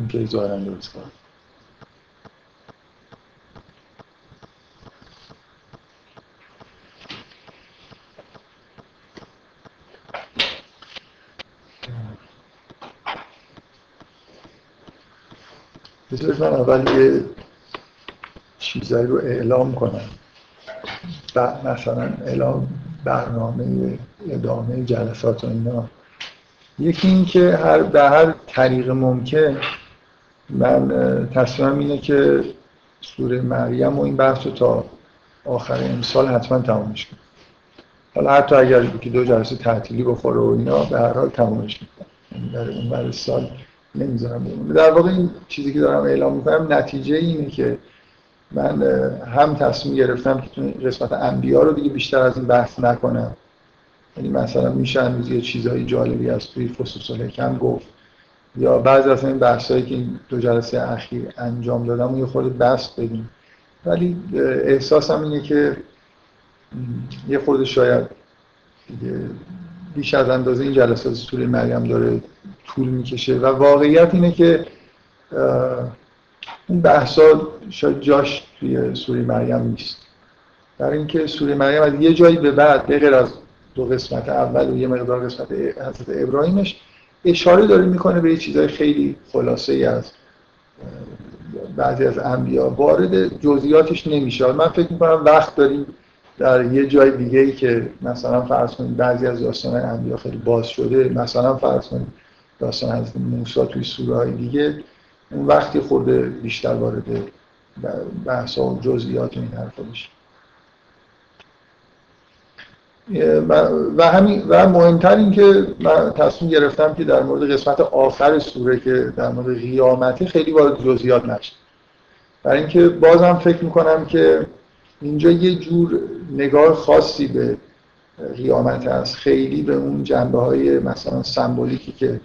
این که ظاهرا درست کنم بذارید من اول یه چیزایی رو اعلام کنم. مثلا اعلام برنامه ادامه جلسات و اینا. یکی این که هر به هر طریق ممکن من تصمیمم اینه که سوره مریم و این بحث رو تا آخر امسال حتما تمامش کنم. حالا حتی اگر که دو جلسه تعطیلی بخوره و اینا به هر حال تمامش می‌کنم. یعنی در اون بر سال نمی‌ذارم بمونه در واقع این چیزی که دارم اعلام می‌کنم نتیجه اینه که من هم تصمیم گرفتم که قسمت انبیا رو دیگه بیشتر از این بحث نکنم. یعنی مثلا میشه هنوز یه چیزهای جالبی از توی فصوص کم گفت. یا بعضی از این بحثایی که این دو جلسه اخیر انجام دادم یه خورده بست بدیم. ولی احساسم اینه که یه خورده شاید بیش از اندازه این جلسات سوره مریم داره طول می‌کشه. و واقعیت اینه که اون بحثا شاید جاش توی سوره مریم نیست. برای اینکه سوره مریم از یه جایی به بعد به از دو قسمت اول و یه مقدار قسمت حضرت ابراهیمش اشاره داره می‌کنه به یه چیزای خیلی خلاصه ای از بعضی از انبیا. وارد جزئیاتش نمیشه. من فکر می‌کنم وقت داریم در یه جای دیگه ای که مثلا فرض کنید بعضی از داستان انبیا خیلی باز شده مثلا فرض کنید داستان از موسی توی سوره های دیگه اون وقتی خورده بیشتر وارد بحث و جزئیات این حرفا میشه. و همین و مهمتر این که من تصمیم گرفتم که در مورد قسمت آخر سوره که در مورد قیامته خیلی وارد جزئیات نشه برای اینکه بازم فکر می‌کنم که اینجا یه جور نگاه خاصی به قیامت هست. خیلی به اون جنبه های مثلا سمبولیکی که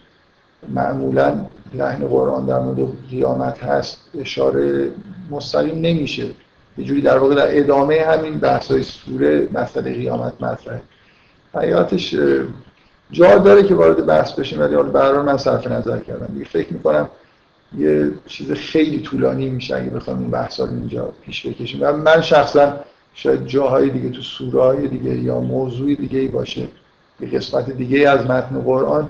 معمولا لحن قرآن در مورد قیامت هست اشاره مستقیم نمیشه. یه جوری در واقع در ادامه همین بحث های سوره مسئله قیامت مطرحه. حیاتش جا داره که وارد بحث بشیم ولی حالا برای من صرف نظر کردم. دیگه فکر می‌کنم یه چیز خیلی طولانی میشه اگه بخوام این بحث رو اینجا پیش بکشیم. و من شخصا شاید جاهای دیگه تو سوره دیگه یا موضوع دیگه باشه یه قسمت دیگه از متن قرآن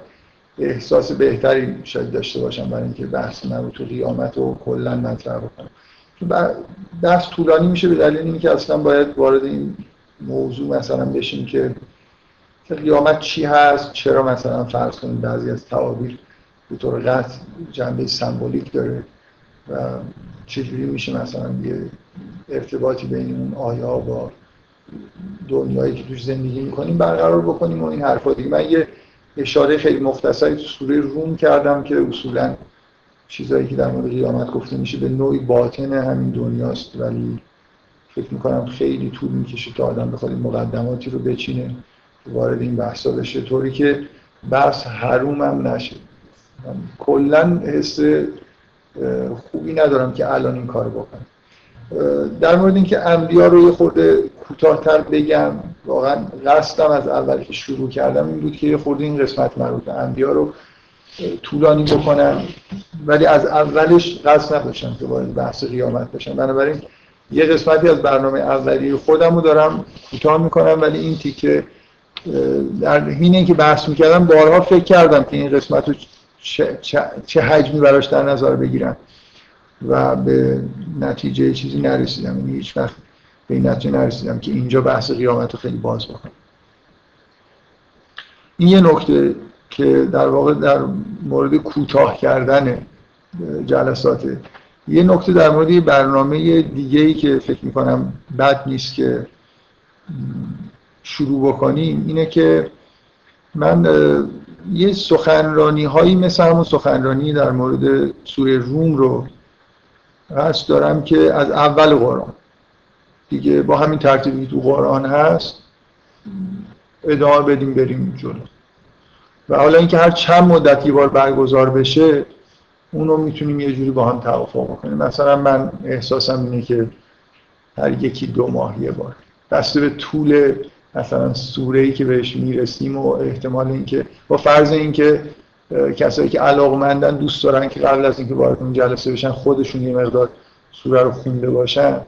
احساس بهتری شاید داشته باشم برای اینکه بحث من رو تو قیامت رو کلا مطرح بکنم. بحث طولانی میشه به دلیل اینکه اصلا باید وارد این موضوع مثلا بشیم که قیامت چی هست چرا مثلا فرض کنیم بعضی از تعابیر به طور قطع جنبه سمبولیک داره و چجوری میشه مثلا یه ارتباطی بین اون آیا با دنیایی که توش زندگی می‌کنیم برقرار بکنیم و این حرفا دیگه. من یه اشاره خیلی مختصری تو سوره روم کردم که اصولا چیزایی که در مورد قیامت گفته میشه به نوعی باطن همین دنیاست. ولی فکر می‌کنم خیلی طول می‌کشه تا آدم بخواد این مقدماتی رو بچینه وارد این بحثا بشه. طوری که بحث حروم هم نشه. کلا حس خوبی ندارم که الان این کار بکنم. در مورد اینکه انبیا رو یه خورده کوتاهتر بگم واقعا قصدم از اول که شروع کردم این بود که یه خورده این قسمت مربوط به انبیا رو طولانی بکنم ولی از اولش قصد نداشتم که وارد بحث قیامت بشم. بنابراین یه قسمتی از برنامه اولی خودم رو دارم کوتاه می‌کنم ولی این تیکه در حین که بحث می‌کردم بارها فکر کردم که این قسمت رو چه, چه حجمی براش در نظر بگیرم و به نتیجه چیزی نرسیدم. یعنی هیچ وقت به این نتیجه نرسیدم که اینجا بحث قیامت رو خیلی باز بکنم. این یه نکته که در واقع در مورد کوتاه کردن جلسات. یه نکته در مورد برنامه دیگه ای که فکر می‌کنم بد نیست که شروع بکنیم اینه که من یه سخنرانی هایی مثل همون سخنرانی در مورد سوره روم رو قصد دارم که از اول قرآن دیگه با همین ترتیبی تو قرآن هست ادامه بدیم بریم جلو. و حالا اینکه هر چند مدت یه بار برگزار بشه اون رو می‌تونیم یه جوری با هم توافق بکنیم. مثلا من احساسم اینه که هر یکی دو ماه یه بار. بسته به طول مثلا سوره ای که بهش می‌رسیم و احتمال اینکه با فرض اینکه کسایی که علاقمندن دوست دارن که قبل از اینکه وارد اون جلسه بشن خودشون یه مقدار سوره رو خونده باشن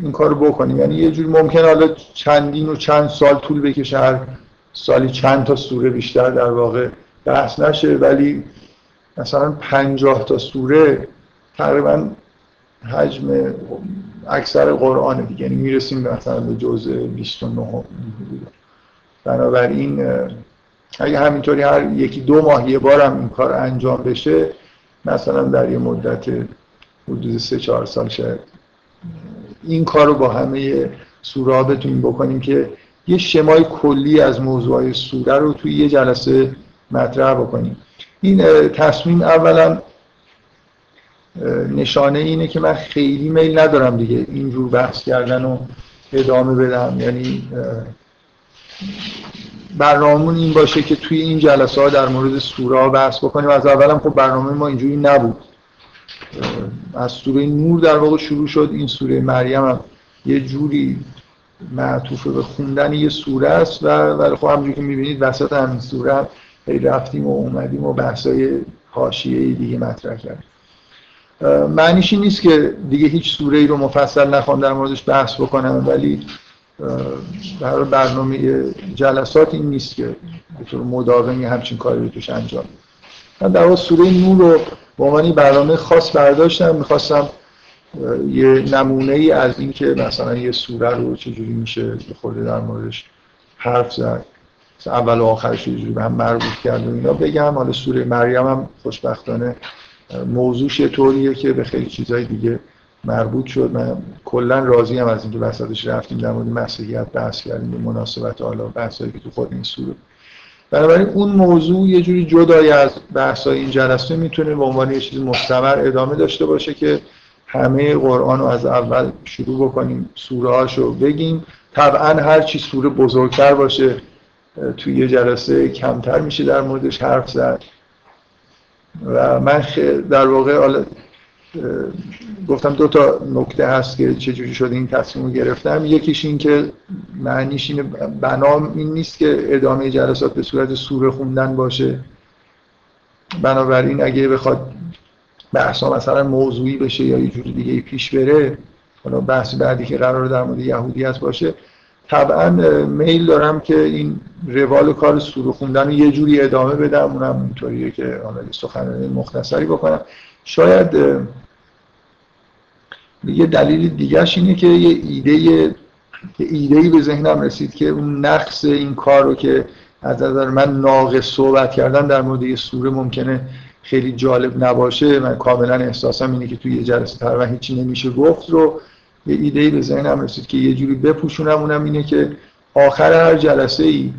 این کار رو بکنیم. یعنی یه جوری ممکن حالا چندین و چند سال طول بکشه هر سالی چند تا سوره بیشتر در واقع بحث نشه ولی مثلا پنجاه تا سوره تقریبا حجم اکثر قرآن دیگه. یعنی می‌رسیم مثلا به جزء 29 بنابراین اگه همینطوری هر یکی دو ماه یه بارم این کار انجام بشه مثلا در یه مدت حدود سه چهار سال شاید. این کار رو با همه سوره بتونیم بکنیم که یه شمای کلی از موضوعهای سوره رو توی یه جلسه مطرح بکنیم. این تصمیم اولا نشانه اینه که من خیلی میل ندارم دیگه اینجور بحث کردن و ادامه بدم. یعنی برنامه این باشه که توی این جلسه ها در مورد سوره بحث بکنیم. از اولم خب برنامه ما اینجوری نبود. از سوره نور در واقع شروع شد. این سوره مریم هم یه جوری معطوف به خوندن یه سوره است و ولی خب همونجوری که می‌بینید وسط همین سوره رفتیم و اومدیم و بحثای حاشیه دیگه مطرح کردیم. معنیش این نیست که دیگه هیچ سوره ای رو مفصل نخوام در موردش بحث بکنم ولی برای برنامه جلسات این نیست که به طور مداومی همچین کاری رو توش انجام من در واقع سوره نور رو به عنوان برنامه خاص برداشتم می‌خواستم یه نمونه ای از این که مثلا یه سوره رو چجوری میشه خورده در موردش حرف زد. اول و آخرش یه جوری به هم مربوط کرد و اینا. بگم حالا سوره مریم هم خوشبختانه موضوعش طوریه که به خیلی چیزهای دیگه مربوط شد. من کلا راضی هم از اینکه وسطش رفتیم در مورد مسیحیت بحث کردیم به مناسبت حالا بحثایی که تو خود این سوره. بنابراین اون موضوع یه جوری جدای از بحثای این جلسه می‌تونه به عنوان یه چیز مستمر ادامه داشته باشه که همه قرآن رو از اول شروع بکنیم سوره رو بگیم. طبعا هر چی سوره بزرگتر باشه توی یه جلسه کمتر میشه در موردش حرف زد. و من در واقع گفتم دو تا نکته هست که چجوری شده این تصمیم رو گرفتم. یکیش این که معنیش اینه بنام این نیست که ادامه جلسات به صورت سوره خوندن باشه. بنابراین اگه بخواد بحثا مثلا موضوعی بشه یا یه جوری دیگه پیش بره حالا بحث بعدی که قرار در مورد یهودیت باشه طبعا میل دارم که این روال کار سوره خوندن رو یه جوری ادامه بدم اونم اینطوریه که حالا سخنرانی مختصری بکنم. شاید یه دلیل دیگرش اینه که یه ایده یه ایده به ذهنم رسید که اون نقص این کار رو که از نظر من ناقص صحبت کردن در مورد یه سوره ممکنه خیلی جالب نباشه. من کاملا احساسم اینه که توی یه جلسه تقریبا هیچی نمیشه گفت. رو یه ایده به ذهنم رسید که یه جوری بپوشونم. اونم اینه که آخر هر جلسه ای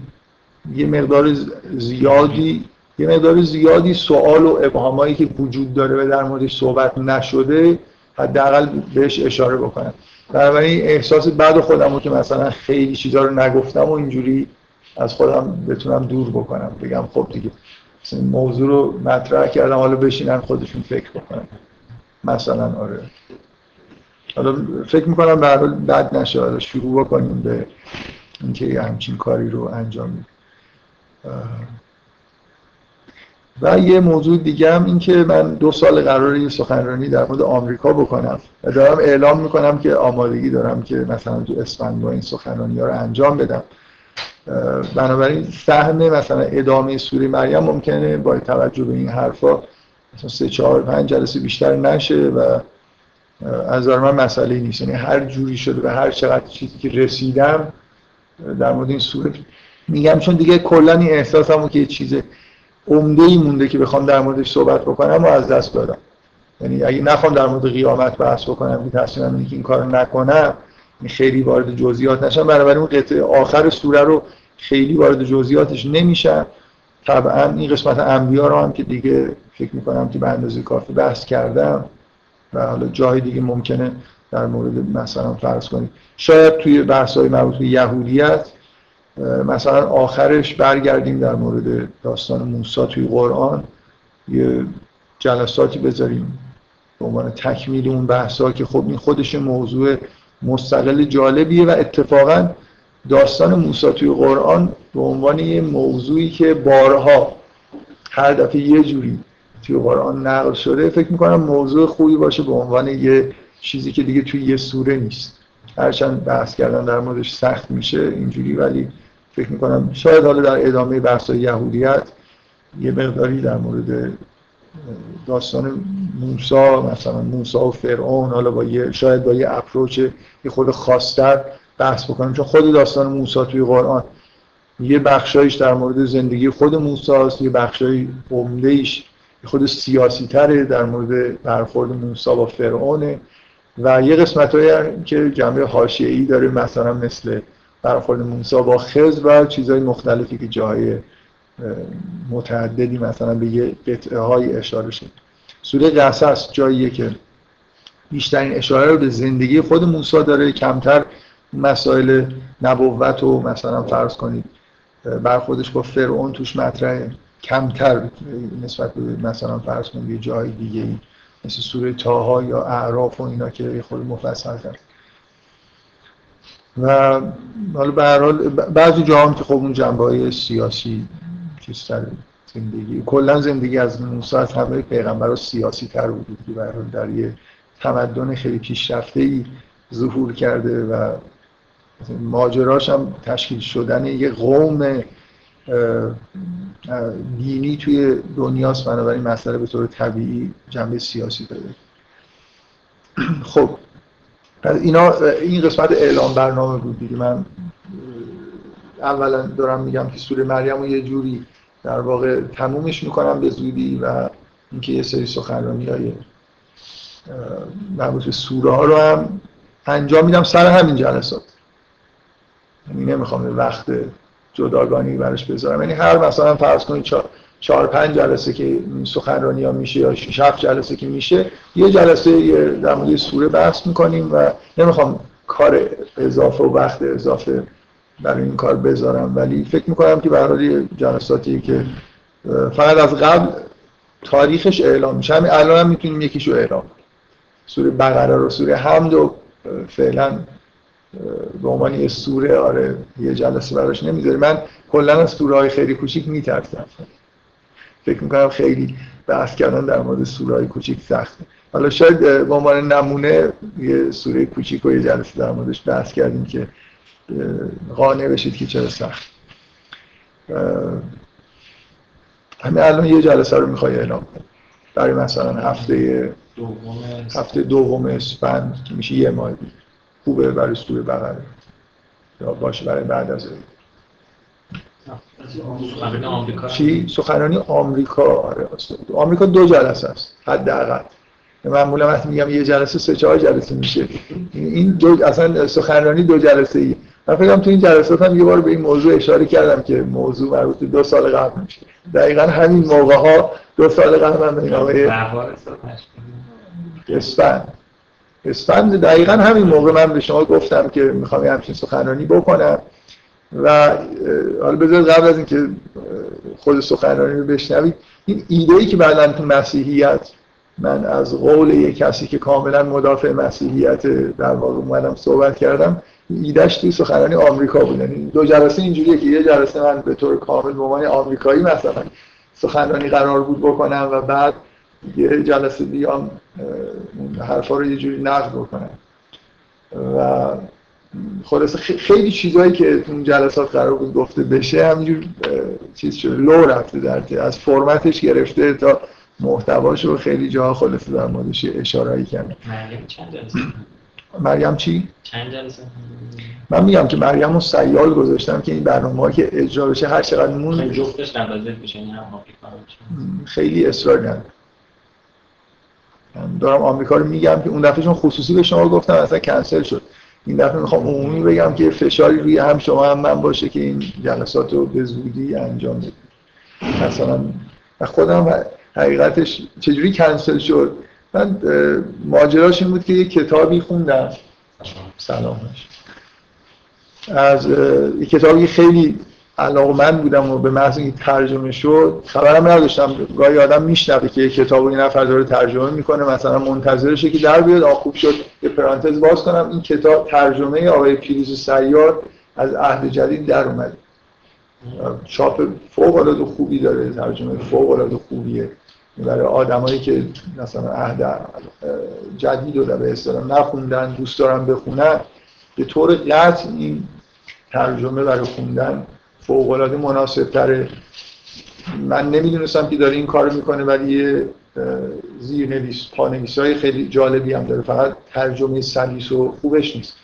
یه مقدار زیادی یه مقدار زیادی سوال و ابهامایی که وجود داره و در موردش صحبت نشده حداقل بهش اشاره بکنم. بنابراین احساس بعد خودم رو که مثلا خیلی چیزا رو نگفتم و اینجوری از خودم بتونم دور بکنم. بگم خب دیگه. مثلا موضوع رو مطرح کردم حالا بشینن خودشون فکر بکنن. مثلا آره. حالا فکر می‌کنم به حال بد نشه. شروع بکنیم به اینکه یه همچین کاری رو انجام میدیم و یه موضوع دیگه هم این که من دو سال قرار یه سخنرانی در مورد آمریکا بکنم و دارم اعلام می‌کنم که آمادگی دارم که مثلا تو اسفند این سخنرانی ها رو انجام بدم. بنابراین سهم مثلا ادامه سوره مریم ممکنه با توجه به این حرفا مثلا سه چهار پنج جلسه بیشتر نشه و از من مسئله نیست. یعنی هر جوری شده و هر چقدر چیزی که رسیدم در مورد این سوره میگم چون دیگه کلا این احساسمو که یه چیز عمده ای مونده که بخوام در موردش صحبت بکنم و از دست دادم. یعنی اگه نخوام در مورد قیامت بحث بکنم که تصمیمم اینه که این کارو نکنم خیلی وارد جزئیات نشم بنابراین اون قطعه آخر سوره رو خیلی وارد جزئیاتش نمیشم طبعا این قسمت انبیا رو هم که دیگه فکر می‌کنم که به اندازه کافی بحث کردم و حالا جای دیگه ممکنه در مورد مثلا فرض کنید شاید توی بحث های مربوط به یهودیت مثلا آخرش برگردیم در مورد داستان موسی توی قرآن. یه جلساتی بذاریم به عنوان تکمیل اون بحثا که خب این خودش موضوع مستقل جالبیه و اتفاقا داستان موسی توی قرآن به عنوان یه موضوعی که بارها هر دفعه یه جوری توی قرآن نقل شده فکر می‌کنم موضوع خوبی باشه به عنوان یه چیزی که دیگه توی یه سوره نیست. هرچند بحث کردن در موردش سخت میشه اینجوری ولی فکر می‌کنم شاید حالا در ادامه بحث یهودیت یه مقداری در مورد داستان موسا مثلا موسا و فرعون حالا با یه شاید با یه اپروچ یه خود خاصتر بحث بکنم چون خود داستان موسا توی قرآن یه بخشایش در مورد زندگی خود موسی است یه بخشای عمده ایش خود سیاسی تره در مورد برخورد موسی با فرعون و یه قسمت که جنبه حاشیه‌ای داره مثلا مثل برخورد موسی با خز و چیزهای مختلفی که جای متعددی مثلا به یه قطعه های اشاره شد سوره قصص جاییه که بیشترین اشاره رو به زندگی خود موسی داره. کمتر مسائل نبوت و مثلا فرض کنید. برخوردش با فرعون توش مطرحه. کمتر نسبت به مثلا فرض کنید یه جای دیگه ای مثل سوره تاها یا اعراف و اینا که خود مفصل کرد و حالا به هر حال بعضی جاها هم که خب اون جنبه های سیاسی چیز سر زندگی. کلا زندگی از موسی از همه پیغمبر سیاسی تر بود که در یه تمدن خیلی پیشرفته ای ظهور کرده و ماجراش هم تشکیل شدن یه قوم دینی توی دنیاست. بنابراین مسئله به طور طبیعی جنبه سیاسی داره. خب اینا این قسمت اعلام برنامه بود دیگه. من اولا دارم میگم که سوره مریم رو یه جوری در واقع تمومش می‌کنم به زودی و اینکه یه سری سخنرانی های مربوط سوره ها رو هم انجام میدم سر همین جلسات. یعنی نمی‌خوام وقت جداگانی برش بذارم. یعنی هر مثلا فرض کنید چهار پنج جلسه که سخنرانی ها میشه یا شش جلسه که میشه یه جلسه در مورد سوره بحث می‌کنیم و نمی‌خوام کار اضافه و وقت اضافه برای این کار بذارم. ولی فکر می‌کنم که برای جلساتی که فقط از قبل تاریخش اعلام میشه. همین الان هم می‌تونیم یکیشو اعلام سوره بقره رو سوره حمد و فعلا به عنوان یه سوره آره یه جلسه براش نمی‌ذاری من کلا از سوره های خیلی کوچیک میترسم. فکر می‌کنم خیلی بحث کردن در مورد سوره های کوچیک سخته حالا شاید به عنوان نمونه یه سوره کوچیک و یه جلسه در موردش بحث کردیم که قانع بشید که چرا سخت. همین الان یه جلسه رو می‌خوای اعلام کنم برای مثلا هفته هفته دوم اسفند که میشه یه ماه دیگه. خوبه برای سوره بقره یا باشه برای بعد از چی؟ سخنرانی آمریکا. آره آمریکا دو جلسه است حداقل. معمولا وقتی میگم یه جلسه سه چهار جلسه میشه. این دو اصلا سخنرانی دو جلسه ای من فکرم تو این جلسات هم یه بار به این موضوع اشاره کردم که موضوع مربوط دو سال قبل میشه. دقیقا همین موقع ها دو سال قبل هم این آقای اسفند. اسفند دقیقا همین موقع من به شما گفتم که می‌خوام همچین سخنرانی بکنم و حالا بذارید قبل از اینکه خود سخنرانی رو بشنوید این ایده ای که بعدا تو مسیحیت من از قول یک کسی که کاملا مدافع مسیحیت در واقع اومدم صحبت کردم ایدهش توی سخنرانی آمریکا بود. یعنی دو جلسه اینجوریه که یه جلسه من به طور کامل به عنوان آمریکایی مثلا سخنرانی قرار بود بکنم و بعد یه جلسه بیام حرفا رو یه جوری نقد بکنم. و خلاصه خیلی چیزهایی که اون جلسات قرار بود گفته بشه همینجور چیز شده. لو رفته در از فرمتش گرفته تا محتواش رو خیلی جاها خلاصه در موردش اشارهایی کرد. مریم چی؟ چند جلسه؟ من میگم که مریم رو سیال گذاشتم که این برنامه که اجرا بشه هر چقدر مون جفتش بشه خیلی اصرار ندارم دارم آمریکا رو میگم که اون دفعه چون خصوصی به شما گفتم اصلا کنسل شد. این دفعه می‌خوام عمومی بگم که فشاری روی هم شما هم من باشه که این جلسات رو به زودی انجام بدید مثلا خودم حقیقتش چجوری کنسل شد؟ من ماجراش این بود که یه کتابی خوندم. سلامش. از یه کتابی خیلی علاقمند بودم و به محض اینکه ترجمه شد خبرم نداشتم. گاهی آدم میشنوه که یه کتاب این نفر داره ترجمه می‌کنه. مثلا منتظرشه که در بیاد. خوب شد. یه پرانتز باز کنم. این کتاب ترجمه آقای پیروز سیار از عهد جدید در اومده. چاپ فوق العاده خوبی داره. ترجمه فوق العاده خوبیه. برای آدمایی که مثلا عهد جدید رو به اصطلاح نخوندن دوست دارن بخونن به طور قطع این ترجمه برای خوندن فوق العاده مناسب تره من نمی‌دونستم که داره این کارو می‌کنه ولی یه زیرنویس پانویس های خیلی جالبی هم داره. فقط ترجمه سلیس و خوبش نیست.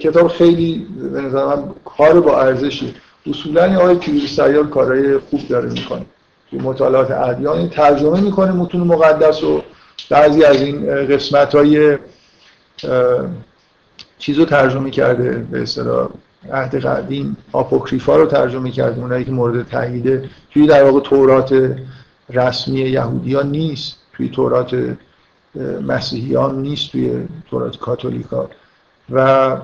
کتاب خیلی به نظر من کار با ارزشی. اصولا آقای پیروز سیار کارهای خوب داره می‌کنه. مطالعات ادیان ترجمه می‌کنه متون مقدس و بعضی از این قسمت های چیز رو ترجمه کرده به اصطلاح عهد قدیم آپوکریفا رو ترجمه کرده اونایی که مورد تاییده توی در واقع تورات رسمی یهودیان نیست توی تورات مسیحیان نیست توی تورات کاتولیکا. و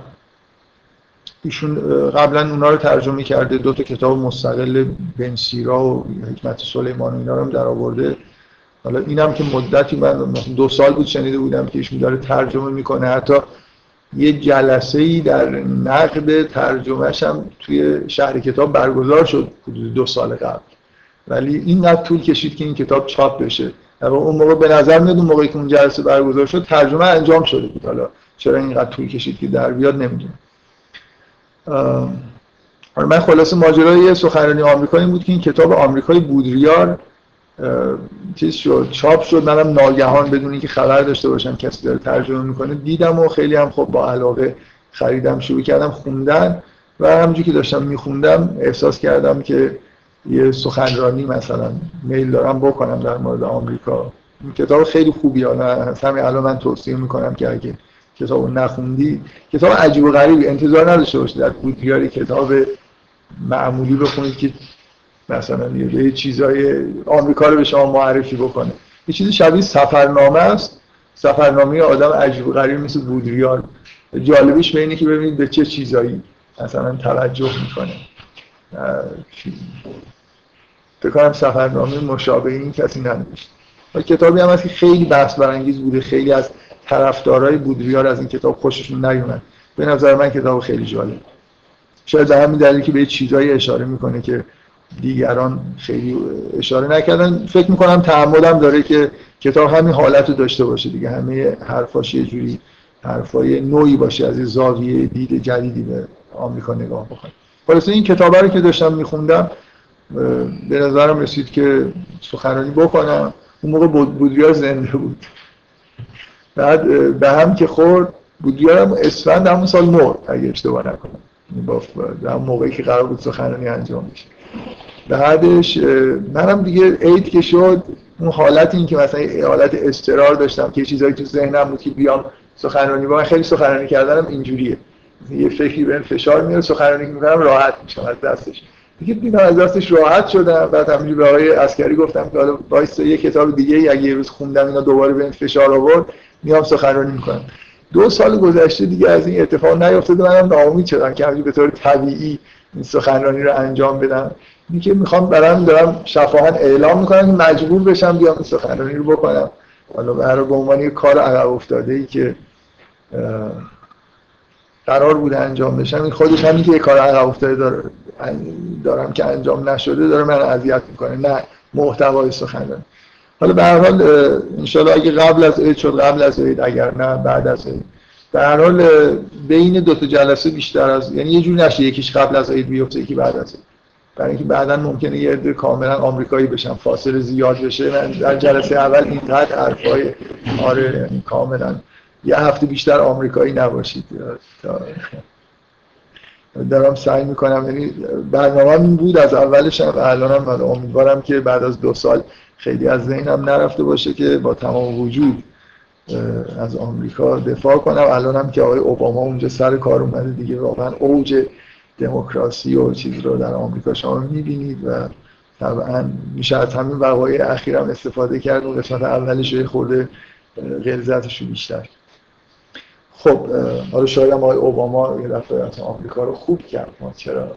ایشون قبلا اونا رو ترجمه کرده دو تا کتاب مستقل بن سیرا و حکمت سلیمان و اینا رو هم در آورده. حالا اینم که مدتی من دو سال بود شنیده بودم که ایشون داره ترجمه می‌کنه. حتی یه جلسه ای در نقد ترجمهش هم توی شهر کتاب برگزار شد حدود دو سال قبل. ولی این نه طول کشید که این کتاب چاپ بشه. در اون موقع به نظر میاد اون موقعی که اون جلسه برگزار شد ترجمه انجام شده بود. حالا چرا اینقدر طول کشید که در بیاد نمی‌دونم. من خلاصه ماجرای سخنرانی آمریکایی بود که این کتاب آمریکایی بودریار چیز شد چاپ شد. منم ناگهان بدون اینکه خبر داشته باشم کسی داره ترجمه می‌کنه دیدم و خیلی هم خب با علاقه خریدم شروع کردم خوندن و همونجوری که داشتم میخوندم احساس کردم که یه سخنرانی مثلا میل دارم بکنم در مورد آمریکا. کتاب خیلی خوبی حالا همین الان من توصیه می‌کنم که اگه کتاب نخوندی کتاب عجیب و غریبی انتظار نداشته باشید در بودیاری کتاب معمولی بخونید که مثلا یه چیزای آمریکا رو به شما معرفی بکنه. یه چیزی شبیه سفرنامه است. سفرنامه آدم عجیب و غریب مثل بودریار جالبش به اینه که ببینید به چه چیزایی مثلا توجه می‌کنه. فکر سفرنامه مشابه این کسی ننوشت کتابی هم هست که خیلی بحث برانگیز بوده خیلی از طرفدارای بودریار از این کتاب خوششون نیومد. به نظر من کتاب خیلی جالب. شاید به همین دلیل که به چیزایی اشاره می‌کنه که دیگران خیلی اشاره نکردن. فکر می‌کنم تعمدم داره که کتاب همین حالت رو داشته باشه دیگه. همه حرفاش یه جوری حرفای نوعی باشه از زاویه دید جدیدی به آمریکا نگاه بکنه. خلاصه این کتاب رو که داشتم میخوندم به نظرم رسید که سخنرانی بکنم. اون موقع بودریار زنده بود. بعد به هم که خورد هم اسفند همون سال مرد اگه اشتباه نکنم. با در موقعی که قرار بود سخنرانی انجام بشه. بعدش منم دیگه عید که شد اون حالت این که مثلا حالت استرار داشتم که چیزایی تو ذهنم بود که بیام سخنرانی با من خیلی سخنرانی کردنم اینجوریه. یه فکری به فشار میاد سخنرانی می‌کنم راحت میشم از دستش. دیگه دیدم از دستش راحت شدم بعد همینجوری به آقای عسکری گفتم که حالا وایس یه کتاب دیگه اگه یه روز خوندم اینا دوباره به فشار آورد. میام سخنرانی می‌کنم. دو سال گذشته دیگه از این اتفاق نیافتاده منم ناامید شدم که به طور طبیعی این سخنرانی رو انجام بدم. اینکه می‌خوام برام دارم شفاهن اعلام می‌کنم که مجبور بشم بیام این سخنرانی رو بکنم. حالا برای به عنوان یک کار عقب افتاده ای که قرار بوده انجام بشم این خودش همین که یه کار عقب افتاده داره. دارم که انجام نشده داره من اذیت می‌کنه. نه محتوای سخنرانی. حالا به هر حال ان اگه قبل از عید شد قبل از عید اگر نه بعد از عید. به هر حال بین دو تا جلسه بیشتر از یعنی یه جوری نشه یکیش قبل از عید بیفته یکی بعد از عید. برای اینکه بعدا ممکنه یه عده کاملا آمریکایی بشن فاصله زیاد بشه. من در جلسه اول اینقدر حرفای آره یعنی کاملا. یه هفته بیشتر آمریکایی نباشید. دارم سعی می‌کنم یعنی برنامه این بود از اولش هم الانم امیدوارم که بعد از دو سال خیلی از ذهنم نرفته باشه که با تمام وجود از آمریکا دفاع کنم. الان هم که آقای اوباما اونجا سر کار اومده دیگه. واقعا اوج دموکراسی و چیز رو در آمریکا شما می‌بینید و طبعا میشه از همین وقایع اخیرم استفاده کرد. و قسمت اولش یه خورده غلظتش بیشتر. خب حالا شاید هم آقای اوباما یه دفعه آمریکا رو خوب کرد. ما چرا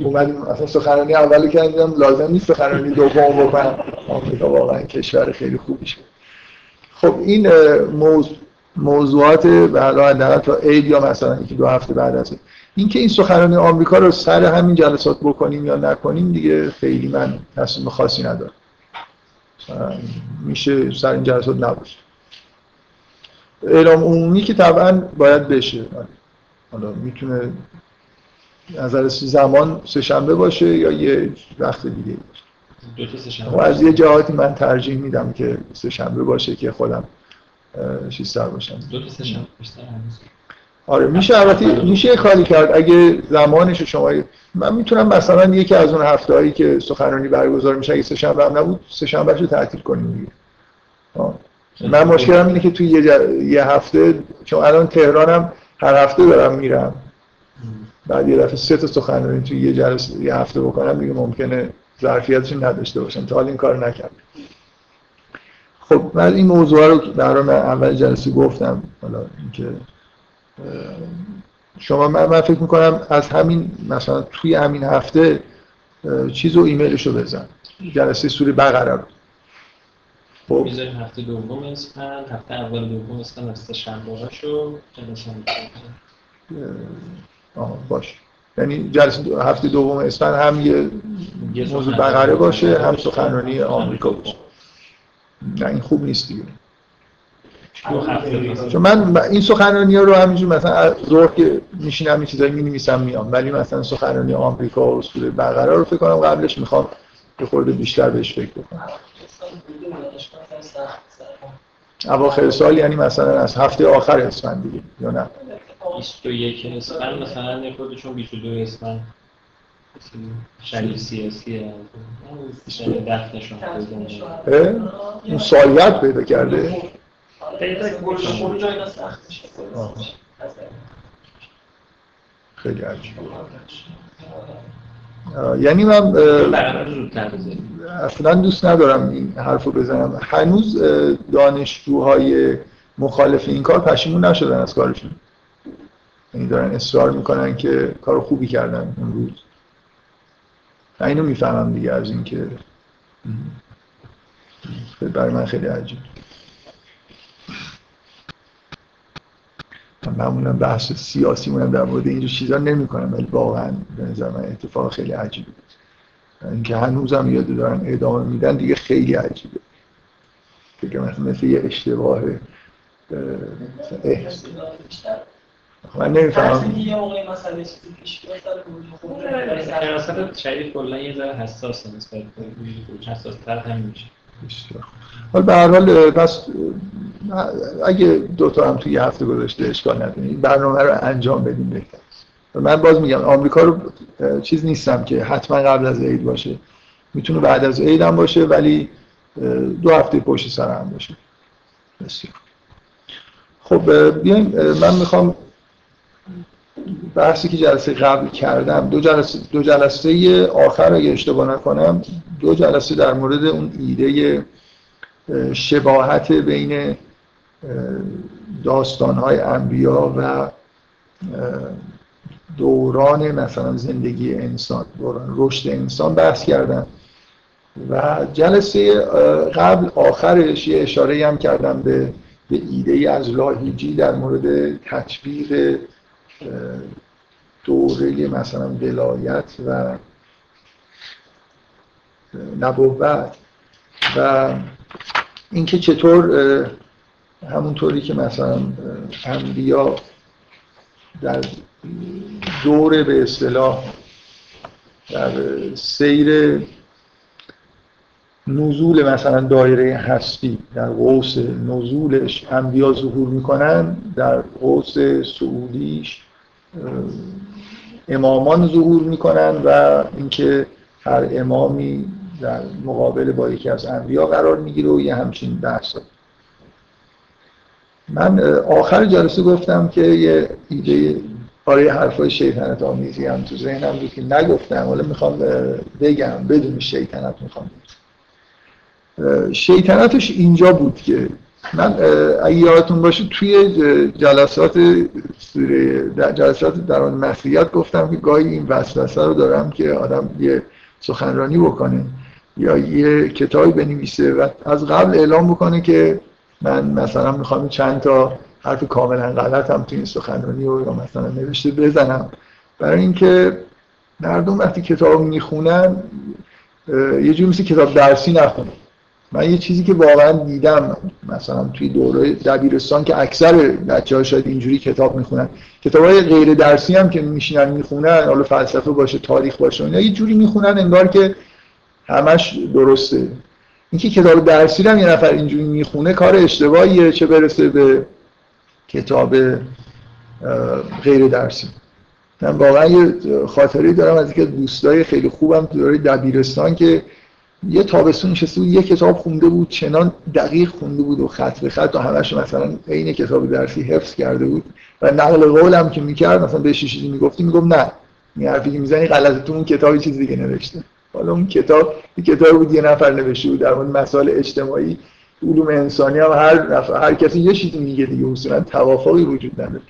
اومدیم اصلا سخنرانی اولی کردم لازم نیست سخنرانی دوم بکنم آمریکا واقعا کشور خیلی خوبی شد خب این موضوع موضوعات حالا حداقل تا عید یا مثلا یکی دو هفته بعد از این. اینکه این سخنرانی آمریکا رو سر همین جلسات بکنیم یا نکنیم دیگه خیلی من تصمیم خاصی ندارم. میشه سر این جلسات نباشه. اعلام عمومی که طبعا باید بشه. حالا می‌تونه نظر زمان سهشنبه باشه یا یه وقت دیگه باشه؟ خب از یه جهاتی من ترجیح میدم که سهشنبه باشه که خودم چیزتر باشم. دو تا سهشنبه آره میشه البته میشه کاری کرد. اگه زمانش شما من می‌تونم مثلا یکی از اون هفته هایی که سخنرانی برگزار میشه اگه سهشنبه هم نبود سهشنبه رو تعطیل کنیم دیگه. من مشکلم اینه که توی یه, یه هفته چون الان تهرانم هر هفته دارم میرم. بعد یه دفعه سه تا سخنرانی توی یه جلسه یه هفته بکنم دیگه ممکنه ظرفیتش نداشته باشم. تا حال این کار نکردم. خب من این موضوع رو در من اول جلسه گفتم حالا اینکه شما من, من فکر می‌کنم از همین مثلا توی همین هفته چیز و ایمیلش رو بزن. جلسه سوری بقره رو. خب. می‌ذاریم هفته دوم اسفند هفته اول دوم اسفند هفته شنبه هاشو جلسه باش. یعنی جلسه هفته دوم اسفند هم یه موضوع بقره باشه هم سخنرانی آمریکا باشه. نه این خوب نیست دیگه. چون من این سخنرانی ها رو همینجور مثلا ظهر که میشینم این چیزایی می نویسم میام ولی مثلا سخنرانی آمریکا و اصول بقره رو فکر کنم قبلش می‌خوام یه خورده بیشتر بهش فکر بکنم. اواخر سال یعنی مثلا از هفته آخر اسفند دیگه یا نه؟ 21 اسفند مثلا خودشون 22 اسفند. شریف سیاسی اون سالیت پیدا کرده؟ خیلی عجیبه. یعنی من اصلا دوست ندارم این حرف رو بزنم. هنوز دانشجوهای مخالف این کار پشیمون نشدن از کارشون. یعنی دارن اصرار می‌کنن که کار خوبی کردن اون روز اینو می‌فهمم دیگه از اینکه برای من خیلی عجیب. من معمولا بحث سیاسی مونم در مورد اینجور چیزا نمی کنم ولی واقعا به نظر من اتفاق خیلی عجیبه اینکه هنوزم یاد دارن ادامه میدن دیگه خیلی عجیبه. فکر مثل یه اشتباه من نمی‌فهمم. یه موقع مسئله چیزی پیش بیاد سر شریف کلا یه ذره حساسه نسبت به حساس تر هم میشه. حالا به هر حال پس اگه دو تا هم توی یه هفته گذاشته اشکال نداره برنامه رو انجام بدیم بهتر. من باز میگم آمریکا رو چیز نیستم که حتما قبل از عید باشه. می‌تونه بعد از عید هم باشه ولی دو هفته پشت سر هم باشه. بسیار. خب بیایم من می‌خوام بحثی که جلسه قبل کردم دو جلسه, دو جلسه آخر اگه اشتباه نکنم دو جلسه در مورد اون ایده شباهت بین داستانهای انبیا و دوران مثلا زندگی انسان دوران رشد انسان بحث کردم. و جلسه قبل آخرش یه اشاره هم کردم به به ایده از لاهیجی در مورد تطبیق دوره مثلا ولایت و نبوت و اینکه چطور همونطوری که مثلا انبیا در دور به اصطلاح در سیر نزول مثلا دایره هستی در قوس نزولش انبیا ظهور می‌کنن در قوس سعودیش امامان ظهور می‌کنن و اینکه هر امامی در مقابل با یکی از انبیا قرار می‌گیره و یه همچین بحث. من آخر جلسه گفتم که یه ایده برای حرفای شیطنت آمیزی هم تو ذهنم بود که نگفتم ولی می‌خوام بگم بدون شیطنت می‌خوام. شیطنتش اینجا بود که من اگه یادتون باشه توی جلسات سوره جلسات در آن مسیحیت گفتم که گاهی این وسوسه رو دارم که آدم یه سخنرانی بکنه یا یه کتابی بنویسه و از قبل اعلام بکنه که من مثلا می‌خوام چند تا حرف کاملا غلط هم توی این سخنرانی و یا مثلا نوشته بزنم. برای اینکه مردم وقتی کتاب می‌خونن یه جور مثل کتاب درسی نخونه من یه چیزی که واقعا دیدم مثلا توی دوره دبیرستان که اکثر بچه ها شاید اینجوری کتاب می‌خونن کتاب های غیر درسی هم که میشینن می‌خونن حالا فلسفه باشه تاریخ باشه اینا یه جوری می‌خونن انگار که همش درسته. اینکه کتاب درسی هم یه نفر اینجوری می‌خونه کار اشتباهیه چه برسه به کتاب غیر درسی من واقعا یه خاطری دارم از اینکه دوستای خیلی خوبم تو دوره دبیرستان که یه تابستون نشسته بود یه کتاب خونده بود چنان دقیق خونده بود و خط به خط و همش مثلا عین کتاب درسی حفظ کرده بود. و نقل قولم که می‌کرد مثلا بهش چیزی می‌گفتی می‌گفت نه. این حرفی که می‌زنی غلطه تو اون کتابی چیز دیگه نوشته. حالا اون کتاب یه کتاب بود یه نفر نوشته بود در مورد مسائل اجتماعی علوم انسانی هم هر نفر هر کسی یه چیزی میگه دیگه اصولا توافقی وجود نداره.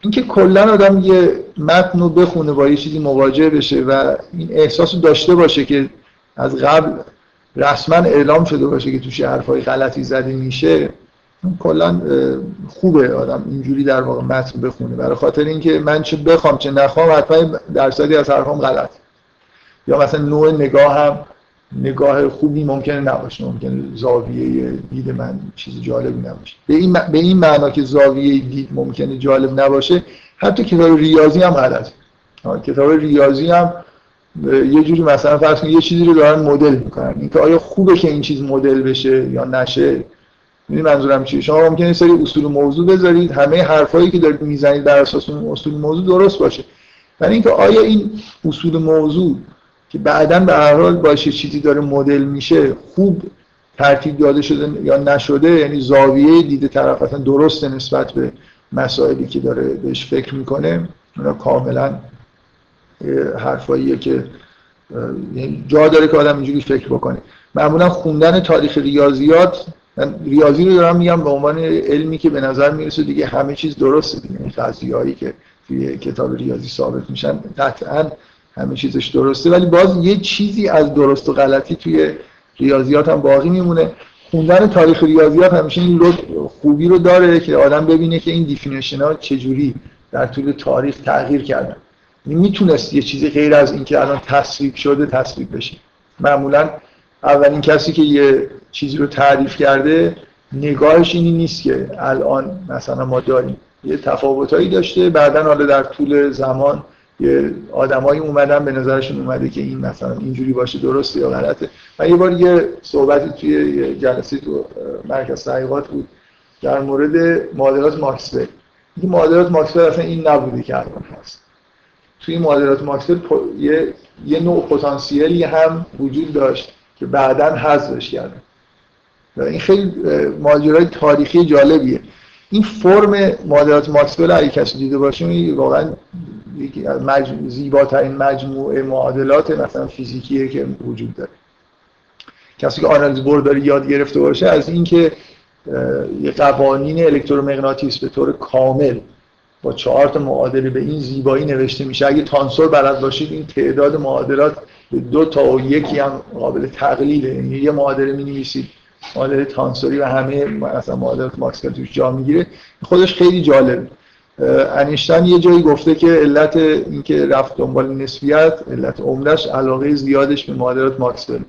اینکه کلا آدم یه متن رو بخونه با یه چیزی مواجه بشه و این احساس داشته باشه که از قبل رسما اعلام شده باشه که توش حرفای غلطی زده میشه کلا خوبه آدم اینجوری در واقع متن بخونه. برای خاطر اینکه من چه بخوام چه نخوام حتما درصدی از حرفام غلط. یا مثلا نوع نگاه هم نگاه خوبی ممکنه نباشه. ممکنه زاویه دید من چیز جالبی نباشه. به این, به این معنا که زاویه دید ممکنه جالب نباشه حتی کتاب ریاضی هم غلطه. کتاب ریاضی هم یه جوری مثلا فرض کنید یه چیزی رو دارن مدل می‌کنن. اینکه آیا خوبه که این چیز مدل بشه یا نشه؟ این منظورم چیه؟ شما ممکنه سری اصول موضوع بذارید همه حرفایی که دارید می‌زنید در اساس اون اصول موضوع درست باشه. ولی اینکه آیا این اصول موضوع که بعدا به هر حال باشه چیزی داره مدل میشه خوب ترتیب داده شده یا نشده یعنی زاویه دید طرف اصلا درسته نسبت به مسائلی که داره بهش فکر می‌کنه اونا کاملا حرفاییه که یعنی جا داره که آدم اینجوری فکر بکنه. معمولا خوندن تاریخ ریاضیات من ریاضی رو دارم میگم به عنوان علمی که به نظر می‌رسه دیگه همه چیز درسته. دیگه این هایی که توی کتاب ریاضی ثابت میشن قطعا همه چیزش درسته. ولی باز یه چیزی از درست و غلطی توی ریاضیات هم باقی میمونه. خوندن تاریخ ریاضیات همیشه این خوبی رو داره که آدم ببینه که این دیفینیشن ها چجوری در طول تاریخ تغییر کردن. می‌تونست یه چیزی غیر از اینکه الان تصویب شده تصویب بشه. معمولا اولین کسی که یه چیزی رو تعریف کرده نگاهش اینی نیست که الان مثلا ما داریم. یه تفاوتایی داشته. بعدا حالا در طول زمان یه آدمایی اومدن به نظرشون اومده که این مثلا اینجوری باشه درسته یا غلطه. من یه بار یه صحبتی توی یه جلسه تو مرکز تحقیقات بود در مورد معادلات ماکسول این معادلات ماکسول اصلا این نبوده که الان هست. توی معادلات ماکسول یه, یه نوع پتانسیلی هم وجود داشت که بعدا حذفش کردن. این خیلی ماجرای تاریخی جالبیه. این فرم معادلات ماکسول اگه کسی دیده باشه واقعا مجموع زیباترین مجموعه معادلات مثلا فیزیکیه که وجود داره. کسی که آنالیز برداری یاد گرفته باشه از اینکه یه قوانین الکترومغناطیس به طور کامل با چهار تا معادله به این زیبایی نوشته میشه. اگه تانسور بلد باشید این تعداد معادلات به دو تا و یکی هم قابل تقلیله یعنی یه معادله می نویسید معادله تانسوری و همه مثلا معادلات ماکسول توش جا می‌گیره. خودش خیلی جالب. انیشتن یه جایی گفته که علت اینکه رفت دنبال نسبیت علت عمدش علاقه زیادش به معادلات ماکسول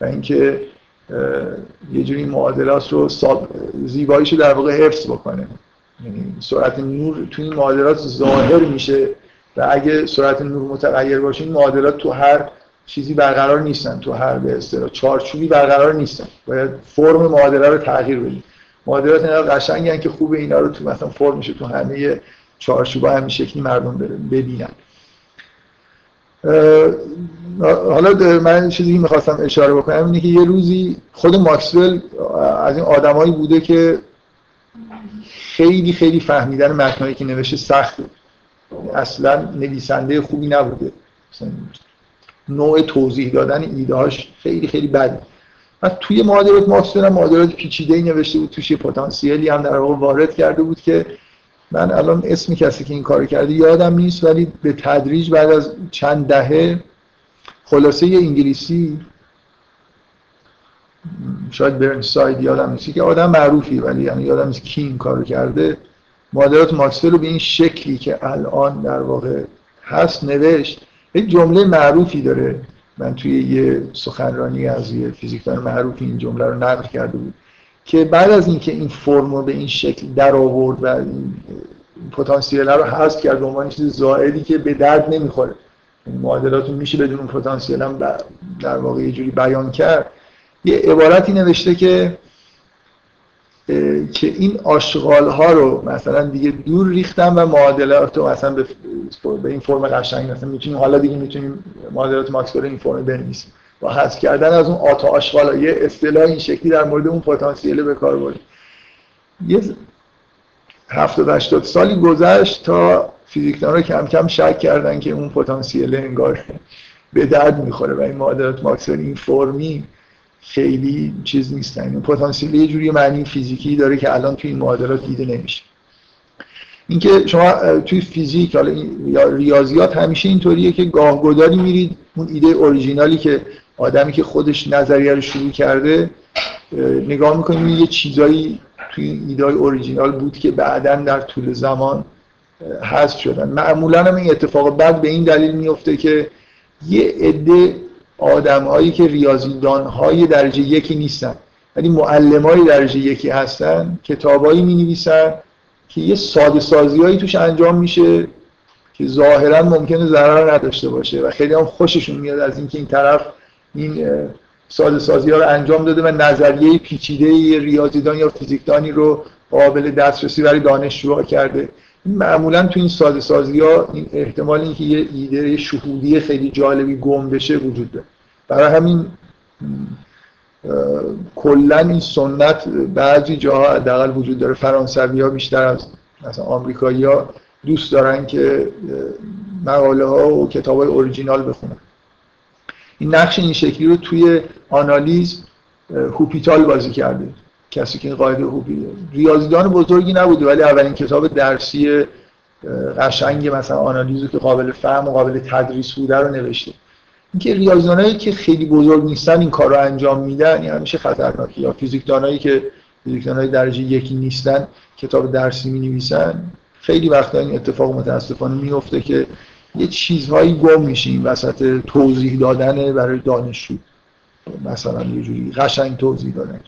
و اینکه یه جوری معادلات رو زیباییشو در واقع حفظ بکنه. سرعت نور تو این معادلات ظاهر میشه و اگه سرعت نور متغیر باشه این معادلات تو هر چیزی برقرار نیستن. تو هر به اصطلاح چارچوبی برقرار نیستن. باید فرم معادله رو تغییر بدیم. معادلات اینا قشنگن که خوب اینا رو تو مثلا فرم میشه تو همه چارچوبا همین شکلی مردم ببینن. حالا من چیزی می‌خواستم اشاره بکنم اینه که یه روزی خود ماکسول از این آدمایی بوده که خیلی خیلی فهمیدن متنایی که نوشته سخته اصلا نویسنده خوبی نبوده. نوع توضیح دادن ایدهاش خیلی خیلی بده و توی معادلات ماکسول هم معادلات پیچیده ای نوشته بود توش یه پتانسیلی هم در واقع وارد کرده بود که من الان اسمی کسی که این کار کرده یادم نیست ولی به تدریج بعد از چند دهه خلاصه انگلیسی شاید برن ساید یادم نیست. که آدم معروفی ولی یعنی یادم نیست کی این کارو کرده. معادلات ماکسول رو به این شکلی که الان در واقع هست نوشت یک جمله معروفی داره. من توی یه سخنرانی از یه فیزیکدان معروفی این جمله رو نقل کرده بود که بعد از اینکه این فرم رو به این شکل در آورد و این پتانسیل رو حذف کرد به عنوان چیز زائدی که به درد نمی‌خوره. معادلات میشه بدون پتانسیل هم در واقع یه جوری بیان کرد. یه عبارتی نوشته که که این آشغال ها رو مثلا دیگه دور ریختم و معادلات رو مثلا به, به این فرم قشنگ مثلا می‌تونیم حالا دیگه می‌تونیم معادلات ماکسول این فرم بنویسیم. با حذف کردن از اون آتا آشغال یه اصطلاح این شکلی در مورد اون پتانسیل به کار برد. یه 70 80 سالی گذشت تا فیزیکدان رو کم کم شک کردن که اون پتانسیل انگار به درد می‌خوره و این معادلات ماکسول این فرمی خیلی چیز نیستن. این پتانسیل یه جوری معنی فیزیکی داره که الان توی این معادلات دیده نمیشه. اینکه شما توی فیزیک یا ریاضیات همیشه اینطوریه که گاهگداری میرید اون ایده اوریجینالی که آدمی که خودش نظریه رو شروع کرده نگاه می‌کنید یه چیزایی توی ایده اوریجینال بود که بعدا در طول زمان حذف شدن. معمولا هم این اتفاق بعد به این دلیل میفته که یه عده آدم هایی که ریاضیدان های درجه یکی نیستن ولی معلم های درجه یکی هستن کتابایی می نویسن که یه ساده سازی هایی توش انجام میشه که ظاهرا ممکنه ضرر نداشته باشه و خیلی هم خوششون میاد از اینکه این طرف این ساده سازی ها رو انجام داده و نظریه پیچیده ریاضیدان یا فیزیکدانی رو قابل دسترسی برای دانشجوها کرده. معمولا تو این ساده سازی ها این احتمال اینکه یه ایده شهودی خیلی جالبی گم بشه وجود داره. برای همین کلا این سنت بعضی جاها حداقل وجود داره. فرانسوی ها بیشتر از مثلا آمریکایی ها دوست دارن که مقاله ها و کتاب های اوریجینال بخونن. این نقش این شکلی رو توی آنالیز هوپیتال بازی کرده. کسی که این قاعده خوبی ریاضیدان بزرگی نبوده ولی اولین کتاب درسی قشنگ مثلا آنالیزو که قابل فهم و قابل تدریس بوده رو نوشته. اینکه ریاضیدانایی که خیلی بزرگ نیستن این کار رو انجام میدن این همیشه خطرناکه یا فیزیکدانایی که فیزیکدانای درجه یکی نیستن کتاب درسی می نویسن خیلی وقتا این اتفاق متاسفانه میفته که یه چیزهایی گم میشه این وسط توضیح دادن برای دانشجو. مثلا یه جوری قشنگ توضیح دادن.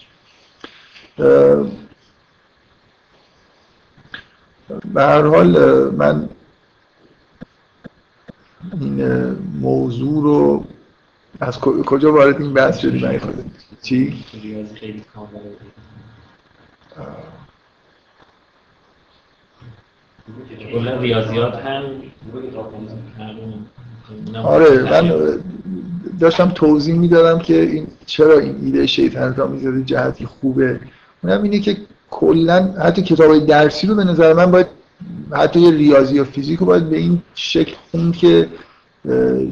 به هر حال من این موضوع رو از کجا وارد این بحث شدی؟ من خود چی؟ ریاضیات هم آره من داشتم توضیح می‌دادم که این چرا این ایده شیطان را می‌زده جهتی خوبه. اونم اینه که کلا حتی کتاب درسی رو به نظر من باید حتی ریاضی یا فیزیک رو باید به این شکل خون که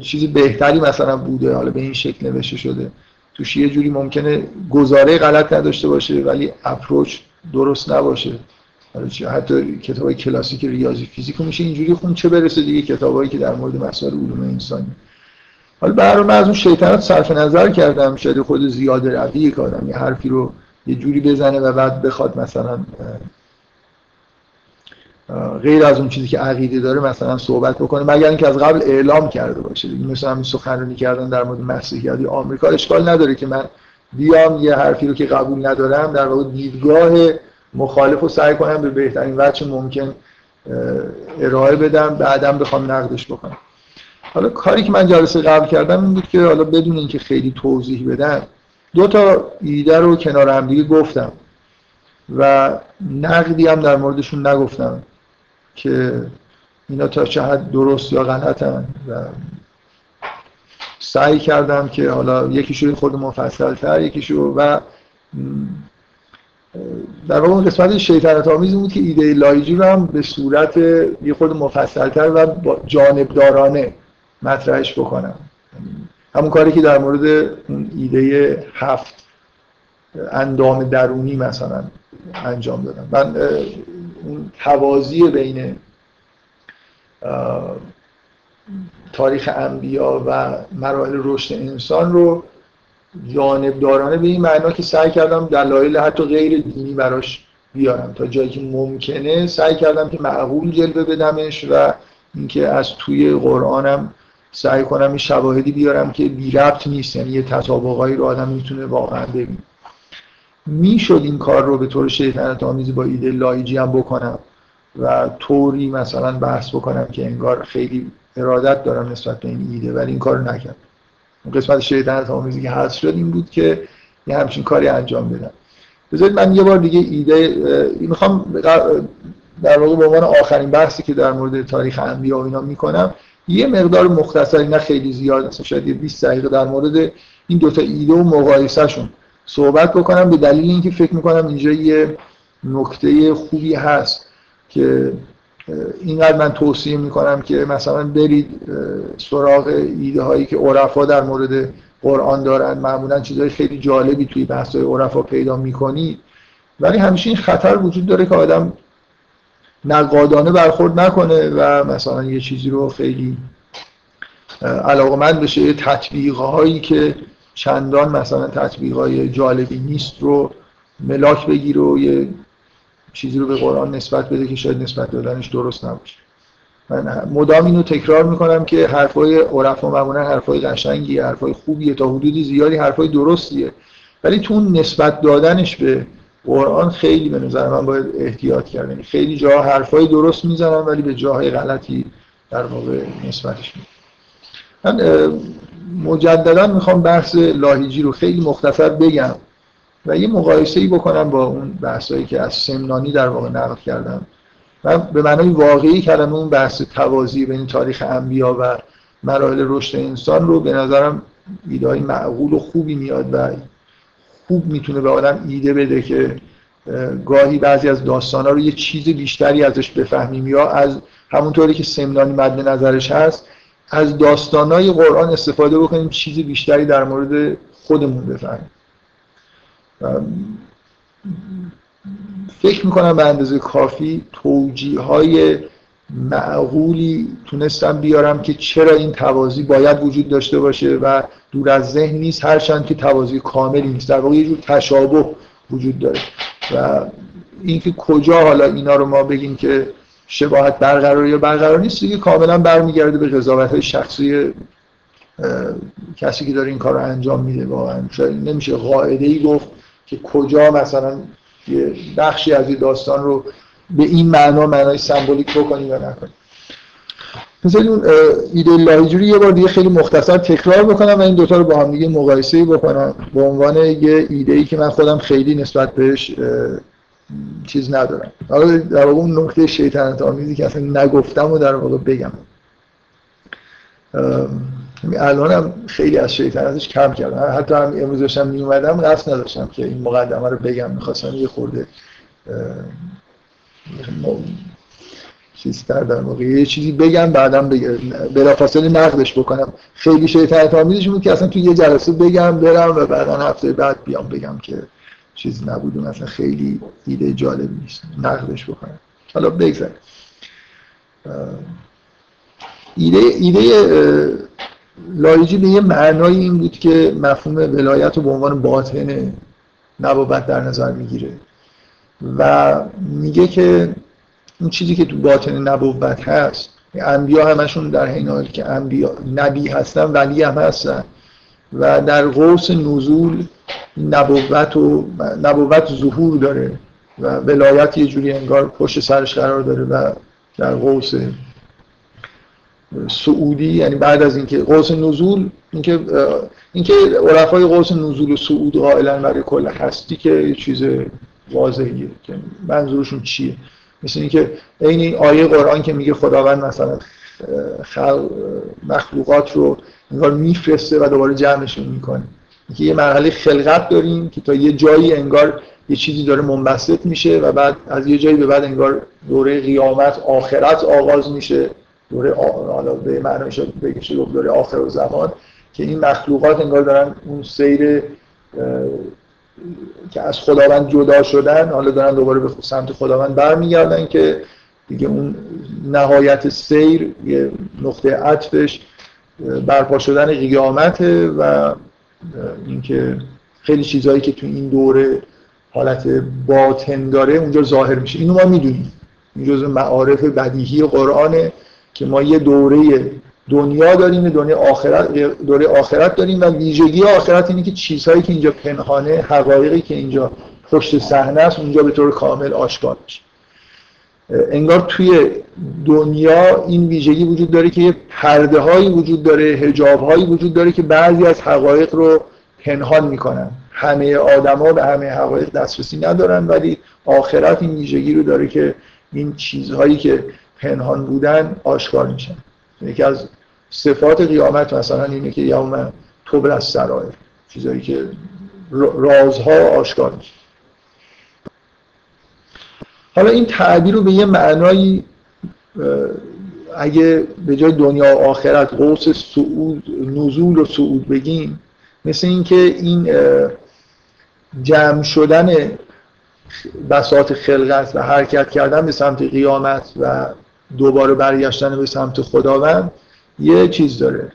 چیزی بهتری مثلا بوده حالا به این شکل نوشته شده. توش یه جوری ممکنه گزاره غلط نداشته باشه ولی اپروچ درست نباشه. حتی کتاب کلاسیک ریاضی فیزیک میشه اینجوری خون چه برسه دیگه کتابایی که در مورد مسائل علوم انسانی حالا برای من از اون شیطنت صرف نظر کردم شاید خود زیاده روی کردم یه حرفی رو یه جوری بزنه و بعد بخواد مثلا غیر از اون چیزی که عقیده داره مثلا صحبت بکنه مگر اینکه از قبل اعلام کرده باشه. دیگه مثلا همین سخنرانی کردن در مورد مسیحیت آمریکا. اشکال نداره که من بیام یه حرفی رو که قبول ندارم در واقع دیدگاه مخالف رو سعی کنم به بهترین وجه ممکن ارائه بدم بعدم بخوام نقدش بکنم. حالا کاری که من جلسه قبل کردم این بود که حالا بدون اینکه خیلی توضیح بدم دو تا ایده رو کنار هم دیگه گفتم و نقدی هم در موردشون نگفتم که اینا تا چه حد درست یا غلطن و سعی کردم که حالا یکیشو خود مفصل تر یکیشو و در واقع قسمت شیطنت آمیز بود که ایده لایجی رو هم به صورت یه خود مفصل تر و جانبدارانه مطرحش بکنم. همون کاری که در مورد اون ایده هفت اندام درونی مثلا انجام دادم. من اون توازی بین تاریخ انبیا و مراحل رشد انسان رو جانبدارانه به این معنا که سعی کردم دلایل حتی غیر دینی براش بیارم. تا جایی که ممکنه سعی کردم که معقول جلوه بدمش و اینکه از توی قرآنم سعی کنم این شواهدی بیارم که بی ربط نیست یعنی یه تطابقایی رو آدم می‌تونه واقعا ببینه. می‌شد این کار رو به طور شیطنت آمیزی با ایده لایجی هم بکنم و طوری مثلا بحث بکنم که انگار خیلی ارادت دارم نسبت به این ایده ولی این کار نکرد قسمت شیطنت آمیزی که هست شد این بود که یه همچین کاری انجام بدم. بذارید من یه بار دیگه ایده می‌خوام در واقع به عنوان آخرین بحثی که در مورد تاریخ انبیا و اینا می‌کنم یه مقدار مختصری نه خیلی زیاد مثلا شاید یه 20 دقیقه در مورد این دوتا ایده و مقایسهشون صحبت بکنم. به دلیل اینکه فکر می‌کنم اینجا یه نکته خوبی هست که اینقدر من توصیه می‌کنم که مثلا برید سراغ ایده هایی که عرفا در مورد قرآن دارن. معمولا چیزهای خیلی جالبی توی بحث های عرفا پیدا می‌کنید. ولی همیشه این خطر وجود داره که آدم نقادانه برخورد نکنه و مثلا یه چیزی رو خیلی علاقه من بشه. یه تطبیق هایی که چندان مثلا تطبیق های جالبی نیست رو ملاک بگیر و یه چیزی رو به قرآن نسبت بده که شاید نسبت دادنش درست نباشه. من مدام اینو تکرار می‌کنم که حرفای عرفا معمولا حرفای قشنگی حرفای خوبیه تا حدودی زیادی حرفای درستیه. ولی تو نسبت دادنش به قرآن خیلی به نظر من باید احتیاط کردن یعنی خیلی جا حرفای درست می‌زنم ولی به جاهای غلطی در واقع نسبتش می‌کنم. من مجددا می‌خوام بحث لاهیجی رو خیلی مختصر بگم و یه مقایسه ای بکنم با اون بحثایی که از سمنانی در واقع نقل کردم و به معنای واقعی کلمه اون بحث توازی بین تاریخ انبیا و مراحل رشد انسان رو به نظرم ایده معقول و خوبی میاد و خوب می‌تونه به آدم ایده بده که گاهی بعضی از داستان ها رو یه چیز بیشتری ازش بفهمیم یا از همونطوری که سمنانی مد نظرش هست از داستانهای قرآن استفاده بکنیم چیز بیشتری در مورد خودمون بفهمیم. فکر می‌کنم به اندازه کافی توجیه های معقولی تونستم بیارم که چرا این توازی باید وجود داشته باشه و دور از ذهن نیست هرچند که توازی کاملی نیست. در واقع یه جور تشابه وجود داره. و اینکه کجا حالا اینا رو ما بگیم که شباهت برقرار یا برقرار نیست دیگه کاملا برمیگرده به قضاوت شخصی کسی که داره این کار رو انجام میده واقعا. نمیشه قاعده ای گفت که کجا مثلا یه بخشی از این داستان رو به این معنا معنای سمبولیک بکنی یا نکنی. مثلا اون ایده لاهیجوری یه بار دیگه خیلی مختصر تکرار بکنم و این دوتا رو با هم دیگه مقایسه بکنم. به عنوان یه ایده ای که من خودم خیلی نسبت بهش چیز ندارم. حالا در واقع اون نکته شیطنت آمیزی که اصلا نگفتم و در واقع بگم. الان هم خیلی از شیطنتش کم کردم. حتی هم امروز داشتم می اومدم قصد نداشتم که این مقدمه رو بگم. می‌خواستم یه خورده چیزتر در واقع. یه چیزی بگم بعدم بلافاصله نقدش بکنم. خیلی شیطنت آمیزش بود که اصلا تو یه جلسه بگم برم و بعدا هفته بعد بیام بگم که چیز نبود مثلا خیلی ایده جالبی نیست. نقدش بکنم. حالا بگذاریم. ایده ایده لایجی به یه معنای این بود که مفهوم ولایت رو به عنوان باطن نبوت در نظر می‌گیره. و میگه که اون چیزی که تو باطن نبوت هست انبیا همشون در حین حالی که انبیا نبی هستن ولی هم هستن. و در قوس نزول نبوت و نبوت ظهور داره و ولایت یه جوری انگار پشت سرش قرار داره و در قوس سعودی یعنی بعد از اینکه قوس نزول اینکه اینکه عرفای قوس نزول و سعود قائلا برای کل هستی که یه چیز واضحیه که منظورشون چیه. مثل اینکه عین این آیه قرآن که میگه خداوند مثلا مخلوقات رو انگار میفرسته و دوباره جمعشون می‌کنه. اینکه یه مرحله خلقت داریم که تا یه جایی انگار یه چیزی داره منبسط میشه و بعد از یه جایی به بعد انگار دوره قیامت آخرت آغاز میشه. دوره حالا به معنیش بگیشه دوره آخر و زمان که این مخلوقات انگار دارن اون سیر که از خداوند جدا شدن حالا دارن دوباره به سمت خداوند برمیگردن که دیگه اون نهایت سیر یه نقطه عطفش برپا شدن قیامته و اینکه خیلی چیزهایی که تو این دوره حالت باطن داره اونجا ظاهر میشه. اینو ما می‌دونیم. این جزء معارف بدیهی قرآنه که ما یه دوره دنیا داریم دنیا آخرت دوره آخرت داریم و ویژگی آخرت اینه که چیزهایی که اینجا پنهانه حقایقی که اینجا پشت صحنه است اونجا به طور کامل آشکار میشه. انگار توی دنیا این ویژگی وجود داره که یه پرده هایی وجود داره هجاب هایی وجود داره که بعضی از حقایق رو پنهان می‌کنن. همه آدما به همه حقایق دسترسی ندارن ولی آخرت این ویژگی رو داره که این چیزهایی که پنهان بودن آشکار میشن. یکی از صفات قیامت مثلا اینه که یوم توبر از سرایر چیزهایی که رازها آشکار میشه. حالا این تعبیر رو به یه معنایی اگه به جای دنیا و آخرت قوس سعود نزول و صعود بگیم مثل اینکه این جمع شدن بساط خلقت و حرکت کردن به سمت قیامت و دوباره برگشتن به سمت خداوند یه چیز داره.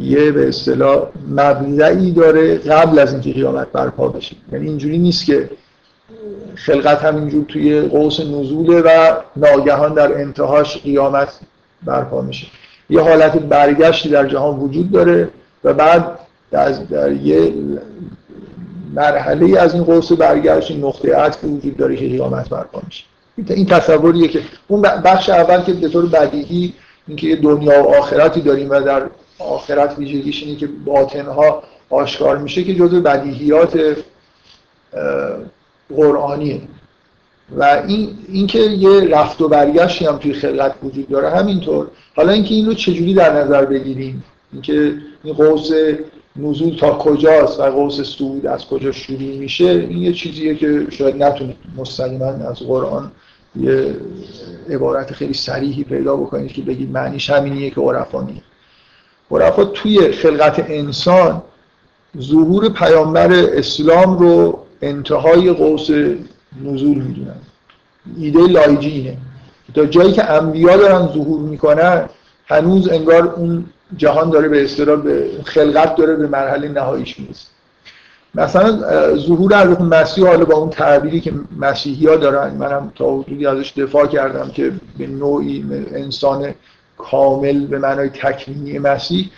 یه به اصطلاح مبدعی داره قبل از اینکه قیامت برپا بشه. یعنی اینجوری نیست که خلقت همینجور توی قوس نزوله و ناگهان در انتهاش قیامت برپا میشه. یه حالت برگشتی در جهان وجود داره و بعد در, در یه مرحله از این قوس برگشت نقطه عطف وجود داره که قیامت برپا میشه. این تصوریه که اون بخش اول که به طور بدیهی اینکه یه دنیا و آخرتی داریم و در آخرت ویژگیش اینه که باطنها آشکار میشه که جزء بدیهیات قرآنیه. و این اینکه یه رفت و برگشتی هم توی خلقت وجود داره همینطور. حالا اینکه این رو چجوری در نظر بگیریم؟ اینکه این قوس نزول تا کجاست و قوس سعود از کجا شروع میشه؟ این یه چیزیه که شاید نتونید مستقیما از قرآن یه عبارت خیلی سریحی پیدا بکنید که بگید معنیش همینیه که عرفا میگه. عرفا توی خلقت انسان ظهور پیامبر اسلام رو انتهای قوس نزول می‌دونن. ایده لایجی اینه تا جایی که انبیا دارن ظهور می‌کنن هنوز انگار اون جهان داره به اصطلاح به خلقت داره به مرحله نهاییش می‌رسه. مثلا ظهور حضرت مسیح حالا با اون تعبیری که مسیحی ها دارن منم تا حدودی ازش دفاع کردم که به نوعی انسان کامل به معنای تکوینی مسیح.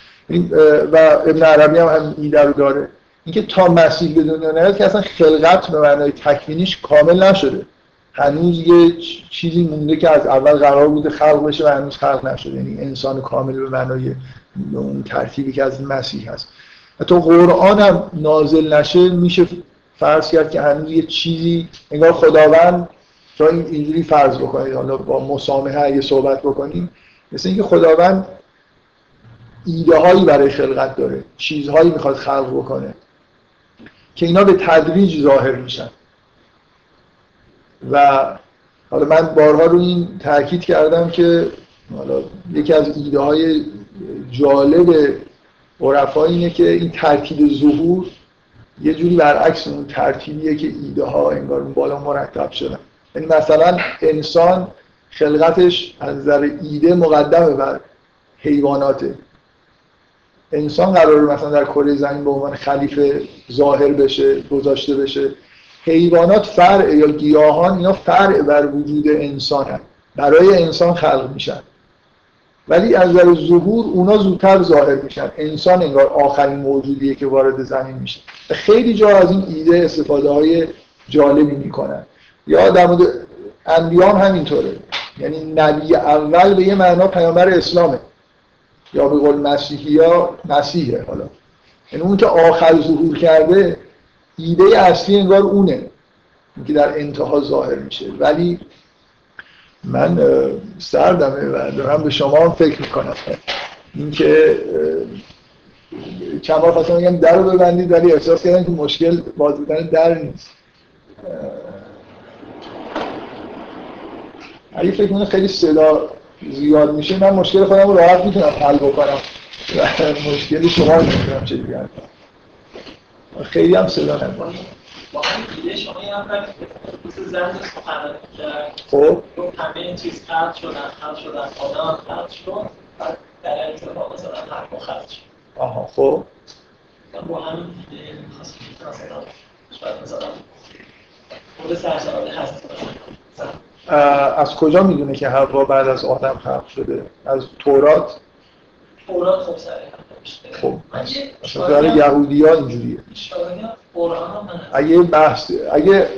و ابن عربی هم هم ایده رو داره. اینکه تا مسیح به دنیا نیاد که اصلا خلقت به معنای تکوینیش کامل نشده. هنوز یه چیزی مونده که از اول قرار بوده خلق بشه و هنوز خلق نشده. یعنی انسان کامل به معنای اون ترتیبی که از مسیح هست. حتی قرآن هم نازل نشه میشه فرض کرد که هنوز یه چیزی انگار خداوند تا اینجوری فرض بکنید حالا با مسامحه اگه صحبت بکنیم مثل اینکه خداوند ایده هایی برای خلقت داره چیزهایی می‌خواد خلق بکنه که اینا به تدریج ظاهر میشن. و حالا من بارها رو این تاکید کردم که حالا یکی از ایده های جالب عرفا اینه که این ترتیب ظهور یه جوری برعکس اون ترتیبیه که ایده ها انگار اون بالا مرتب شدن. یعنی مثلا انسان خلقتش از نظر ایده مقدمه بر حیواناته. انسان قراره مثلا در کره زمین به عنوان خلیفه ظاهر بشه گذاشته بشه. حیوانات فرع یا گیاهان اینا فرع بر وجود انسان هست. برای انسان خلق میشن. ولی از نظر ظهور اونا زودتر ظاهر میشن. انسان انگار آخرین موجودیه که وارد زمین میشه. خیلی جا از این ایده استفاده های جالبی می‌کنن. یا در مورد انبیام همینطوره. یعنی نبی اول به یه معنا پیامبر اسلامه. یا به قول مسیحی ها مسیحه حالا. یعنی اون که آخر ظهور کرده ایده اصلی انگار اونه. که در انتها ظاهر میشه. ولی من سردمه و دارم به شما هم فکر می‌کنم. اینکه چند بار خواستم بگم در رو ببندید ولی احساس کردم که مشکل باز بودن در نیست. اگه فکر کنه خیلی صدا زیاد میشه من مشکل خودم رو راحت می‌تونم حل بکنم. مشکل شما رو می‌تونم چه خیلی هم صدا نمیشه شما یه نفر زن سخنرانی کرد. خب. همه این چیز خلق شدن خلق شدن آدم خلق شد. در ارتباط مثلا حرف خلق شد. آها خب. با هم از کجا می‌دونه که هوا بعد از آدم خلق شده؟ از تورات؟ تورات خب خب برای یهودی ها اینجوریه اگه بحث اگه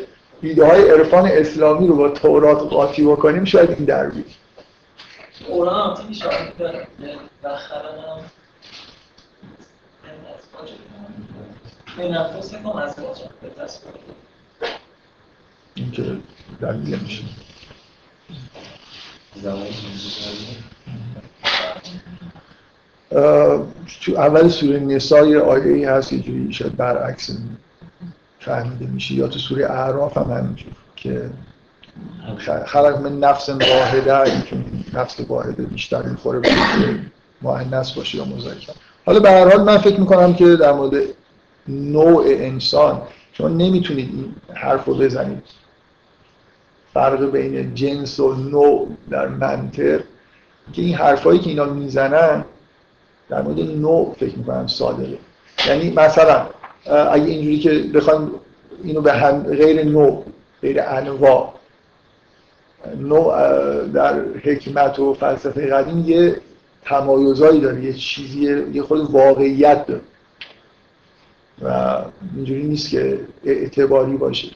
ایده های عرفان اسلامی رو با تورات قاطی بکنیم شاید این در بیاد. قرآن هم شاید این که دلیل میشه. تو اول سوره نسا یه آیه ای هست یه جوری شاید برعکس فهمیده میشه یا تو سوره اعراف هم همینجور که خلق من نفس واحده که نفس واحده بیشتر این خوره باشه مؤنث باشه یا مذکر حالا به هر حال من فکر می‌کنم که در مورد نوع انسان شما نمی‌تونید این حرف رو بزنید. فرق بین جنس و نوع در منطق. که این حرفایی که اینا می‌زنن در مورد نوع فکر می‌کنم صادقه یعنی مثلا اگه اینجوری که بخوایم اینو به هم غیر نوع غیر انواع نوع در حکمت و فلسفه قدیم یه تمایزایی داره یه چیزی یه خود واقعیت داره. و اینجوری نیست که اعتباری باشه.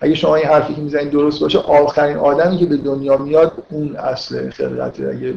اگه شما این حرفی که می‌زنید درست باشه آخرین آدمی که به دنیا میاد اون اصل خلقته. اگه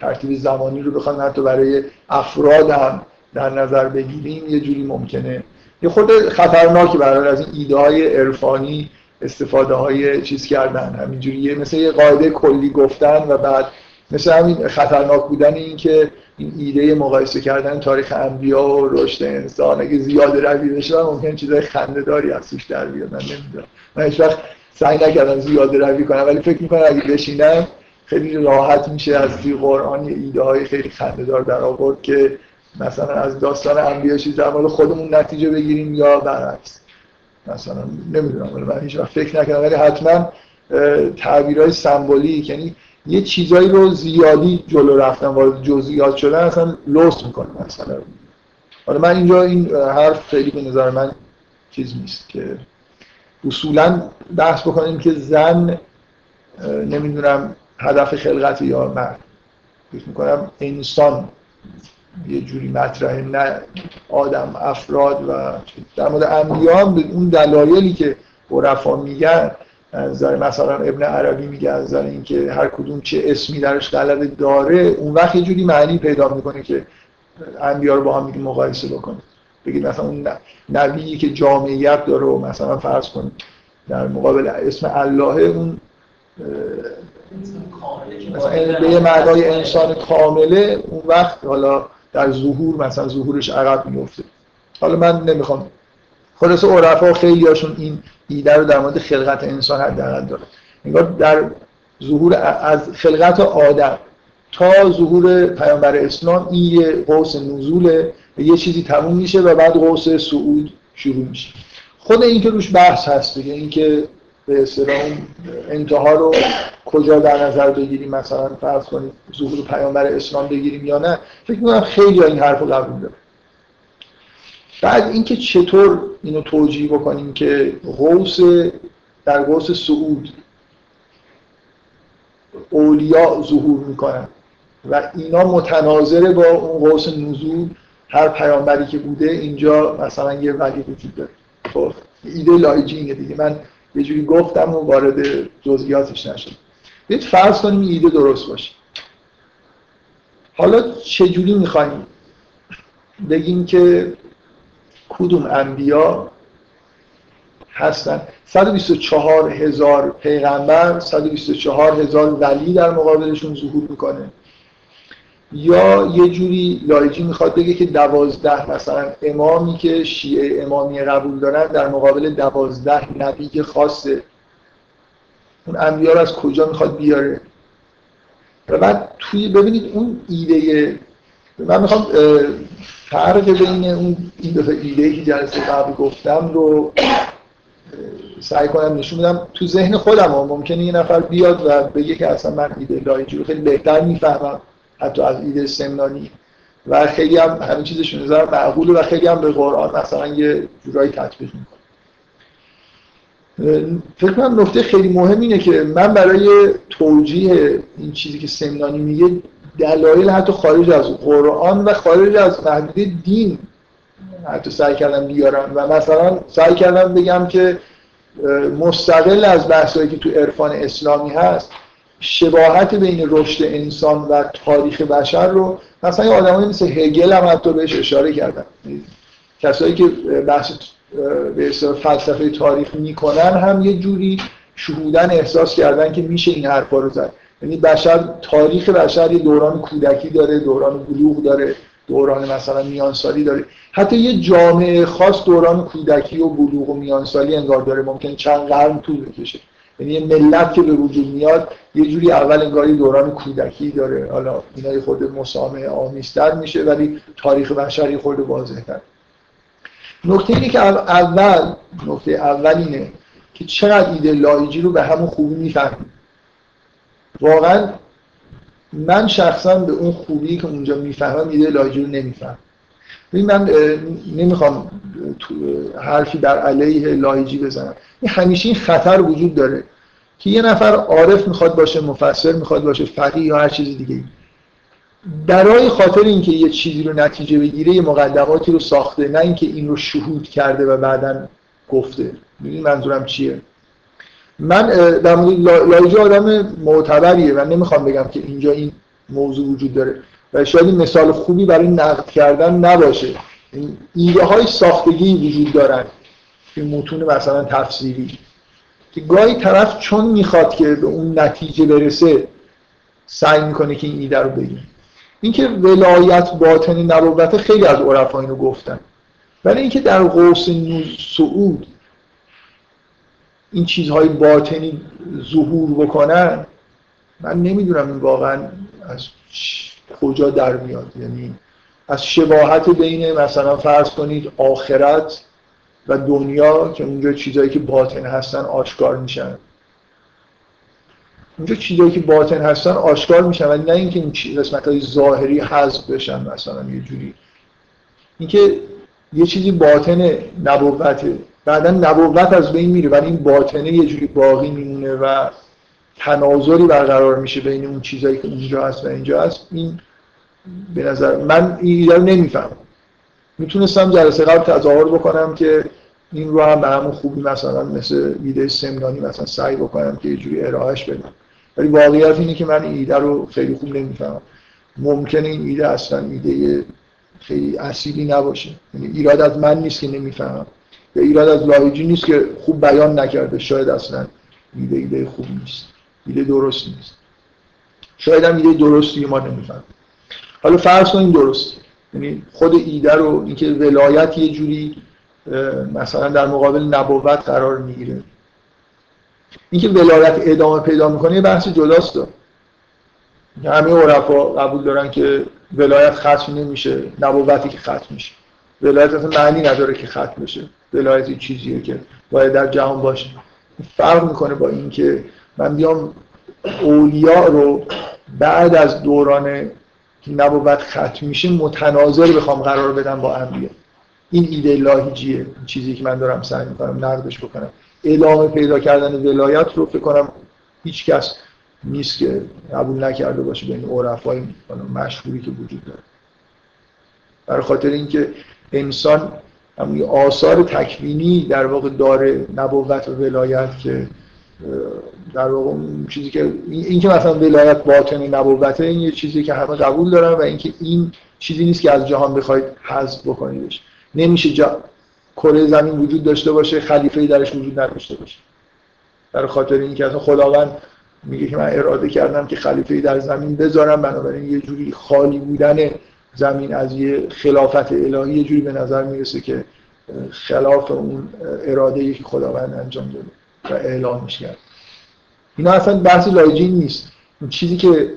ترتیب زمانی رو بخوایم حتی برای افراد هم در نظر بگیریم یه جوری ممکنه. یه خود خطرناکی برای از این ایده های عرفانی استفاده های چیز کردن. همینجوریه مثل یه قاعده کلی گفتن و بعد مثل همین خطرناک بودن این که این ایده مقایسه کردن تاریخ انبیا و رشد انسان. اگه زیاده روی بشه ممکن چیزای خنده‌داری از توش در بیاد. من نمی‌دونم. من هیچ وقت سعی نکردم زیاده روی کنم ولی فکر می‌کنم اگه بشینم خیلی راحت میشه از توی قرآن یه ایده های خیلی خنده‌دار در آورد که مثلا از داستان انبیا چیز در مورد خودمون نتیجه بگیریم یا برعکس. مثلا نمی‌دونم ولی من هیچ فکر نکردم ولی حتما تعبیرهای سمبولیک یعنی یه چیزایی رو زیادی جلو رفتن وارد جزئیات شدن اصلا لوس می‌کنه مثلا. حالا من اینجا این حرف خیلی به نظر من چیز نیست که اصولا بحث بکنیم که زن نمی‌دونم هدف خلقت یا مرد فکر می‌کنم انسان یه جوری مطرحه نه آدم افراد و در مورد انبیا اون دلایلی که عرفا میگن نظر مثلا ابن عربی میگه از نظر اینکه هر کدوم چه اسمی درش غلبه داره اون وقت یه جوری معنی پیدا می‌کنه که انبیا رو با هم مقایسه بکنه. بگید مثلا اون نبیی که جامعیت داره و مثلا فرض کنید در مقابل اسم الله اون مثلا به یه معنای انسان کامله اون وقت حالا در ظهور مثلا ظهورش عقب میفته حالا من نمی‌خوام. خلاص عرفا خیلی هاشون این ایده رو در مورد خلقت انسان حداقل داره. انگار در ظهور از خلقت آدم تا ظهور پیامبر اسلام این یه قوس نزوله یه چیزی تموم میشه و بعد قوس صعود شروع میشه. خود این که روش بحث هست دیگه این که به اصطلاح انتها رو کجا در نظر بگیریم مثلا فرض کنید ظهور پیامبر اسلام بگیریم یا نه فکر می‌کنم خیلی این حرف رو قبول داره بعد اینکه چطور اینو توجیه بکنیم که غوث در غوث سعود اولیا ظهور می‌کنن و اینا متناظره با اون غوث نزول هر پیامبری که بوده اینجا مثلا یه ولی وجود داره. خب ایده لایجی اینه دیگه. من یه جوری گفتم و وارد جزئیاتش نشد. بیاید فرض کنیم ایده درست باشه. حالا چجوری می‌خوایم بگیم که کدوم انبیا هستن؟ 124 هزار پیغمبر 124 هزار ولی در مقابلشون ظهور می‌کنه. یا یه جوری لایجی می‌خواد بگه که دوازده مثلا امامی که شیعه امامی قبول دارن در مقابل دوازده نبی که خاصه. اون انبیا از کجا می‌خواد بیاره؟ و بعد توی ببینید اون ایده من می‌خوام فرق بین اون ایده که جلسه قبل گفتم رو سعی کنم نشون بدم. تو ذهن خودم هم ممکنه یه نفر بیاد و بگه که اصلا من ایده لایجی رو خیلی بهتر می‌فهمم. حتی از ایده سمنانی. و خیلی هم همین چیزشون نظر معقوله و خیلی هم به قرآن مثلا یه جورایی تطبیق می‌کنه. فکر کنم نکته خیلی مهم اینه که من برای توجیه این چیزی که سمنانی میگه دلایل حتی خارج از قرآن و خارج از محدوده دین حتی سعی کردم بیارم. و مثلا سعی کردم بگم که مستقل از بحثایی که تو عرفان اسلامی هست شباهت بین رشد انسان و تاریخ بشر رو مثلا یه آدمایی مثل هگل هم حتی بهش اشاره کردن. کسایی که بحث به فلسفه تاریخ می‌کنن هم یه جوری شهودن احساس کردن که میشه این حرفا رو زد. یعنی بشر تاریخ بشر یه دوران کودکی داره دوران بلوغ داره دوران مثلا میانسالی داره. حتی یه جامعه خاص دوران کودکی و بلوغ و میانسالی انگار داره. ممکن چند قرن طول بکشه. یعنی یه ملت که به وجود میاد یه جوری اول انگاری دوران کودکی داره. حالا اینا خود مسامه آمیزتر میشه ولی تاریخ بشری خود واضحتر. نکته اینه که اول نکته اول اینه که چقدر ایده لایجی رو به همون خوبی می‌فهمیم. واقعا من شخصا به اون خوبی که اونجا می‌فهمم ایده لایجی رو نمیفهم من نمی‌خوام حرفی در علیه لایجی بزنم. همیشه این خطر وجود داره که یه نفر عارف می‌خواد باشه مفسر می‌خواد باشه فقیه یا هر چیز دیگه. برای خاطر اینکه یه چیزی رو نتیجه بگیره یه مقدماتی رو ساخته نه اینکه این رو شهود کرده و بعدا گفته. می‌دونی منظورم چیه؟ من در مورد لایجا آدم معتبریه و نمی‌خوام بگم که اینجا این موضوع وجود داره. و شاید این مثال خوبی برای نقد کردن نباشه. ایده های ساختگی وجود دارن این متون مثلا تفسیری. که گاهی طرف چون می‌خواد که به اون نتیجه برسه سعی می‌کنه که این ایده رو بگه. اینکه ولایت باطنی نبوت خیلی از عرفا اینو گفتن. ولی اینکه در قوس سعود این چیزهای باطنی ظهور بکنن من نمی‌دونم این واقعا از کجا در میاد. یعنی از شباهت بین مثلا فرض کنید آخرت و دنیا که اونجا چیزهایی که باطن هستن آشکار میشن. اونجا چیزایی که باطن هستن آشکار میشن ولی نه اینکه این قسمت های ظاهری حذف بشن مثلا یه جوری. اینکه یه چیزی باطن نبوته. بعدا نبوت از بین میره ولی این باطنه یه جوری باقی میمونه و تناظری برقرار میشه بین اون چیزایی که اونجا هست و اینجا هست این به نظر من این ایده رو نمی‌فهمم. می‌تونستم جلسه قبل تظاهر بکنم که این رو هم به همون خوبی مثلا مثل ایده سمنانی مثلا سعی بکنم که یه جوری ارائهش بدم. ولی واقعیت اینه که من این ایده رو خیلی خوب نمی‌فهمم. ممکنه این ایده اصلا ایده خیلی اصیلی نباشه. یعنی ایراد از من نیست که نمی‌فهمم. یا ایراد از لاهیجی نیست که خوب بیان نکرده. شاید اصلا ایده ایده خوب نیست. ایده درست نیست. شاید هم ایده درستی ما نمیفهم حالا فرض کنیم درست یعنی خود ایده رو اینکه ولایت یه جوری مثلا در مقابل نبوت قرار می‌گیره. اینکه ولایت ادامه پیدا می‌کنه یه بحث جداست همه عرفا قبول دارن که ولایت ختم نمیشه. نبوتی که ختم میشه. ولایت اصلا معنی نداره که ختم بشه. ولایت چیزیه که باید در جهان باشه. فرق می‌کنه با اینکه من بیام اولیا رو بعد از دوران نبوت ختم میشه متناظر بخوام قرار بدم با انبیا این ایده لاهیجیه چیزی که من دارم سعی می‌کنم نقدش بکنم. ادامه پیدا کردن ولایت رو فکر کنم هیچ کس نیست که قبول نکرده باشه بین عرفای مشهوری که وجود داره. برای خاطر اینکه انسان همون آثار تکوینی در واقع داره نبوت و ولایت که در واقع چیزی که این که مثلا ولایت باطن نبوته این یه چیزی که همه قبول دارن و اینکه این چیزی نیست که از جهان بخواید حذف بکنیدش. نمیشه جا... کره زمین وجود داشته باشه خلیفه درش وجود نداشته باشه. در خاطر اینکه اصلا خداوند میگه که من اراده کردم که خلیفه در زمین بذارم بنابراین یه جوری خالی بودن زمین از یه خلافت الهی یه جوری به نظر می‌رسه که خلاف اون اراده که خداوند انجام داده. و اعلامش کرد اینا اصلا بحث لایجی نیست. اون چیزی که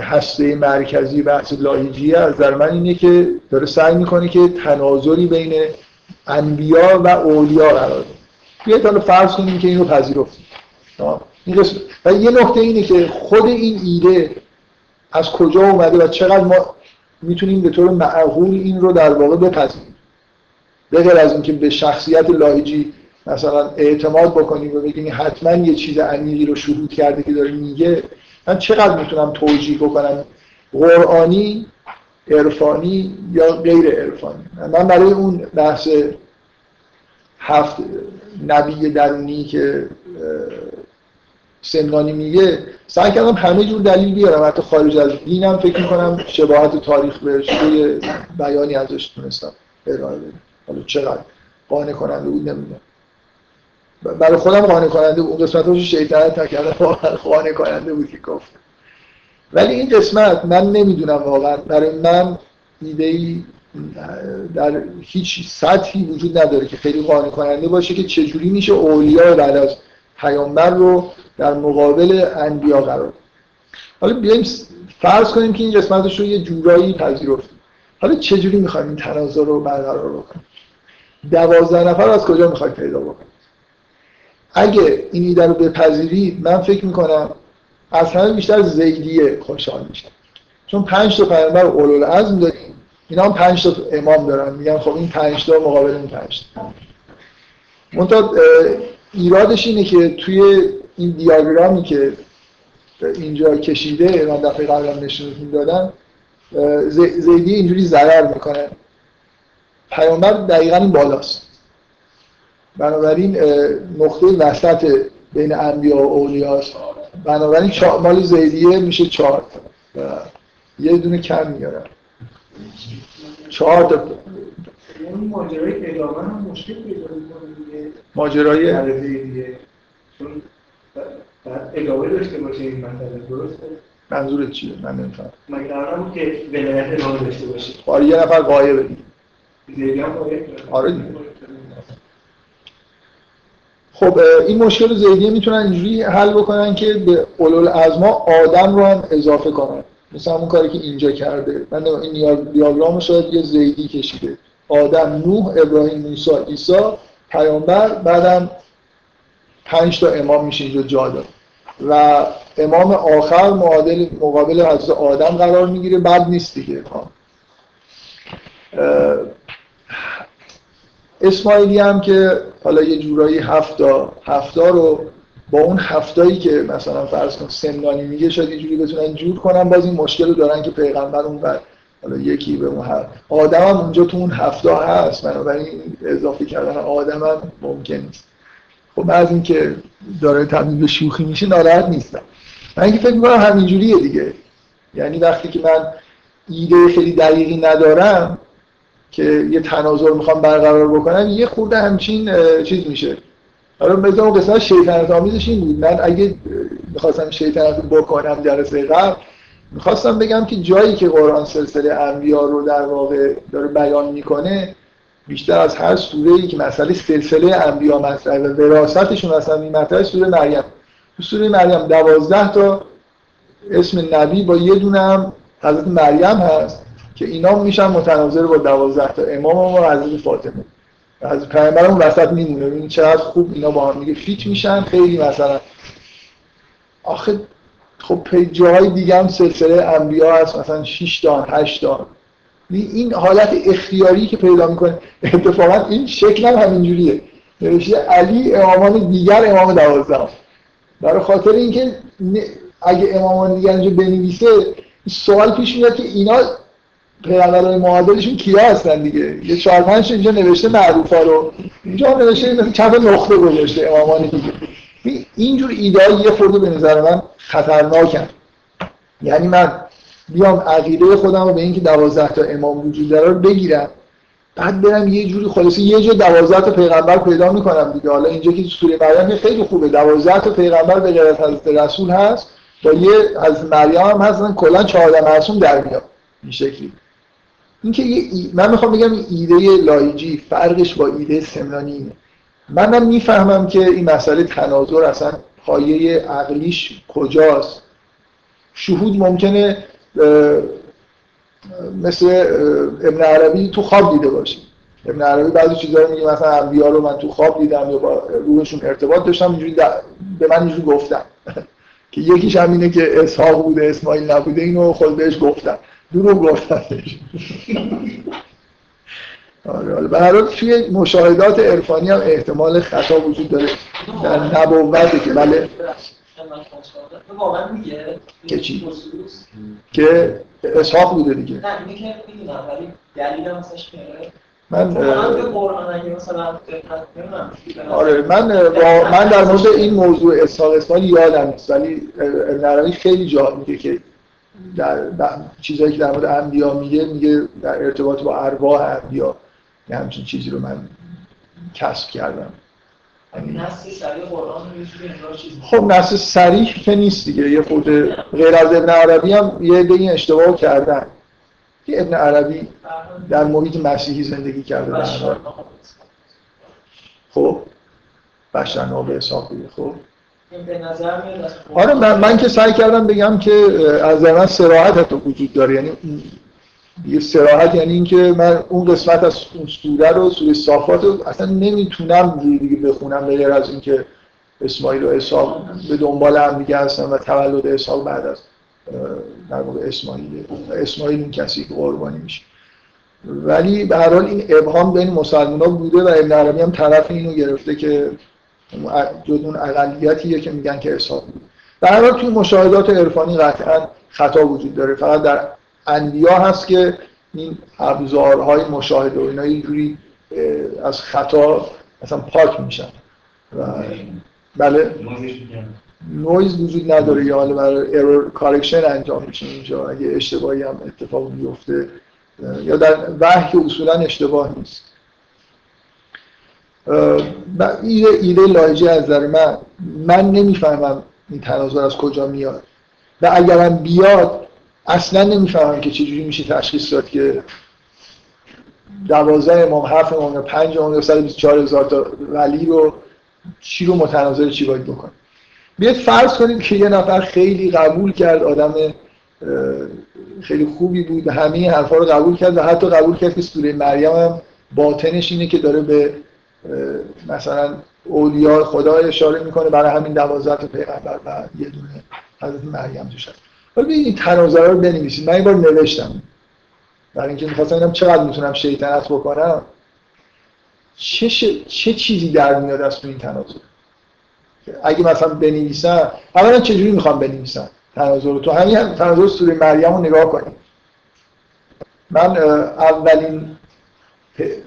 هسته مرکزی بحث لایجیه از در من اینه که داره سعی می‌کنه که تناظری بین انبیا و اولیا قرار ده بیایید حالا فرض کنیم که اینو پذیرفتیم. و یه نکته اینه که خود این ایده از کجا اومده و چقدر ما می‌تونیم به طور معقول این رو در واقع بپذیریم. به از اینکه به شخصیت لاهیجی مثلا اعتماد بکنیم و بگیم حتما یه چیز عمیقی رو شهود کرده که داره میگه من چقدر می‌تونم توجیه بکنم؟ قرآنی عرفانی یا غیر عرفانی؟ من برای اون بحث هفت نبی درونی که سمنانی میگه سعی کردم همه جور دلیل بیارم. حتی خارج از دینم فکر می‌کنم شباهت تاریخ بهش یه بیانی ازش تونستم ارائه بدم. حالا چقدر قانع کننده بود نمی‌دونم. برای خودم قانع کننده اون قسمت رو شیطنت نکردم واقعا قانع کننده بود که گفت. ولی این قسمت من نمی‌دونم واقعا. برای من ایده ای در هیچ سطحی وجود نداره که خیلی قانع کننده باشه که چجوری میشه اولیا بعد از پیامبر رو در مقابل انبیا قرار حالا بیایم فرض کنیم که این قسمتش رو یه جورایی پذیرفتیم حالا چجوری می‌خوایم این تناظر رو برقرار بکنیم؟ دوازده نفر از کجا می‌خواید پیدا بکنیم؟ اگه این ایده رو بپذیرید من فکر می‌کنم همه بیشتر زیدیه خوشحال میشه چون پنج تا پیامبر اولول عزم داریم. اینا هم پنج تا امام دارن. میگن خب این پنج تا مقابل این پنج تا. ایرادش اینه که توی این دیاگرامی که اینجا کشیده من دفعه قبلا نشونتون دادم زیدی اینجوری ضرر می‌کنه. پیامبر دقیقا این بالاست. بنابراین نقطه وسط بین انبیا و اولیاست بنابراین مال زیدیه میشه چهار یه دونه کم میارن چهار تا. ماجرای ادامه هم مشکل پیدا می‌کنه ماجرای؟ چون ادامه داشته باشه این مسئله درسته؟ منظورت چیه؟ من نمیفهم. مگه قرار بود که ولایت ادامه داشته باشه؟ آره یه نفر قایبه زیدی هم قایب آره دیگه. خب این مشکل زیدیه می‌تونن اینجوری حل بکنن که به اولول ازما آدم رو هم اضافه کنن. مثل همون کاری که اینجا کرده. من این دیاگرام شاید یه زیدی کشیده. آدم نوح ابراهیم موسی عیسی پیامبر بعدم پنج تا امام میشه اینجا جا داد. و امام آخر معادل مقابل حضرت آدم قرار می‌گیره. بد نیست دیگه. اسماعیلی هم که حالا یه جورایی هفتا هفتا رو با اون هفتایی که مثلا فرض کن سمنانی میگه شاید یه جوری بتونن جور کنن باز این مشکل رو دارن که پیغمبر اون بر حالا یکی به اون هر آدم هم اونجا تو اون هفتا هست بنابراین اضافه کردن آدم هم ممکن نیست. خب من از اینکه داره تبدیل به شوخی میشه ناراحت نیستم. من اینکه فکر می‌کنم همینجوریه دیگه. یعنی وقتی که من ایده خیلی دقیقی ندارم که یه تناظر می‌خوام برقرار بکنم یه خورده همچین چیز میشه. حالا مثلا اون قسمت شیطنت آمیزش این بود. من اگه می‌خواستم شیطنت بکنم جلسه قبل می‌خواستم بگم که جایی که قرآن سلسله انبیا رو در واقع داره بیان می‌کنه بیشتر از هر سوره ای که مسئله سلسله انبیا مطرحه و وراثتشون مثلا این مطرح سوره مریم. تو سوره مریم دوازده تا اسم نبی با یه دونه هم حضرت مریم هست. که اینا میشن متناظر با دوازده تا امام و حضرت فاطمه. از پیامبرمون وسط میمونه. این چقدر خوب اینا با هم دیگه فیت میشن. خیلی مثلا آخه خب پی جاهای دیگه هم سلسله انبیا هست. مثلا 6 تا 8 تا. این حالت اختیاری که پیدا می‌کنه اتفاقا این شکل هم همینجوریه. نوشته علی امامان دیگر امام دوازده. برای خاطر اینکه اگه امامان دیگر اینجا بنویسه سوال پیش میاد که اینا پیغمبران معادلشون کیا هستن دیگه؟ یه چهار پنج اینجا نوشته معروفا رو. اینجا نوشته چند نقطه گذاشته امامان دیگه اینجور ایده یه خورده به نظر من خطرناکن. یعنی من بیام عقیده خودم رو به اینکه دوازده تا امام وجود داره رو بگیرم. بعد برم یه جوری خلاصه یه جور دوازده تا پیغمبر پیدا می‌کنم دیگه. حالا اینجا که سوره مریم خیلی خوبه. دوازده تا پیغمبر به غیر حضرت رسول هست. با یه از مریم هم هستن. کلا چهار معصوم در میاد. این شکلی. اینکه من می‌خوام بگم ایده لایجی فرقش با ایده سمنانی اینه. منم می‌فهمم که این مسئله تناظر اصلا پایه عقلیش کجاست. شهود ممکنه مثل ابن عربی تو خواب دیده باشه. ابن عربی بعضی چیزا رو میگه مثلا انبیا رو من تو خواب دیدم یا با روحشون ارتباط داشتم اینجوری به من اینجوری گفتم که یکیش هم اینه که اسحاق بوده اسماعیل نبوده اینو خود بهش گفتم دروغ گفتنش. آره حالا به هر حال توی مشاهدات عرفانی هم احتمال خطا وجود داره. در نبوته که بله. که چی؟ که اسحاق بوده دیگه. نه که می‌دونم ولی دلیل هم من آره من با من در مورد این موضوع اسحاق اسماعیل یادم نیست ولی ابن عربی خیلی جا میگه که در چیزایی که در مورد انبیا میگه میگه در ارتباط با ارواح انبیا یه همچین چیزی رو من کسب کردم. خب نص سریح که نیست دیگه. یه خود غیر از ابن عربی هم یه به این اشتباه کردن. که ابن عربی در محیط مسیحی زندگی کرده در خب بشر به حساب خب آره من, من که سعی کردم بگم که از من سراحت حتی وجود داره. یعنی یه سراحت یعنی اینکه من اون قسمت از اون سوره رو سوره صافات رو اصلا نمی‌تونم دیگه بخونم به از اینکه اسماعیل و اسحاق به دنبال هم دیگه هستن و تولد اسحاق بعد از در واقع اسماعیل اسماعیل این کسی که قربانی میشه. ولی به هر حال این ابهام بین مسلمان ها بوده و ابن عربی هم طرف اینو گرفته که جز اون اقلیتیه که میگن که به هر حال توی مشاهدات عرفانی قطعا خطا وجود داره. فقط در انبیا هست که این ابزارهای مشاهده و اینا اینجوری از خطا مثلا پاک میشن. و بله نویز وجود نداره یا حالا برای error correction انجام میشه اینجا. اگه اشتباهی هم اتفاق میفته یا در وحی که اصولا اشتباه نیست. ایده, ایده لایجی از در من من نمی‌فهمم این تناظر از کجا میاد. و اگرم بیاد اصلا نمی‌فهمم که چجوری میشه تشخیص داد که دوازده امام هفت امام پنج امام چهار هزار تا ولی رو چی رو متناظر چی باید بکنه. بیاید فرض کنید که یه نفر خیلی قبول کرد آدم خیلی خوبی بود همه حرفا رو قبول کرد و حتی قبول کرد که سوره مریم هم باطنش اینه که داره به مثلا اولیاء خدا اشاره می‌کنه برای همین دوازده تا پیغمبر و یه دونه حضرت مریم توش هست. ولی این تناظر رو بنویسید. من این بار نوشتم. برای اینکه می‌خواستم ببینم چقدر می‌تونم شیطنت بکنم. چه, چه چیزی در میاد از تو این تناظر اگه مثلا بنویسم اولا چجوری می‌خوام بنویسم تناظر تو همین تناظر سوره مریم رو نگاه کنیم من اولین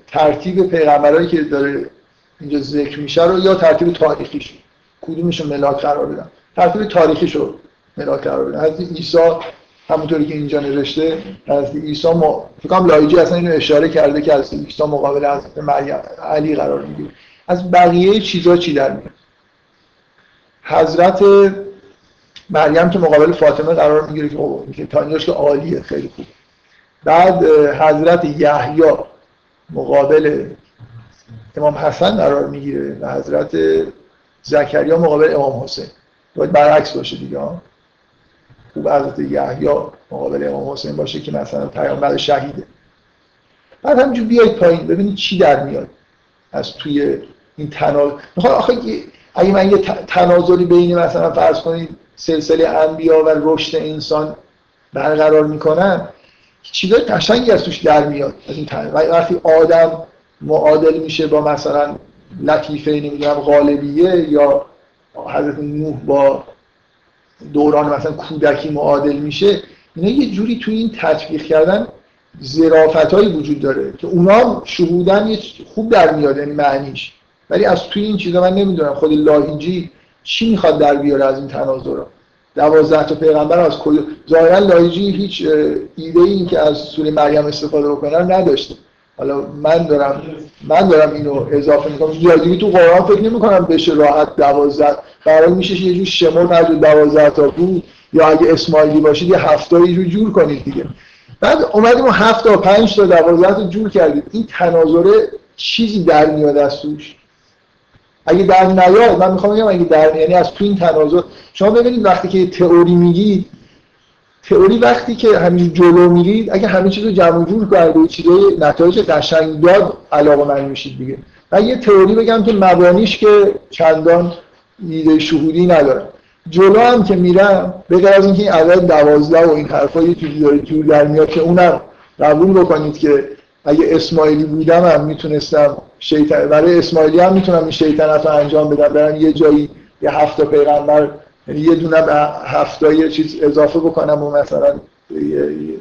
ترتیب پیغمبرایی که داره اینجا ذکر میشه رو یا ترتیب تاریخیش؟ کدومشون ملاک قرار بدم ترتیب تاریخیش رو ملاک قرار بدم حضرت عیسی همونطوری که اینجا نوشته حضرت عیسی ما فکرم لایجی اصلا اینو اشاره کرده که حضرت عیسی مقابل حضرت مریم علی قرار می‌گیره. از بقیه چیزا چی در میاد؟ حضرت مریم که مقابل فاطمه قرار می‌گیره که خب، تا اینجاش که عالیه خیلی خوب. بعد حضرت یحیی مقابل امام حسن قرار می‌گیره و حضرت زکریا مقابل امام حسین. باید برعکس باشه دیگه خوب حضرت یحیی مقابل امام حسین باشه که مثلا پیامبر شهیده. بعد همینجور بیاید پایین ببینید چی در میاد از توی این تنال آخه اگه من یه تنازلی بین مثلا فرض کنید سلسله انبیا و رشد انسان برقرار می‌کنن چیزای قشنگی از توش در میاد از این وقتی آدم معادل میشه با مثلا لطیفه نمی‌دونم غالبیه یا حضرت نوح با دوران مثلا کودکی معادل میشه اینا یه جوری توی این تطبیق کردن زرافت وجود داره که اونا شهودن خوب در میاد یعنی معنیش. ولی از توی این چیزا من نمی‌دونم خود لاهیجی چی می‌خواد در بیاره از این تناظر دوازده تا پیغمبر از کل ظاهرا لاهیجی هیچ ایده این که از سوره مریم استفاده بکنه نداشته. حالا من دارم من دارم اینو اضافه می‌کنم. لاهیجی تو قرآن فکر نمی‌کنم بشه راحت دوازده برای میشه یه جور شمار از دوازده تا بود. یا اگه اسماعیلی باشید یه هفتایی رو جور کنید دیگه. بعد اومدیم هفت تا پنج تا دوازده تا جور کردید این تناظره چیزی در میاد از توش؟ اگه در نیاد من می‌خوام بگم اگه در یعنی از تو این تناظر. شما ببینید وقتی که تئوری میگید تئوری وقتی که همین جلو میرید اگه همه چیز رو جمع جور کرده و چیزای نتایج قشنگ داد علاقه من میشید دیگه. من یه تئوری بگم که مبانیش که چندان ایده شهودی نداره. جلو هم که میرم به از اینکه این عدد دوازده و این حرفا یه جوری داره جور در میاد که اونم قبول بکنید که اگه اسماعیلی بودم هم می‌تونستم شیطن برای اسماعیلی هم می‌تونم این شیطنت رو انجام بدم. برن یه جایی یه هفته پیغمبر یعنی یه دونه هفته یه چیز اضافه بکنم و مثلا یه,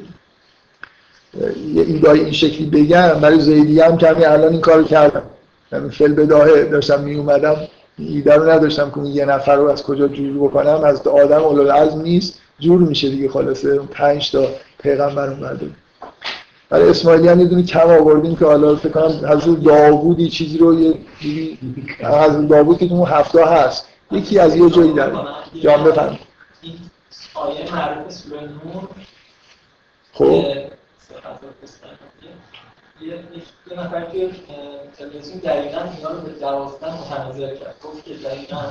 ایدای این شکلی بگم. برای زیدی هم کمی الان این کارو کردم. یعنی فل بداهه داشتم می اومدم ایده رو نداشتم که یه نفر رو از کجا جور بکنم. از آدم اولوالعزم نیست. جور میشه دیگه خلاصه. پنج تا پیغمبر اومده. برای اسماعیلی هم یه دونه کم آوردیم که حالا فکر کنم حضرت داوودی چیزی رو یه جوری حضرت داوود که اون هفته هست. یکی از یه جایی داره جان بفهم این آیه معروف سوره نور. خب. یه نفر که تلویزیون دقیقا اینا رو به دوازده متنظر کرد. گفت که دقیقا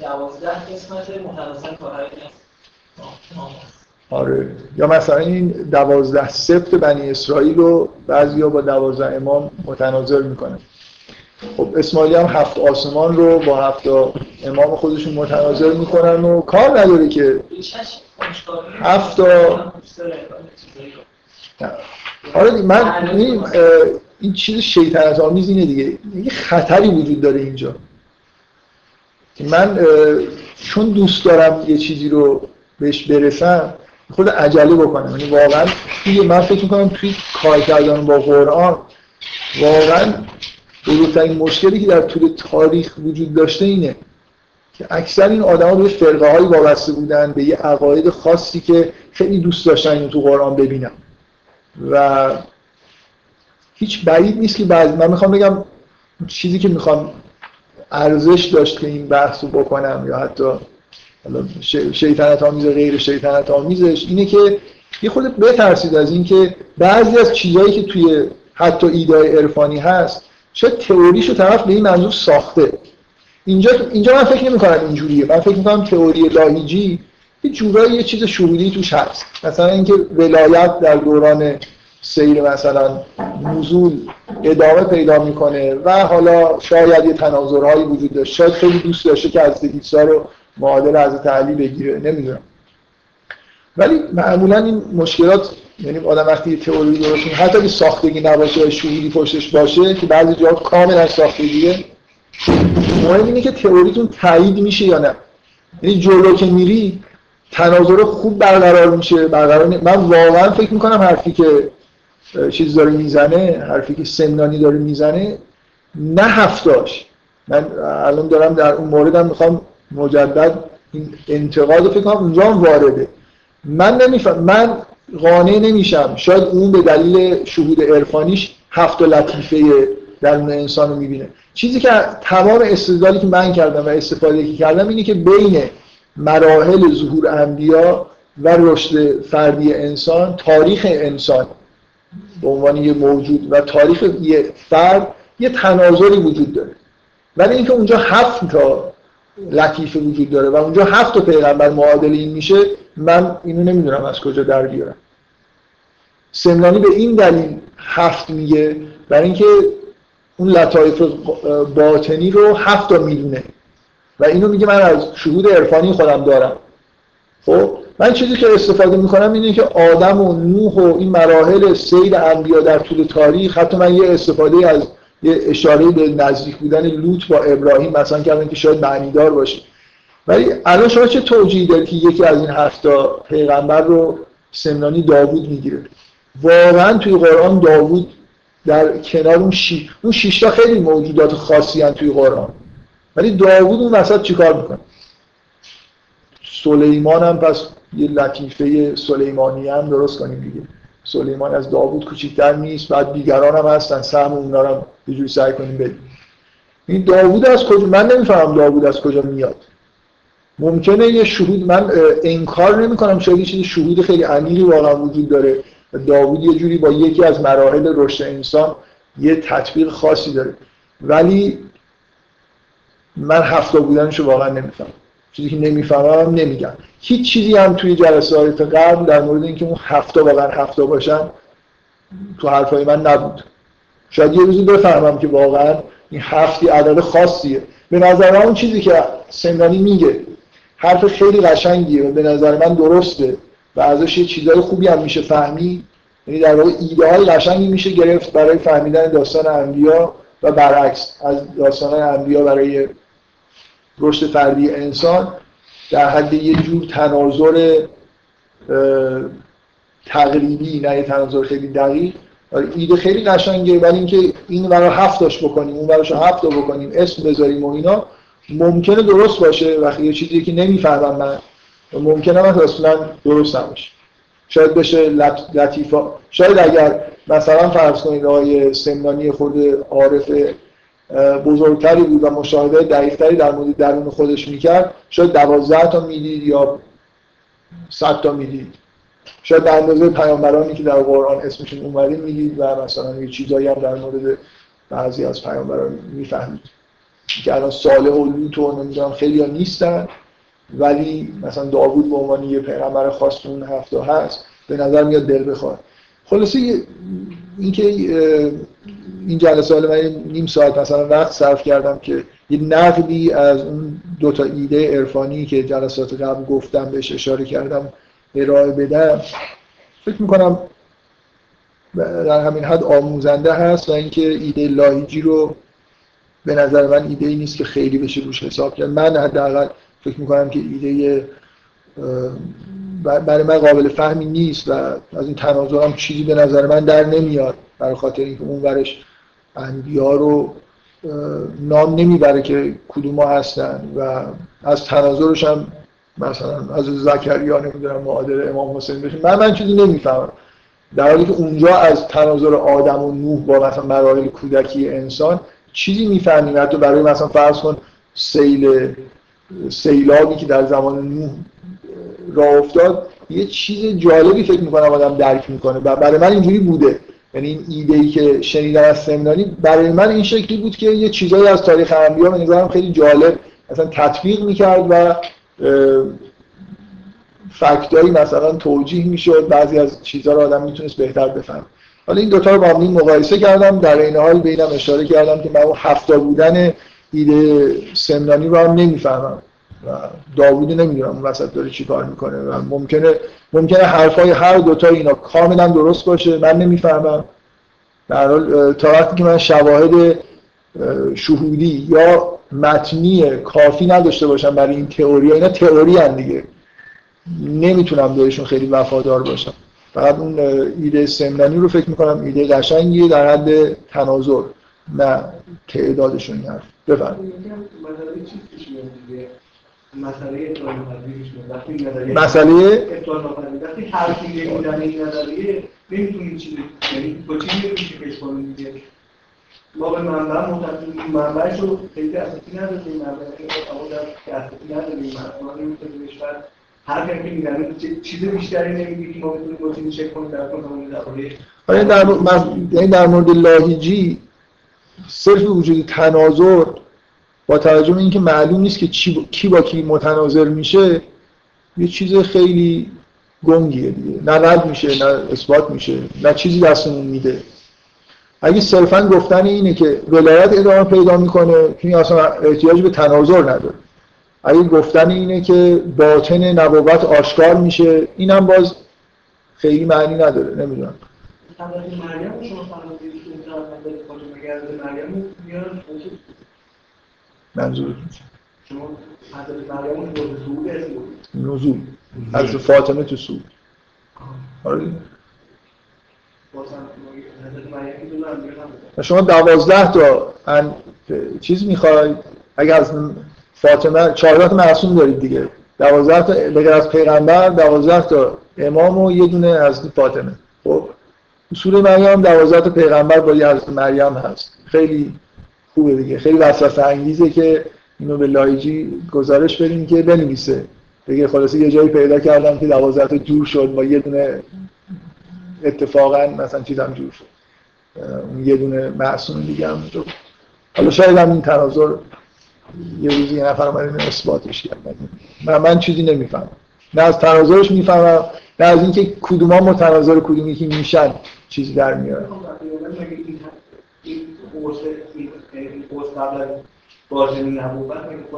دوازده قسمت متنظر تا هر آره. یا مثلا این دوازده سبت بنی اسرائیل رو بعضیا با دوازده امام متناظر می‌کنن. خب اسماعیلی هم هفت آسمان رو با هفت امام خودشون متناظر می‌کنن و کار نداره که هفت آره من این, این چیز شیطنت آمیز اینه دیگه. یه خطری وجود داره اینجا. من چون دوست دارم یه چیزی رو بهش برسم خود عجله بکنم. یعنی واقعا توی من فکر می‌کنم توی کار کردن با قرآن واقعا بزرگترین مشکلی که در طول تاریخ وجود داشته اینه که اکثر این آدما به فرقه هایی وابسته بودن به یه عقاید خاصی که خیلی دوست داشتن اینو تو قرآن ببینم و هیچ بعید نیست که بعض من می‌خوام بگم چیزی که می‌خوام ارزش داشت که این بحث رو بکنم یا حتی شیطنت آمیز غیر شیطنت آمیزش اینه که یه خود بترسید از اینکه بعضی از چیزهایی که توی حتی ایدای عرفانی هست شاید تئوریشو طرف به این منظور ساخته. اینجا اینجا من فکر نمی کنم اینجوریه. من فکر می‌کنم تئوری لاهیجی یه جورایی یه چیز شهودی توش هست. مثلا اینکه ولایت در دوران سیر مثلا نزول ادامه پیدا می‌کنه و حالا شاید یه تناظرهایی وجود داشت. شاید خیلی دوست داشته که از عیسی رو معادل از تعلی بگیره نمی‌دونم. ولی معمولا این مشکلات یعنی آدم وقتی تئوری درست حتی اگه ساختگی نباشه شهودی پشتش باشه که بعضی جاها کاملا ساختگیه مهم اینه که تئوریتون تایید میشه یا نه. یعنی جلو که میری تناظر خوب برقرار میشه برقرار من واقعا فکر می‌کنم حرفی که چیز داره می‌زنه حرفی که سمنانی داره می‌زنه نه هفتاش من الان دارم در اون موردم می‌خوام مجدد این انتقاد فکر کنم اونجا هم وارده. من نمیفهم من قانع نمیشم. شاید اون به دلیل شهود عرفانیش هفت و لطیفه درون انسان رو می‌بینه. چیزی که تمام استدلالی که من کردم و استفاده که کردم اینه که بین مراحل ظهور انبیا و رشد فردی انسان تاریخ انسان به عنوان یه موجود و تاریخ یه فرد یه تناظری وجود داره. ولی اینکه اونجا هفت تا لطیفه وجود داره و اونجا هفت تا پیغمبر معادل این میشه من اینو نمی‌دونم از کجا در بیارم. سمنانی به این دلیل هفت میگه برای اینکه اون لطایف باطنی رو هفت تا می‌دونه. و اینو میگه من از شهود عرفانی خودم دارم. خب من چیزی که استفاده می‌کنم اینه که آدم و نوح و این مراحل سیر انبیا در طول تاریخ حتی من یه استفاده از یه اشاره به نزدیک بودن لوط با ابراهیم مثلا کردن که شاید معنیدار باشه. ولی الان شما چه توجیهی دارید که یکی از این هفتا پیغمبر رو سمنانی داوود می‌گیره؟ واقعا توی قرآن داوود در کنار اون شی اون شیشتا خیلی موجودات خاصی هن توی قرآن. ولی داوود اون وسط چیکار می‌کنه؟ سلیمان هم پس یه لطیفه سلیمانی هم درست کنیم دیگه. سلیمان از داوود کوچیکتر نیست بعد دیگران هم هستن سهم اونا رو یه جوری سعی کنیم بدیم این داوود از کجا من نمی‌فهمم داوود از کجا میاد. ممکنه یه شهود من انکار نمی کنم شاید یه چیز شهود خیلی عمیقی واقعا وجود داره. داوود یه جوری با یکی از مراحل رشد انسان یه تطبیق خاصی داره. ولی من هفته بودنشو واقعا نمی‌فهمم. چیزی که نمی‌فهمم نمیگم. هیچ چیزی هم توی جلسات قبل در مورد اینکه اون هفته واقعا هفته باشن تو حرفای من نبود. شاید یه روزی بفهمم که واقعا این هفتی عدد خاصیه. به نظر اون چیزی که سمنانی میگه حرف خیلی قشنگیه و به نظر من درسته و ازش یه چیزای خوبی هم میشه فهمید یعنی در واقع ایده های قشنگی میشه گرفت برای فهمیدن داستان انبیا و برعکس از داستان انبیا برای رشد فردی انسان در حد یه جور تناظر تقریبی نه یه تناظر خیلی دقیق. ایده خیلی قشنگه ولی اینکه این برای هفتاش بکنیم اون براش هفت بکنیم اسم بذاریم و اینا ممکنه درست باشه. وقتی یه چیزی که نمی‌فهمم من ممکنه من اصلا درست نباشه. شاید بشه لطیفا. شاید اگر مثلا فرض کنید آقای سمنانی خود عارف بزرگتری بود و مشاهده دقیقتری در مورد درون خودش می‌کرد شاید دوازده تا می‌دید یا صد تا می‌دید. شاید در اندازه پیامبرانی که در قرآن اسمشون اومده می‌دید و مثلا یه چیزایی هم در مورد بعضی از پیامبران می‌فهمید. که الان صالح و لوط و نمی‌دونم خیلی ها نیستن ولی مثلا داوود به عنوان یه پیغمبر خاص اون هفته هست به نظر میاد دل بخواد. خلاصه اینکه این جلسه حالا من نیم ساعت مثلا وقت صرف کردم که یه نقدی از اون دو تا ایده عرفانی که جلسات قبل گفتم بهش اشاره کردم ارائه بدم فکر می‌کنم در همین حد آموزنده هست و اینکه ایده لاهیجی رو به نظر من ایده ای نیست که خیلی بشه روش حساب کرد. من حداقل فکر می‌کنم که ایده برای من قابل فهمی نیست و از این تناظرم چیزی به نظر من در نمیاد. برای خاطر اینکه اون ورش انبیا رو نام نمی‌بره که کدوم هستن و از تناظرش هم مثلا از زکریا نمی‌دونم معادل امام حسین بشه. من من چیزی نمی‌فهمم. در حالی که اونجا از تناظر آدم و نوح با مثلا مراحل کودکی انسان چیزی می‌فهمیم. حتی برای مثلا فرض کن سیل سیلابی که در زمان نوح راه افتاد یه چیز جالبی فکر می‌کنم آدم درک می‌کنه. و برای من اینجوری بوده. یعنی این ایده ای که شنیدم از سمنانی برای من این شکلی بود که یه چیزایی از تاریخ انبیا به نظرم خیلی جالب مثلا تطبیق می‌کرد و فکتایی مثلا توجیه می‌شد بعضی از چیزها رو آدم می‌تونست بهتر بفهم حالا این دوتا رو با هم مقایسه کردم در این حال بینم اشاره کردم که من اون هفتا بودن ایده سمنانی رو هم نمی‌فهمم و داوود نمی‌دونم اون وسط داره چی کار می‌کنه و ممکنه ممکنه حرفای هر دوتا اینا کاملا درست باشه من نمی‌فهمم. در حال تا وقتی که من شواهد شهودی یا متنی کافی نداشته باشم برای این تئوری اینا تئوری هم دیگه. نمی‌تونم بهشون خیلی وفادار باشم. فقط اون ایده سمنانی رو فکر می‌کنم ایده قشنگیه در حد تناظر. نه تعدادشون حرف. بفرمایید. مسئله مسئله ابطال ناپذیر وقتی حرفی بودن این نظریه نمی‌تونید چی یعنی با چی نمیشه پیش کنید دیگه ما به منبع معتقدیم منبعش رو خیلی اساسی نداریم منبعش رو در اساسی نداریم ما نمی‌تونیم کشور هر که میگن چیز بیشتری نمیگه که ما بتونیم با چیزی چک کنیم در کنیم در در یعنی در مورد لاهیجی صرف وجود تناظر با توجه به اینکه معلوم نیست که کی با کی متناظر میشه یه چیز خیلی گنگیه دیگه. نه رد میشه نه اثبات میشه نه چیزی دستمون میده. اگه صرفا گفتن اینه که ولایت ادامه پیدا می‌کنه این اصلا احتیاج به تناظر نداره. اگه گفتن اینه که باطن نبوت آشکار میشه اینم باز خیلی معنی نداره نمی‌دونم. مریم نزول. از فاطمه تو سود آره. شما دوازده تا چیز می‌خواید اگر از فاطمه چهارده تا معصوم دارید دیگه. دوازده تا بگر از پیغمبر دوازده تا امام و یه دونه از فاطمه. خب سوره مریم دوازده تا پیغمبر با یه حضرت مریم هست. خیلی خوبه دیگه. خیلی وسوسه انگیزه که اینو به لایجی گزارش بدیم که بنویسه. دیگه خلاصه یه جایی پیدا کردم که دوازده تا جور شد با یه دونه اتفاقا مثلا چیزم جور شد. اون یه دونه معصوم دیگه هم تو حالا شاید هم این تناظر یه روزی یه نفر اومده اثباتش کرد. من, من چیزی نمی‌فهمم. نه از تناظرش می‌فهمم نه از اینکه کدوما متناظر کدومی که میشن چیزی در میاره.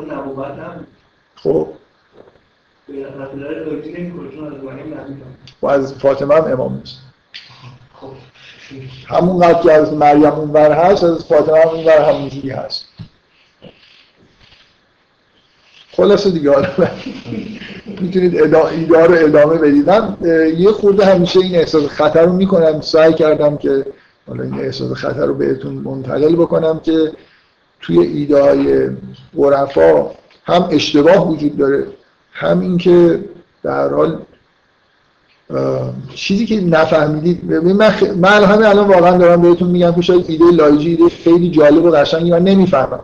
نبوت خب. و از فاطمه هم امام نیست. همون که از مریم اونور هست از فاطمه هم اونور همونجوری هست. خلاصه دیگه می‌تونید ایده رو ادامه بدید. یه خورده همیشه این احساس خطر رو می‌کنم. سعی کردم که حالا این احساس خطر رو بهتون منتقل بکنم که توی ایده های عرفا هم اشتباه وجود داره هم اینکه در حال چیزی که نفهمیدید من, خ... من همین الان واقعا دارم بهتون میگم که شاید ایده لایجی ایده خیلی جالب و قشنگی من نمی‌فهمم.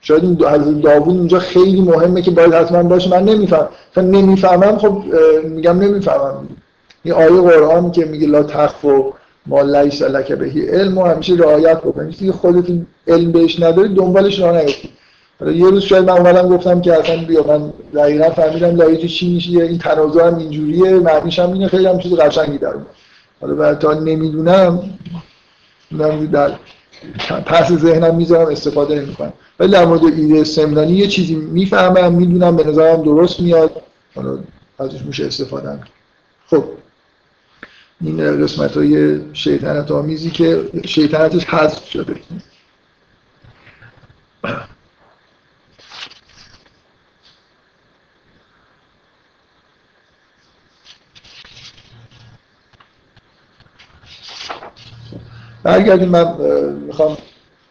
شاید این از داوود اونجا خیلی مهمه که باید حتما باشه من نمیفهم نمی‌فهمم خب میگم نمی‌فهمم. این آیه قرآن که میگه لا تخف و ما لیس لک بهی علم و همیشه رعایت بکنید. خودتون علم بهش ندارید دنبالش راه یه روز شاید من اومدم گفتم که اصلا بیا من دقیقا فهمیدم لایج چی میشه این تنازع هم اینجوریه معنیش هم اینه خیلی هم چیز قشنگی در حالا تا نمی‌دونم در پس ذهنم می‌ذارم استفاده نمی‌کنم. ولی در مورد ایده سمنانی یه چیزی می‌فهمم می‌دونم به نظرم درست میاد. حالا ازش میشه استفاده خب. این قسمت های شیطنت آمیزی که شیطنتش حذف شده. برگردیم من می‌خوام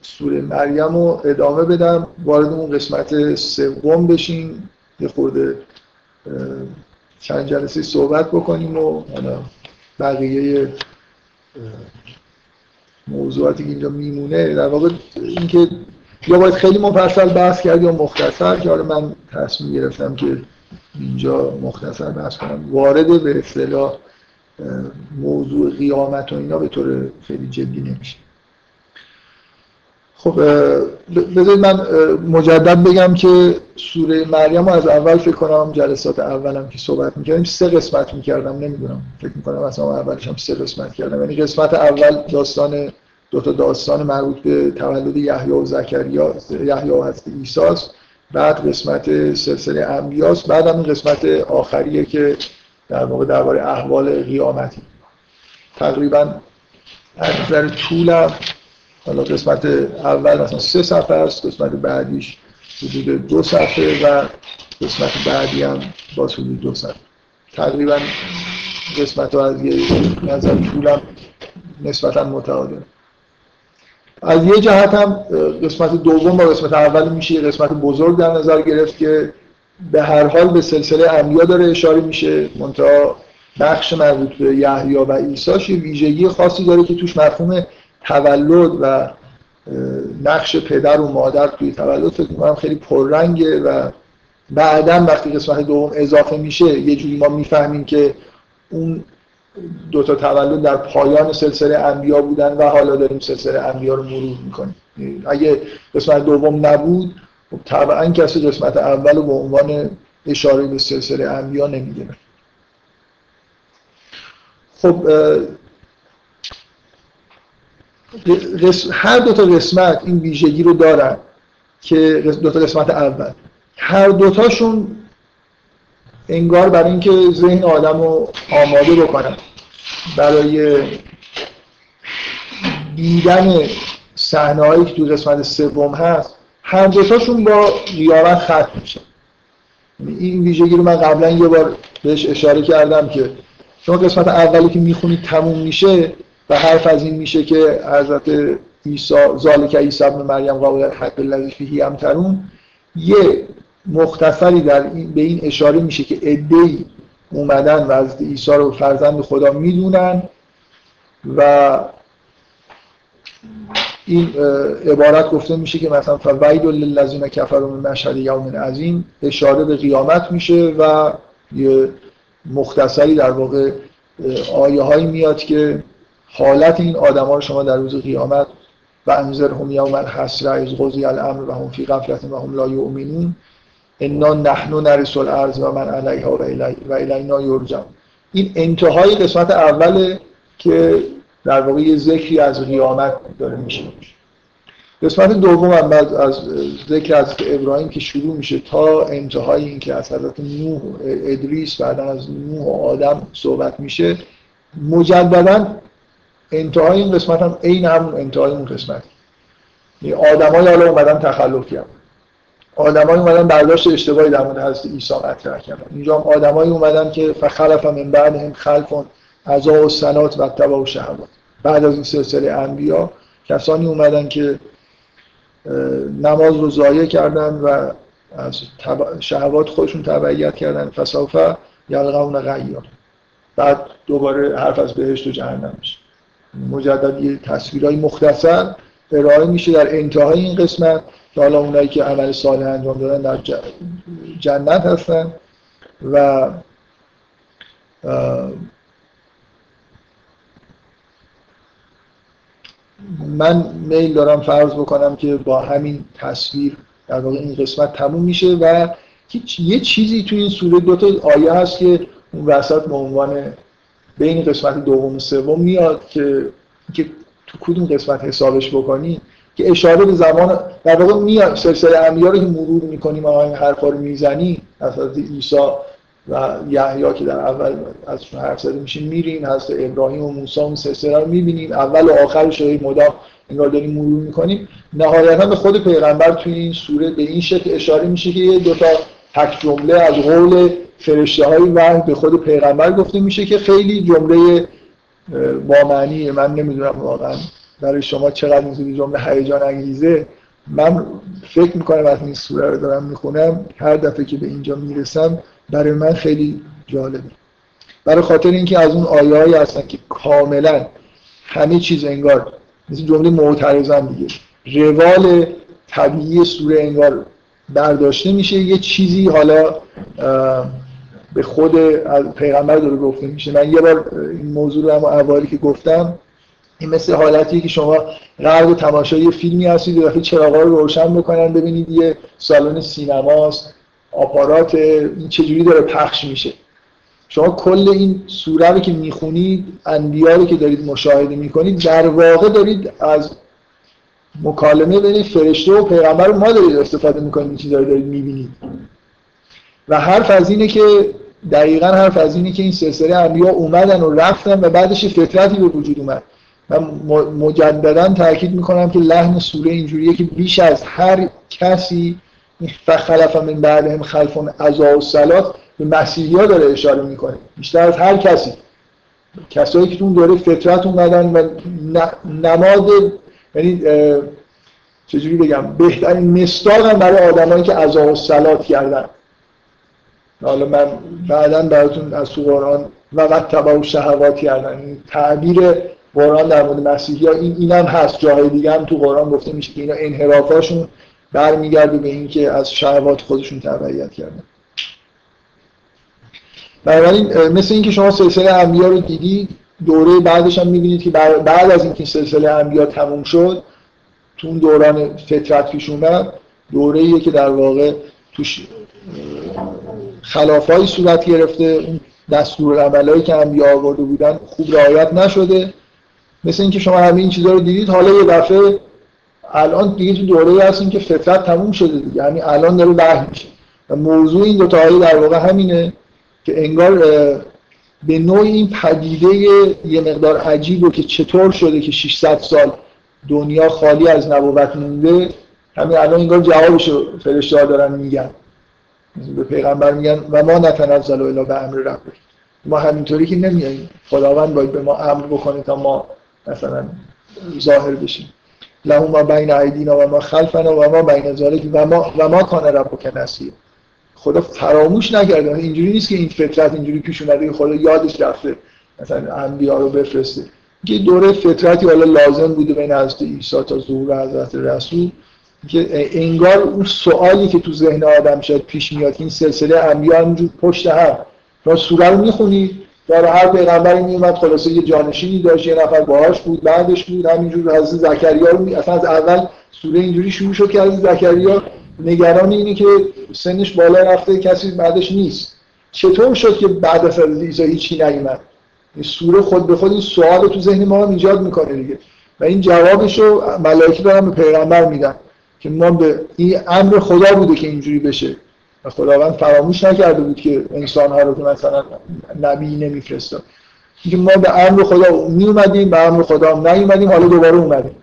سوره مریم رو ادامه بدم. وارد اون قسمت سوم بشیم یه خورده چند جلسه صحبت بکنیم و بقیه موضوعاتی که اینجا میمونه. در واقع اینکه یا باید خیلی مفصل بحث کرد یا مختصر که من تصمیم گرفتم که اینجا مختصر بحث کنم. وارد به اصطلاح موضوع قیامت و اینا به طور خیلی جدی نمیشه. خب بذارید من مجدد بگم که سوره مریم از اول فکر کنم جلسات اولم که صحبت می‌کردیم سه قسمت می‌کردم نمی‌دونم فکر می‌کنم اصلا اولش هم سه قسمت کردم. یعنی قسمت اول داستان دو تا داستان مربوط به تولد یحیی و زکریا یحیی و حضرت عیسی بعد قسمت سلسله انبیاست. بعد هم قسمت آخریه که در واقع درباره احوال قیامتی. تقریبا از نظر طولم حالا قسمت اول مثلا سه صفحه است قسمت بعدیش حدود دو صفحه و قسمت بعدی هم باز حدود دو صفحه. تقریبا قسمت ها از یه نظر طولم نسبتا متعادل. از یه جهت هم قسمت دوم با قسمت اول میشه یه قسمت بزرگ در نظر گرفت که به هر حال به سلسله انبیا داره اشاره میشه منتها بخش مربوط به یحیی و عیسی یه ویژگی خاصی داره که توش مفهوم تولد و نقش پدر و مادر توی تولد فکر می‌کنم خیلی پررنگه و بعدا وقتی قسمت دوم اضافه میشه یه جوری ما می‌فهمیم که اون دو تا تولد در پایان سلسله انبیا بودن و حالا داریم سلسله انبیا رو مرور می‌کنیم. اگه قسمت دوم نبود طبعا کسی قسمت اول به عنوان اشاره به سلسله انبیا نمی‌گیره خب هر دو تا قسمت این ویژگی رو دارن که دو تا قسمت اول. هر دوتاشون انگار برای اینکه ذهن آدم رو آماده بکنن برای دیدن صحنه که تو قسمت سوم هست هر دوتاشون با قیامت ختم میشه. این ویژگی رو من قبلا یه بار بهش اشاره کردم که شما قسمت اولی که می‌خونید تموم میشه و حرف از این میشه که حضرت عیسی ذالک عیسی ابن مریم قول حق الذی فیه امترون یه مختصری در این به این اشاره میشه که ادعی اومدن و از عیسی رو فرزند خدا می‌دونن و این عبارت گفته میشه که مثلا فوید للذین کفروا من مشهد یوم عظیم اشاره به قیامت میشه و یه مختصری در واقع آیه هایی میاد که حالت این آدما رو شما در روز قیامت و انذر هم یوم الحسره از قضی الامر و هم فی غفلت و هم لا یؤمنون. انا نحن نرث الارض و من علیها و الینا یرجعون. این انتهای قسمت اوله که در واقع یه ذکری از قیامت داره میشه. قسمت دوم هم بعد از ذکر از ابراهیم که شروع میشه تا انتهای این که از حضرت نوح ادریس بعدا از نوح آدم صحبت میشه مجددا انتهای این قسمت هم عین همون انتهای اون قسمت. یعنی آدمای حالا اومدن تخلف کردن. آدمایی اومدن برداشت اشتباهی در مورد حضرت عیسی مطرح کردن. اینجا هم آدمایی اومدن که فخلف من بعدهم خلفون عزا و سنات و تبا و شهوات. بعد از این سلسله انبیا کسانی اومدن که نماز رو ضایع کردن و از شهوات خودشون تبعیت کردن. فسوفه یلقون غیار بعد دوباره حرف از بهشت و جهنم میشه. مجدد یه تصویرهای مختصر ارائه میشه در انتهای این قسمت که حالا اونایی که عمل صالح انجام دادن در جنت هستن و من میل دارم فرض بکنم که با همین تصویر در واقع این قسمت تموم میشه و یه چیزی توی این سوره دو تا آیه هست که اون وسط به عنوان بین قسمت دوم و سوم میاد که که تو کدوم قسمت حسابش بکنی که اشاره به زمان در واقع میاد سلسله انبیا رو که مرور می‌کنیم و این حرفا رو می‌زنی از حضرت عیسی و یحیی که در اول ازشون حرف زده میشیم میریم حضرت ابراهیم و موسی اون سلسله رو می‌بینیم اول و آخرش رو مدام انگار داریم مرور می‌کنیم نهایتا به خود پیغمبر توی این سوره به این شکل اشاره میشه که یه دوتا تک جمله از قول فرشته های وحی به خود پیغمبر گفته میشه که خیلی جمله با معنی من نمی‌دونم واقعا برای شما چقدر این جمله هیجان انگیزه. من فکر می‌کنم از این سوره رو دارم می‌خونم. هر دفعه که به اینجا می‌رسم برای من خیلی جالبه. برای خاطر اینکه از اون آیه‌ای هستن که کاملا همه چیز انگار مثل جمله معترضم دیگه. روال طبیعی سوره انگار برداشته میشه. یه چیزی حالا به خود پیغمبر داره گفته میشه. من یه بار این موضوع رو هم اولی که گفتم این مثل حالتی که شما غرق تماشای فیلمی هستید و چراغا رو روشن بکنن ببینید یه سالن سینماست. آپارات چجوری داره پخش میشه. شما کل این سوره رو که می‌خونید انبیا که دارید مشاهده می‌کنید در واقع دارید از مکالمه بین فرشته و پیغمبر ما دارید استفاده می‌کنید این دارید می‌بینید. و حرف از اینه که دقیقا حرف از اینه که این سلسله انبیا اومدن و رفتن و بعدش فطرتی به وجود اومد. من مجددا تاکید می‌کنم که لحن سوره اینجوریه که بیش از هر کسی فخلف من بعدهم خلفون عزا و سلات به مسیحی ها داره اشاره می‌کنه. بیشتر از هر کسی. کسایی که تو اون دوره فطرت اومدن و نماد یعنی چجوری بگم بهترین مستاق هم برای آدمایی که عزا و سلات کردن. حالا من بعدا براتون از تو قرآن و وقت تبا و شهوات کردن تعبیر قرآن در مورد مسیحی ها این اینم هست. جاهای دیگه هم تو قرآن گفته میشه که اینا انحرافاشون برمیگرده به اینکه از شهوات خودشون تبعیت کردن. بنابراین مثل اینکه شما سلسله انبیا رو دیدید دوره بعدش هم می‌بینید که بعد از اینکه سلسله انبیا تموم شد تو اون دوران فطرت پیش اومد دوره که در واقع توش خلافایی صورت گرفته دستور عملایی که انبیا آورده بودن خوب رعایت نشده. مثل اینکه شما همه این چیزها رو دیدید حالا یه دفعه الان دیگه تو دوره هستیم که فطرت تموم شده دیگه. یعنی الان داره وحی میشه. و موضوع این دو تا در واقع همینه که انگار به نوع این پدیده یه مقدار عجیب و که چطور شده که 600 سال دنیا خالی از نبوت مونده. همین الان انگار جوابشو فرشته دارن میگن. به پیغمبر میگن و ما نتنزل الا به امر رب ما همینطوری که نمیاییم خداوند باید به ما امر بکنه تا ما مثلا ظاهر بشیم. لهم ما بین عیدینا و ما خلفنا و ما بین ذالک و ما و ما کان ربک نسیر خدا فراموش نکرده. اینجوری نیست که این فطرت اینجوری پیش اومده خدا یادش رفته مثلا انبیا رو بفرسته. که دوره فطرتی حالا لازم بوده بین حضرت عیسی تا ظهور حضرت رسول که انگار اون سوالی که تو ذهن آدم شاید پیش میاد این سلسله انبیا پشت هم. را سوره رو می‌خونید در هر پیغمبری میومد خلاصه یه جانشینی داشت یه نفر باهاش بود بعدش بود همینجور حضرت زکریا رو اصلا از اول سوره اینجوری شروع شد که از زکریا نگران اینه که سنش بالا رفته کسی بعدش نیست. چطور شد که بعد از عیسی هیچی نیومد؟ این سوره خود به خود این سوال تو ذهن ما هم ایجاد می‌کنه دیگه. و این جوابش رو ملائکه دارن به پیغمبر میدن که ما به این امر خدا بوده که اینجوری بشه. خداوند فراموش نکرده بود که انسان ها رو که مثلا نبی نمیفرستاد. اینکه ما به امر خدا می اومدیم به امر خدا نیومدیم حالا دوباره اومدیم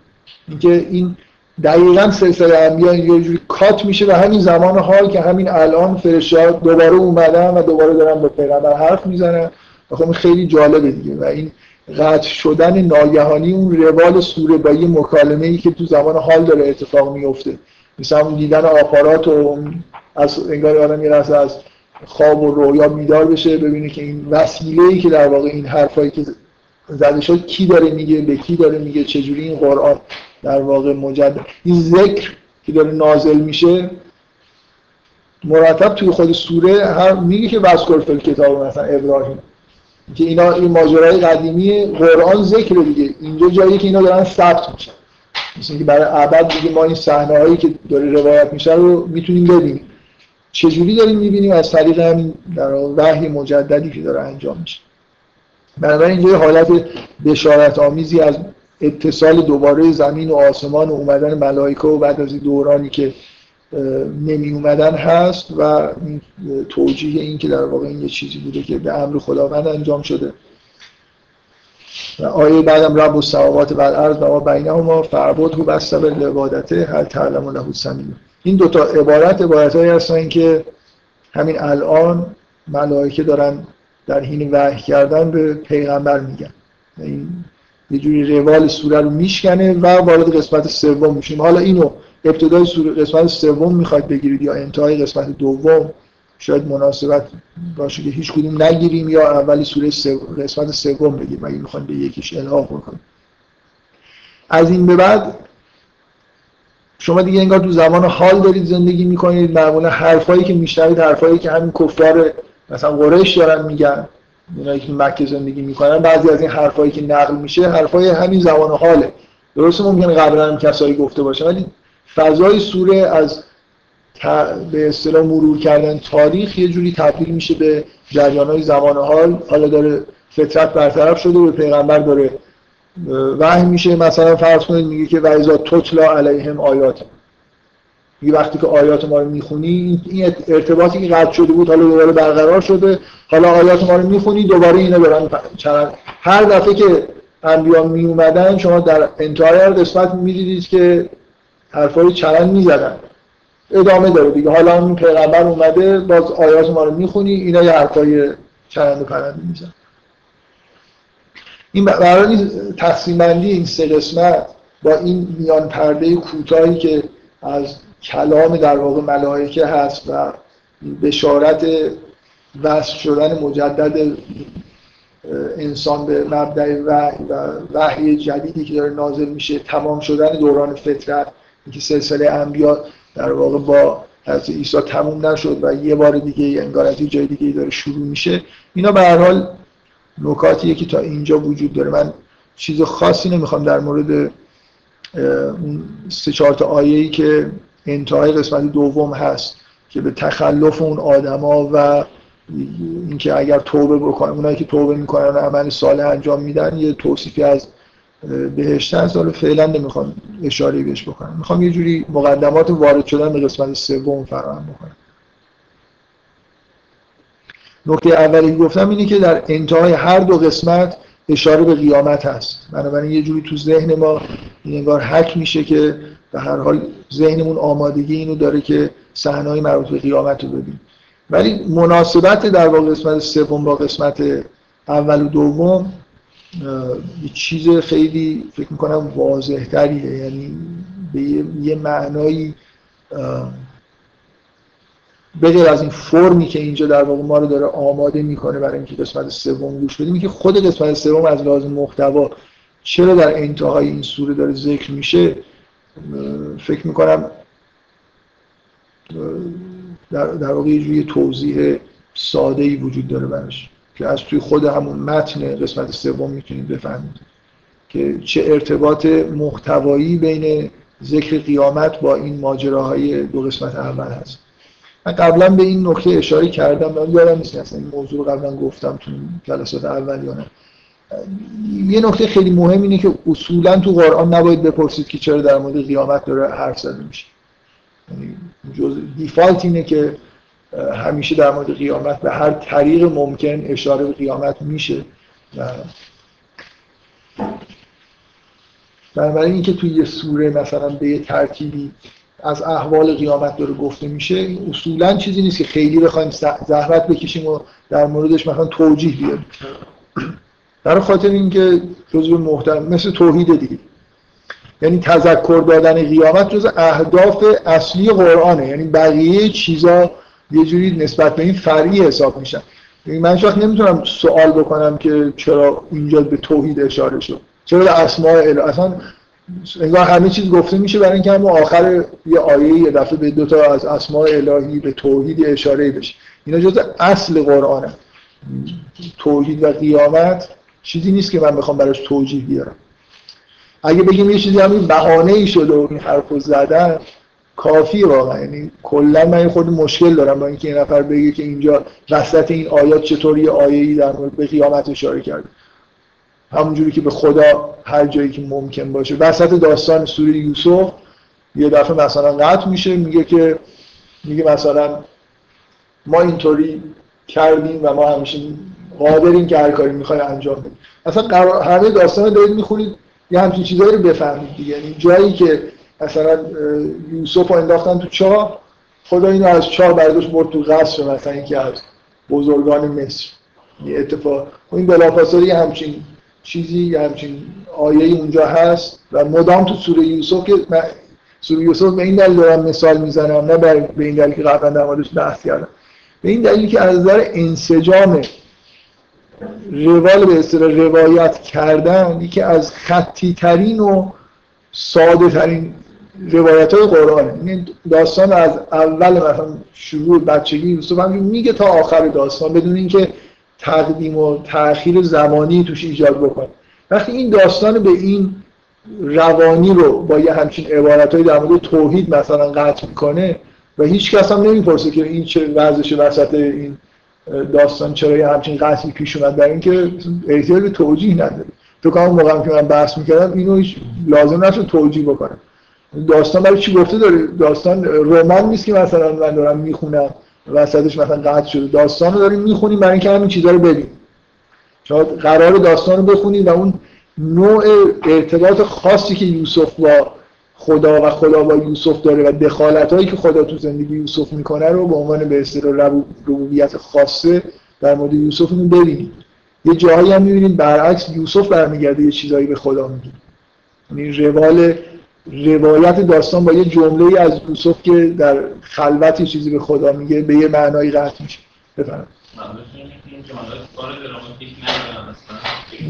اینکه این دقیقا سلسله انبیا یه جوری کات میشه و همین زمان حال که همین الان فرشته دوباره اومدن و دوباره دارن با پیغمبر حرف می‌زنن. و خب خیلی جالبه دیگه و این قطع شدن ناگهانی اون روال سوره با یه مکالمه ای که تو زمان حال داره اتفاق میفته مثلا دیدن آپارات و از انگار آدم یه از خواب و رویا بیدار بشه ببینه که این وسیله ای که در واقع این حرفایی که زده شد کی داره میگه به کی داره میگه چجوری این قرآن در واقع مجدد. این ذکر که داره نازل میشه مرتب توی خود سوره هر میگه که وذکر فل کتاب مثلا ابراهیم. که اینا این ماجرای قدیمی قرآن ذکر دیگه. اینجا جایی که اینا دارن ثبت میشن. مثل که برای ابد دیگه ما این صحنه هایی که داره روایت میشه رو می‌تونیم ببینیم. چجوری داریم می‌بینیم؟ از طریق همین در وحی مجددی که داره انجام میشه. بنابراین اینجا حالت بشارت آمیزی از اتصال دوباره زمین و آسمان و اومدن ملائکه و بعد از این دورانی که نمی اومدن هست و توجیه این که در واقع این یه چیزی بوده که به امر خداوند انجام شده. و آیه بعدم رب و سوابات و الارض و ما بینهما فربود و بسته به لبادته هل تعلم له سمیم این دوتا عبارت عبارت هایی هستن که همین الان ملائکه دارن در حین وحی کردن به پیغمبر میگن. این یه جوری روال سوره رو میشکنه و وارد قسمت سوم میشیم. حالا اینو ابتدای سوره قسمت سوم می‌خواید بگیرید یا انتهای قسمت دوم شاید مناسبت باشه که هیچ کدوم نگیریم یا اولی سوره قسمت سوم بگیریم. اگه می‌خوایم به یکیش الحاق بکنیم. از این به بعد شما دیگه انگار تو زمان حال دارید زندگی می‌کنید معمولا حرفایی که میشنوید حرفایی که همین کفار مثلا قریش دارن میگن اونایی که مکه زندگی می‌کنن. بعضی از این حرفایی که نقل میشه حرفای همین زمان حاله. درسته ممکنه قبلا هم کسایی گفته باشه ولی فضای سوره از به اصطلاح مرور کردن تاریخ یه جوری تبدیل میشه به جریان های زمان حال. حالا داره فطرت برطرف شده و پیغمبر داره وحی میشه مثلا فرض کنید میگه که وایزا توتلا علیهم آیات. میگه وقتی که آیات ما رو می‌خونی این ارتباطی که قطع شده بود حالا دوباره برقرار شده. حالا آیات ما رو می‌خونی دوباره اینا دارن چرا هر دفعه که انبیا می اومدن شما در انتهای هر قسمت می‌دیدید که حرفای چرند می‌زدن. ادامه داره دیگه. حالا این پیغمبر اومده باز آیات ما رو می‌خونی اینا یه حرفای چرند و پرند میزن این برای تقسیم بندی این سه قسمت با این میان پرده کوتاهی که از کلام در واقع ملائکه هست و بشارت وصل شدن مجدد انسان به مبدع وحی و وحی جدیدی که داره نازل میشه تمام شدن دوران فطرت که سلسله انبیا در واقع با حضرت عیسی تموم نشد و یه بار دیگه انگار از یه جای دیگه داره شروع میشه. اینا به هر حال نکاتیه که تا اینجا وجود داره. من چیز خاصی نمی‌خوام در مورد اون سه چهار تا آیه‌ای که انتهای قسمت دوم هست که به تخلف اون آدما و اینکه اگر توبه بکنن اونایی که توبه می‌کنن و عمل صالح انجام میدن یه توصیفی از بهشت هست. حالا فعلا نمی‌خوام اشاره بهش بکنم. می‌خوام یه جوری مقدمات وارد شدن به قسمت سوم فراهم بکنم. نکته اولی گفتم اینه که در انتهای هر دو قسمت اشاره به قیامت هست. بنابراین یه جوری تو ذهن ما این انگار حک میشه که به هر حال ذهنمون آمادگی اینو داره که صحنه‌های مربوط به قیامت رو ببینیم. ولی مناسبت در واقع قسمت سوم با قسمت اول و دوم یه چیز خیلی فکر می‌کنم واضح تریه یعنی به یه معنایی بغیر از این فرمی که اینجا در واقع ما رو داره آماده می‌کنه برای اینکه قسمت سوم گوش بدیم که خود قسمت سوم از لازم محتوا چرا در انتهای این سوره داره ذکر میشه فکر می‌کنم در, در واقع یه توضیح ساده ای وجود داره برش که از توی خود همون متن قسمت سوم می‌تونید بفهمید که چه ارتباط محتوایی بین ذکر قیامت با این ماجراهای دو قسمت اول هست. من قبلا به این نکته اشاره کردم من یادم نیست اصلا این موضوع رو قبلا گفتم تو جلسات اول یا نه. یه نکته خیلی مهم اینه که اصولا تو قرآن نباید بپرسید که چرا در مورد قیامت داره حرف زده میشه. یعنی جز دیفالت اینه که همیشه در مورد قیامت به هر طریق ممکن اشاره به قیامت میشه. بنابراین اینکه توی یه سوره مثلا به یه ترتیبی از احوال قیامت داره گفته میشه اصولا چیزی نیست که خیلی بخوایم زحمت بکشیم و در موردش مثلا توجیه بیاریم. در خاطر اینکه جزء محترم مثل توحید دیگه. یعنی تذکر دادن قیامت جز اهداف اصلی قرآنه. یعنی بقیه چیزا یه جوری نسبت به این فرعی حساب میشن. یعنی من وقت نمی‌تونم سوال بکنم که چرا اینجا به توحید اشاره شد. چرا به اسماء اله اصلا انگار همه چیز گفته میشه برای اینکه هم آخر یه آیه یه دفعه به دو تا از اسماء الهی به توحید اشاره بشه. اینا جز اصل قرآنه. توحید و قیامت چیزی نیست که من بخوام براش توجیه بیارم. اگه بگیم یه چیزی همین بهانه ای شده و این حرف زدن کافی واقعا. یعنی کلا من خود مشکل دارم با اینکه این نفر بگه که اینجا وسط این آیات چطوری آیه ای در مورد به قیامت اشاره کرده. همونجوری که به خدا هر جایی که ممکن باشه. وسط داستان سوره یوسف یه دفعه مثلا قطع میشه میگه که میگه مثلا ما اینطوری کردیم و ما همیشه قادرین که هر کاری می‌خوای انجام بدیم. اصلا همه داستان دارید می‌خونید یه همچین چیزایی رو بفهمید دیگه. یعنی جایی که مثلا یوسف رو انداختن تو چاه خدا اینو از چاه برداشت برد تو قصر مثلا اینکه از بزرگان مصر. یه اتفاق. این بلافاصله یه همچین چیزی یه همچین آیه اونجا هست و مدام تو سوره یوسف که سوره یوسف به این دلیل دارم مثال می‌زنم نه به این دلیل که قبلا در موردش بحث کردم. به این دلیل که از نظر انسجام روال به اصطلاح روایت کردن یکی از خطی ترین و ساده ترین روایت های قرآن این داستان از اول مثلا شروع بچگی یوسف هم میگه تا آخر داستان بدون اینکه تقدیم و تأخیر زمانی توش ایجاد بکنه. وقتی این داستان به این روانی رو با یه همچین عبارت های در مورد توحید مثلا قطع می‌کنه و هیچ کس هم نمی‌پرسه که این چه ورزش وسط این داستان چرا یه همچین قصدی پیش اومد برای اینکه احتیاج به توجیه نداره. تو اون موقعی که من بحث می‌کردم اینو هیچ لازم نشد توجیه بکنم. داستان برای چی گفته داره؟ داستان رمان نیست که مثلا من دارم می‌خونم. وسطش مثلا قطع شده. داستان رو داریم می‌خونیم برای اینکه همین چیزا رو ببینیم شما قرار داستان رو بخونید و اون نوع ارتباط خاصی که یوسف با خدا و خدا با یوسف داره و دخالت هایی که خدا تو زندگی یوسف می‌کنه رو به عنوان به اصطلاح ربوبیت خاصه در مورد یوسف اینو ببینید. یه جاهایی هم می‌بینید برعکس یوسف برمیگرده یه چیزایی به خدا میگه. یعنی روال روایت داستان با یه جمله از یوسف که در خلوت یه چیزی به خدا میگه به یه معنایی قطع میشه. بفرمایید.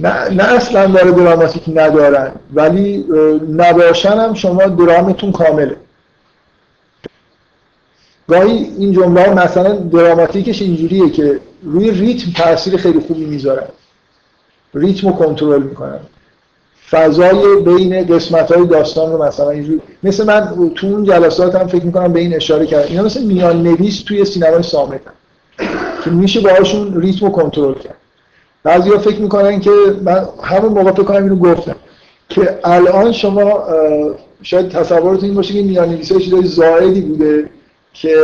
نه نه اصلا داره دراماتیک ندارن ولی نباشن هم شما درامتون کامله. گاهی این جمله مثلا دراماتیکش اینجوریه که روی ریتم تاثیر خیلی خوبی می‌ذارن. ریتم رو کنترل می‌کنن. فضای بین قسمت های داستان رو مثلا اینجوری مثل من تو اون جلسات هم فکر می‌کنم به این اشاره کردم اینا مثل میان نویس توی سینمای سامت که میشه باهاشون ریتم رو کنترل کرد. ها فکر می‌کنن که من همون موقع فکر کنم اینو گفتم. که الان شما شاید تصورتون این باشه که میان نویسای چیزای زائدی بوده که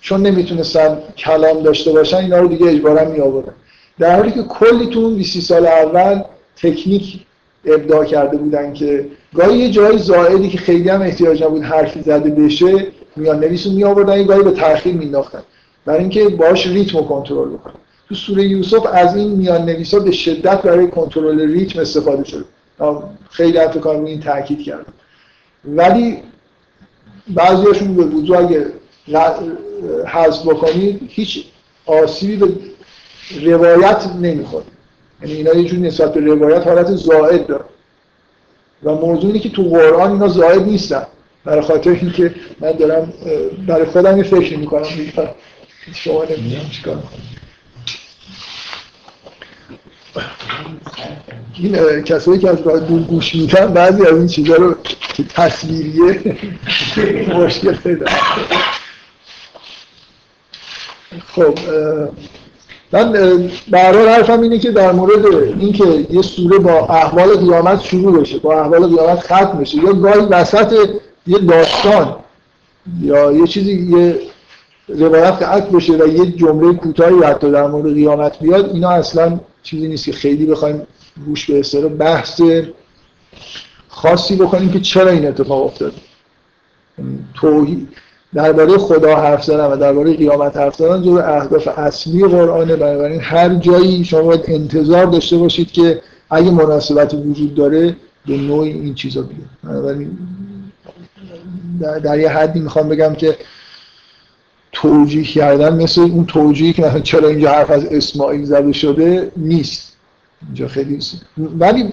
چون نمی‌تونستن کلام داشته باشن اینا رو دیگه اجبارا می آوردن در حالی که کلی تو اون 20 سال اول تکنیک ابداع کرده بودن که گاهی یه جای زائدی که خیلی هم احتیاج نبود حرفی زده بشه میان نویس رو می آوردن گاهی به تاخیر مینداختن. برای اینکه باش ریتم رو کنترل بکنن. تو سوره یوسف از این میان نویسا به شدت برای کنترل ریتم استفاده شده. خیلی حتی کار این تاکید کردم ولی بعضیاشون به وضوع اگه حذف بکنید هیچ آسیبی به روایت نمی‌خوره. یعنی اینا یه جور نسبت به روایت حالت زائد داره. و موضوع اینه که تو قرآن اینا زائد نیستن. برای خاطر اینکه من دارم برای خودم یه فکر می‌کنم. شما نمی‌دونم چیکار این کسایی که از راه دور گوش میدن بعضی از این چیزها رو که تصویریه مشکل پیدا خب من در حرفم اینه که در مورد اینکه یه سوره با احوال قیامت شروع بشه با احوال قیامت ختم بشه یا گاهی وسط یه داستان یا یه چیزی یه روایت قطع بشه و یه جمله کوتاهی حتی در مورد قیامت بیاد اینا اصلا چیزی نیست که خیلی بخوایم گوش به استرا بحث خاصی بکنیم که چرا این اتفاق افتاد. توحید درباره خدا حرف زدن و درباره قیامت حرف زدن جزو اهداف اصلی قرآنه بنابراین هر جایی شما باید انتظار داشته باشید که اگه مناسبت وجود داره به نوعی این چیزا بیاد بنابراین در, در یه حدی می‌خوام بگم که توجیه کردن مثل اون توجیهی که چرا اینجا حرف از اسماعیل زده شده نیست. اینجا خیلی ولی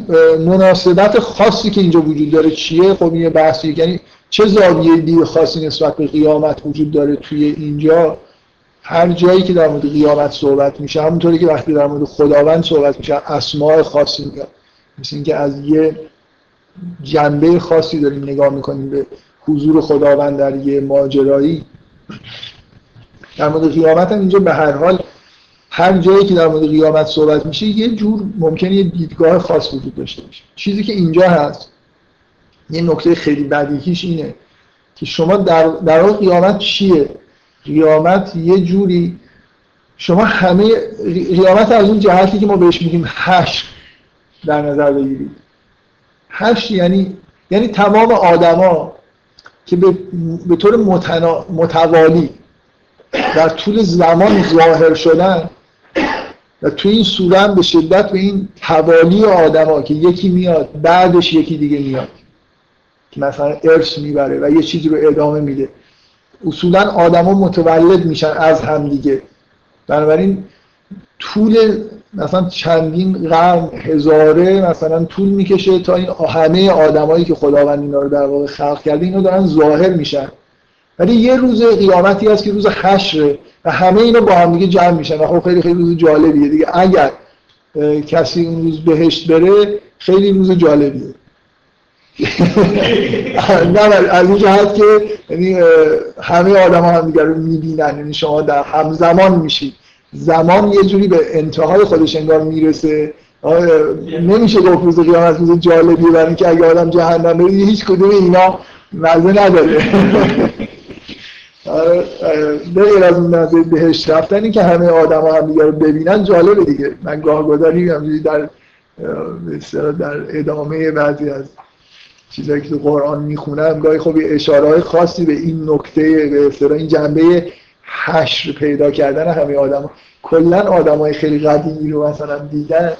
مناسبت خاصی که اینجا وجود داره چیه؟ خب این بحثی یعنی چه زاویه دید خاصی نسبت به قیامت وجود داره توی اینجا؟ هر جایی که در مورد قیامت صحبت میشه همونطوری که وقتی در مورد خداوند صحبت میشه اسماء خاصی میگن مثل اینکه از یه جنبه خاصی داریم نگاه می‌کنیم به حضور خداوند در یه ماجرایی. در مورد قیامت هم اینجا به هر حال هر جایی که در مورد قیامت صحبت میشه یه جور ممکنه یه دیدگاه خاص وجود داشته باشه. چیزی که اینجا هست یه نکته خیلی بدیهیش اینه که شما در در قیامت چیه؟ قیامت یه جوری شما همه قیامت از اون جهتی که ما بهش میگیم حشر در نظر بگیرید. حشر یعنی یعنی تمام آدما که به, به طور متنا... متوالی در طول زمان ظاهر شدن و توی این سوره به شدت به این توالی آدما که یکی میاد بعدش یکی دیگه میاد. مثلا ارث می‌بره و یه چیزی رو ادامه میده. اصولا آدما متولد میشن از هم دیگه. بنابراین طول مثلا چندین قرن هزاره مثلا طول می‌کشه تا این همه آدمایی که خداوند اینا رو در واقع خلق کرده اینا دارن ظاهر میشن. ولی یه روز قیامتی هست که روز حشره و همه اینا با هم دیگه جمع میشن و خب خیلی خیلی روز جالبیه دیگه. اگر کسی اون روز بهشت بره خیلی روز جالبیه. نه از این جهت که یعنی همه آدم ها هم دیگر رو می‌بینن. یعنی شما در همزمان میشید. زمان یه جوری به انتهای خودش انگار می‌رسه. نمیشه گفت روز قیامت روز جالبیه برای اینکه اگه آدم جهنم بره هیچ کدوم اینا مزه نداره. به غیر از اون نظر بهش رفتن که همه آدم ها هم دیگه رو ببینن جالبه دیگه. من گاه گداری در در ادامه بعضی از چیزایی که تو قرآن می‌خونم گاهی خب اشاره های خاصی به این نکته به این جنبه حشر پیدا کردن همه آدم کلا آدم های خیلی قدیمی رو مثلا دیدن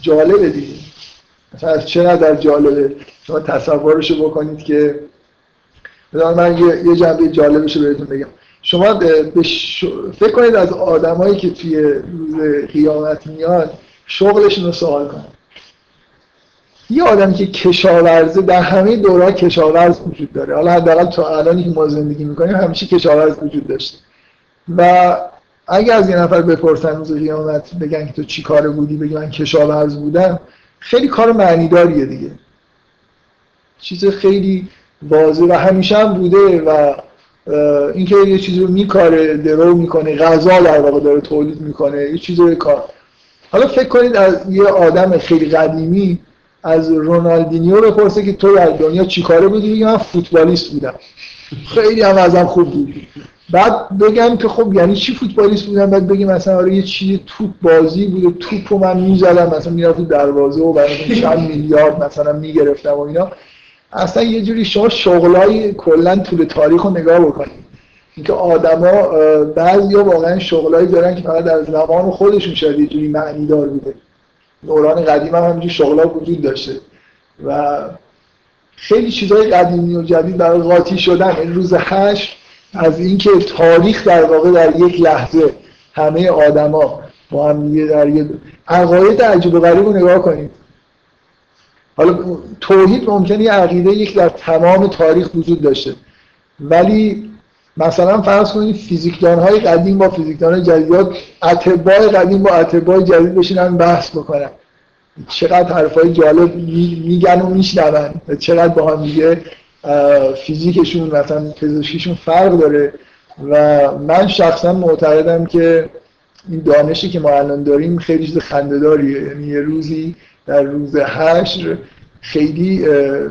جالبه دیگه. مثلا از چه نظر جالبه؟ شما تصورشو بکنید که من یه, جنبه جالبش رو بهتون بگم. شما فکر کنید از آدمایی که توی روز قیامت میاد شغلشون رو سوال کنید یه آدمی که کشاورزه در همه دوره کشاورز وجود داره. حالا حداقل تا الانی که ما زندگی می‌کنیم همیشه کشاورز وجود داشته. و اگه از یه نفر بپرسن روز قیامت بگن که تو چی کاره بودی بگی من کشاورز بودم خیلی کار معنیداریه دیگه. چیز خیلی واضح و همیشه هم بوده و اینکه یه چیزی رو میکاره درو می‌کنه غذا در واقع داره تولید می‌کنه یه چیزی کار. حالا فکر کنید از یه آدم خیلی قدیمی از رونالدینیو بپرسه که تو در دنیا چیکاره بودی؟ بگم من فوتبالیست بودم. خیلی هم ازم خوب بود. بعد بگم که خب یعنی چی فوتبالیست بودم؟ بعد بگم مثلا آره یه چیز توپ بازی بوده توپ رو من می‌زدم مثلا می‌رفت دروازه و برای چند میلیارد مثلا می‌گرفتم و اینا. اصلا یه جوری شما شغلای کلا طول تاریخ رو نگاه بکنید. اینکه آدما بعضیا واقعا شغلایی دارن که فقط در زمان خودشون شاید یه جوری معنی دار بوده. دوران قدیم هم همینجور شغلا وجود داشته. و خیلی چیزهای قدیمی و جدید برای قاطی شدن. این روز هشت از اینکه تاریخ در واقع در یک لحظه همه آدما با هم در یه عقاید عجیب و غریب رو نگاه کنید. حالا توحید ممکنه عقیده یک در تمام تاریخ وجود داشته. ولی مثلا فرض کنید فیزیکدان های قدیم با فیزیکدان جدید اتباع قدیم با اتباع جدید بشینن بحث بکنن. چقدر حرفای جالب میگن و میشنون چقدر با هم دیگه فیزیکشون مثلا پزشکیشون فرق داره. و من شخصا معتقدم که این دانشی که ما الان داریم خیلی چیز خنده‌داریه. یعنی یه روزی در روز حشر خیلی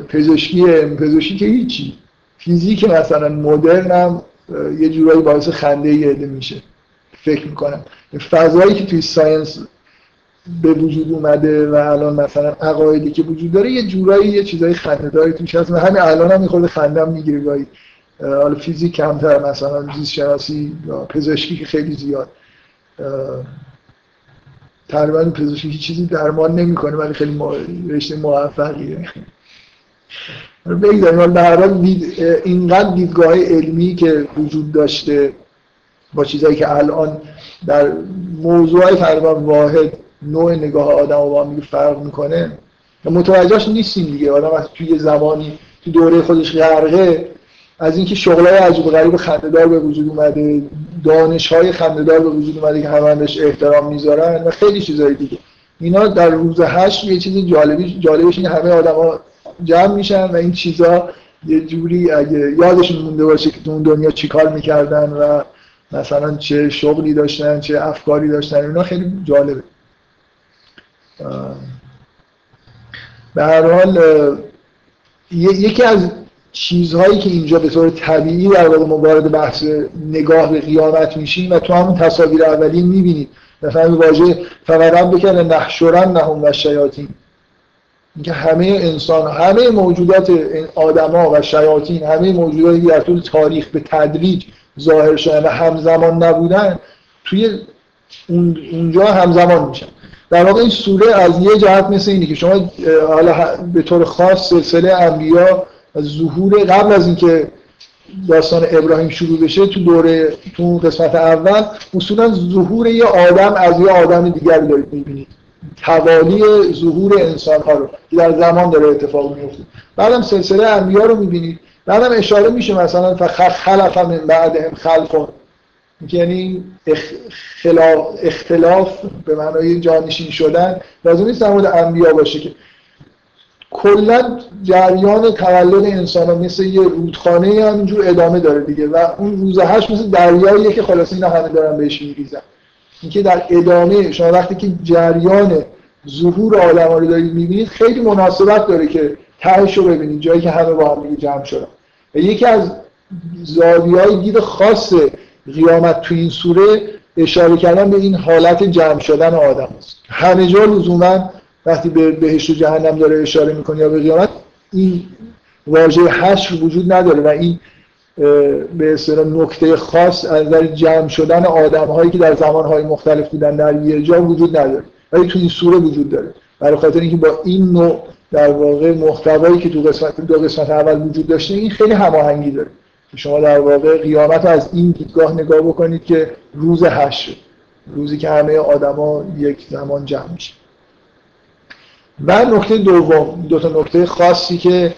پزشکی پزشکی که هیچی. فیزیک مثلا مدرن هم یه جورایی باعث خنده یه میشه. فکر می‌کنم. فضایی که توی ساینس به وجود اومده و الان مثلا عقایدی که وجود داره یه جورایی یه چیزای خنده‌داری توش هست. و همین الان هم میخورده خندم می‌گیره. گاهی حالا فیزیک کمتر مثلا زیست شناسی یا پزشکی که خیلی زیاد. تقریبا پزشکی چیزی درمان نمی‌کنه ولی خیلی رشته موفقیه. بگذاریم به هر حال اینقدر دیدگاه علمی که وجود داشته با چیزایی که الان در موضوع تقریبا واحد نوع نگاه آدم و با هم فرق می‌کنه متوجهش نیستیم دیگه. آدم از توی زمانی تو دوره خودش غرقه از اینکه شغلای عجیب و غریب خنده‌دار به وجود اومده دانش های خنده‌دار به وجود اومده که همه احترام می‌ذارن و خیلی چیزای دیگه. اینا در روز هشت یه چیز جالبی جالبش این همه آدما جمع میشن و این چیزا یه جوری اگه یادشون مونده باشه که تو اون دنیا چیکار می‌کردن و مثلا چه شغلی داشتن چه افکاری داشتن اینا خیلی جالبه. به هر حال یکی از چیزهایی که اینجا به طور طبیعی در واقع ما وارد بحث نگاه به قیامت میشیم و تو همون تصاویر اولی می‌بینید مثلا واژه فقط بکنه نحشرن نهم و شیاطین اینکه همه انسان همه موجودات آدما و شیاطین همه موجوداتی که در طول تاریخ به تدریج ظاهر شدن و همزمان نبودن توی اونجا همزمان میشن. در واقع این سوره از یه جهت مثل اینه که شما حالا به طور خاص سلسله انبیا ظهور قبل از اینکه داستان ابراهیم شروع بشه تو دوره تو قسمت اول اصولا ظهور یه آدم از یه آدم دیگر دارید می‌بینید. توالی ظهور انسان ها رو که در زمان داره اتفاق میفته بعدم سلسله انبیا رو می‌بینید. بعدم اشاره میشه مثلا خلف من بعدهم خلق یعنی اختلاف, اختلاف به معنای جانشین شدن لازم نیست در مورد انبیا باشه که کلا جریان تولد انسان ها مثل یه رودخانه همینجور ادامه داره دیگه و اون روزه هشت مثل دریاییه که خلاص اینا همه دارن بهش میریزن. اینکه در ادامه شما وقتی که جریان ظهور آدم رو دارید می‌بینید خیلی مناسبت داره که تهش رو ببینید جایی که همه با هم جمع شدن. و یکی از زاویه های دید خاص قیامت تو این سوره اشاره کردن به این حالت جمع شدن آدم است. همه جا لزوما وقتی به بهشت و جهنم داره اشاره می‌کنه یا به قیامت این واژه حشر وجود نداره و این به اصطلاح نکته خاص از نظر جمع شدن آدم هایی که در زمان های مختلف بودن در یه جا وجود نداره. ولی تو این سوره وجود داره. برای خاطر اینکه با این نوع در واقع محتوایی که تو قسمت دو قسمت اول وجود داشته این خیلی هماهنگی داره. شما در واقع قیامت از این دیدگاه نگاه بکنید که روز حشر روزی که همه آدما یک زمان جمع میشه. و نکته دوم دو تا نکته خاصی که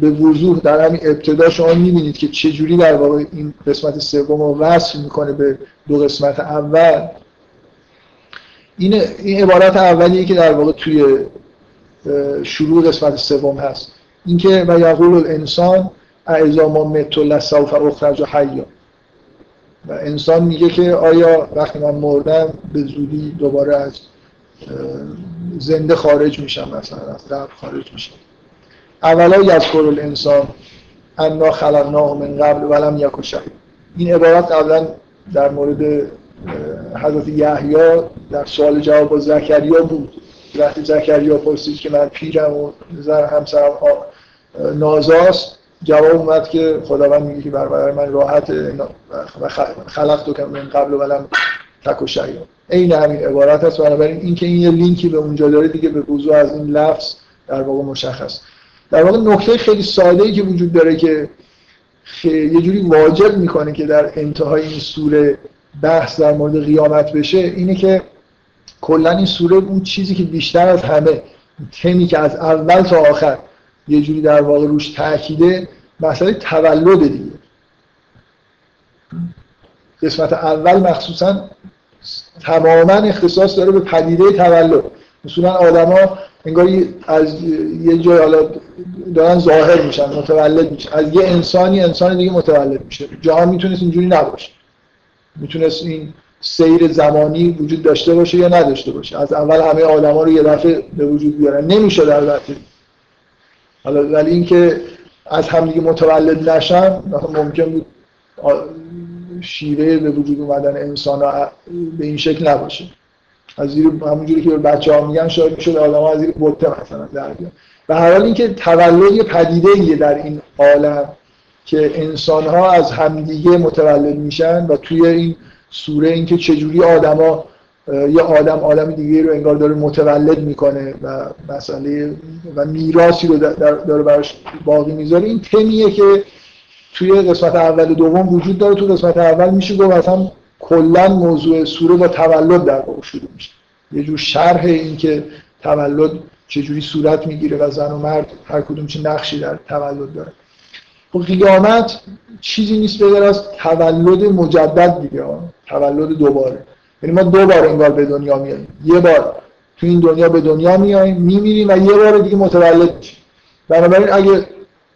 به وضوح در همین ابتدا شما می‌بینید که چجوری در واقع این قسمت سوم رو وصل می‌کنه به دو قسمت اول. این این عبارت اولیه که در واقع توی شروع قسمت سوم هست. اینکه و یقول الانسان اعزا ما مت لسوف اخرج حیا. و انسان میگه که آیا وقتی من مردم به زودی دوباره از زنده خارج میشم مثلا از قبر خارج میشم. اولا یذکر الانسان انا خلقناه من قبل ولم یک شهید این عبارت قبلا در مورد حضرت یحیی در سوال جواب با زکریا بود. وقتی زکریا پرسید که من پیرم و زن همسرم نازاست جواب اومد که خداوند میگه که برای من راحت خلق تو که من قبل ولم تک و عین همین عبارت هست بنابراین اینکه این یه لینکی به اونجا داره دیگه به وضوع از این لفظ در واقع مشخص. در واقع نکته خیلی ساده ای که وجود داره که یه جوری واجب می‌کنه که در انتهای این سوره بحث در مورد قیامت بشه اینه که کلا این سوره اون چیزی که بیشتر از همه تمی که از اول تا آخر یه جوری در واقع روش تاکیده مسئله تولد دیگه. قسمت اول مخصوصا تماما اختصاص داره به پدیده تولد. مثلا آدما انگار از یه جای حالا دارن ظاهر میشن متولد میشن. از یه انسانی انسان دیگه متولد میشه. جهان می‌تونست اینجوری نباشه. می‌تونست این سیر زمانی وجود داشته باشه یا نداشته باشه. از اول همه آدما رو یه دفعه به وجود بیارن. نمیشه البته حالا ولی اینکه از همدیگه متولد نشن ممکن بود شیوه به وجود اومدن انسان ها به این شکل نباشه. از زیر همونجوری که بچه ها میگن شاید می‌شد آدم ها از زیر بطه مثلا در و هر حال اینکه تولد یه پدیده در این عالم که انسان ها از همدیگه متولد میشن و توی این سوره اینکه چجوری آدما یه آدم آدم دیگه رو انگار داره متولد می‌کنه و مسئله و میراثی رو داره براش باقی می‌ذاره این تمیه که توی قسمت اول دوم وجود داره تو قسمت اول میشه گفت مثلا کلا موضوع سوره با تولد در واقع شروع میشه. یه جور شرح این که تولد چجوری صورت می‌گیره و زن و مرد هر کدوم چه نقشی در تولد داره. خب قیامت چیزی نیست به از تولد مجدد دیگه تولد دوباره. یعنی ما دو بار انگار به دنیا میاییم یه بار تو این دنیا به دنیا میاییم میمیریم و یه بار دیگه متولد میشیم. بنابراین اگه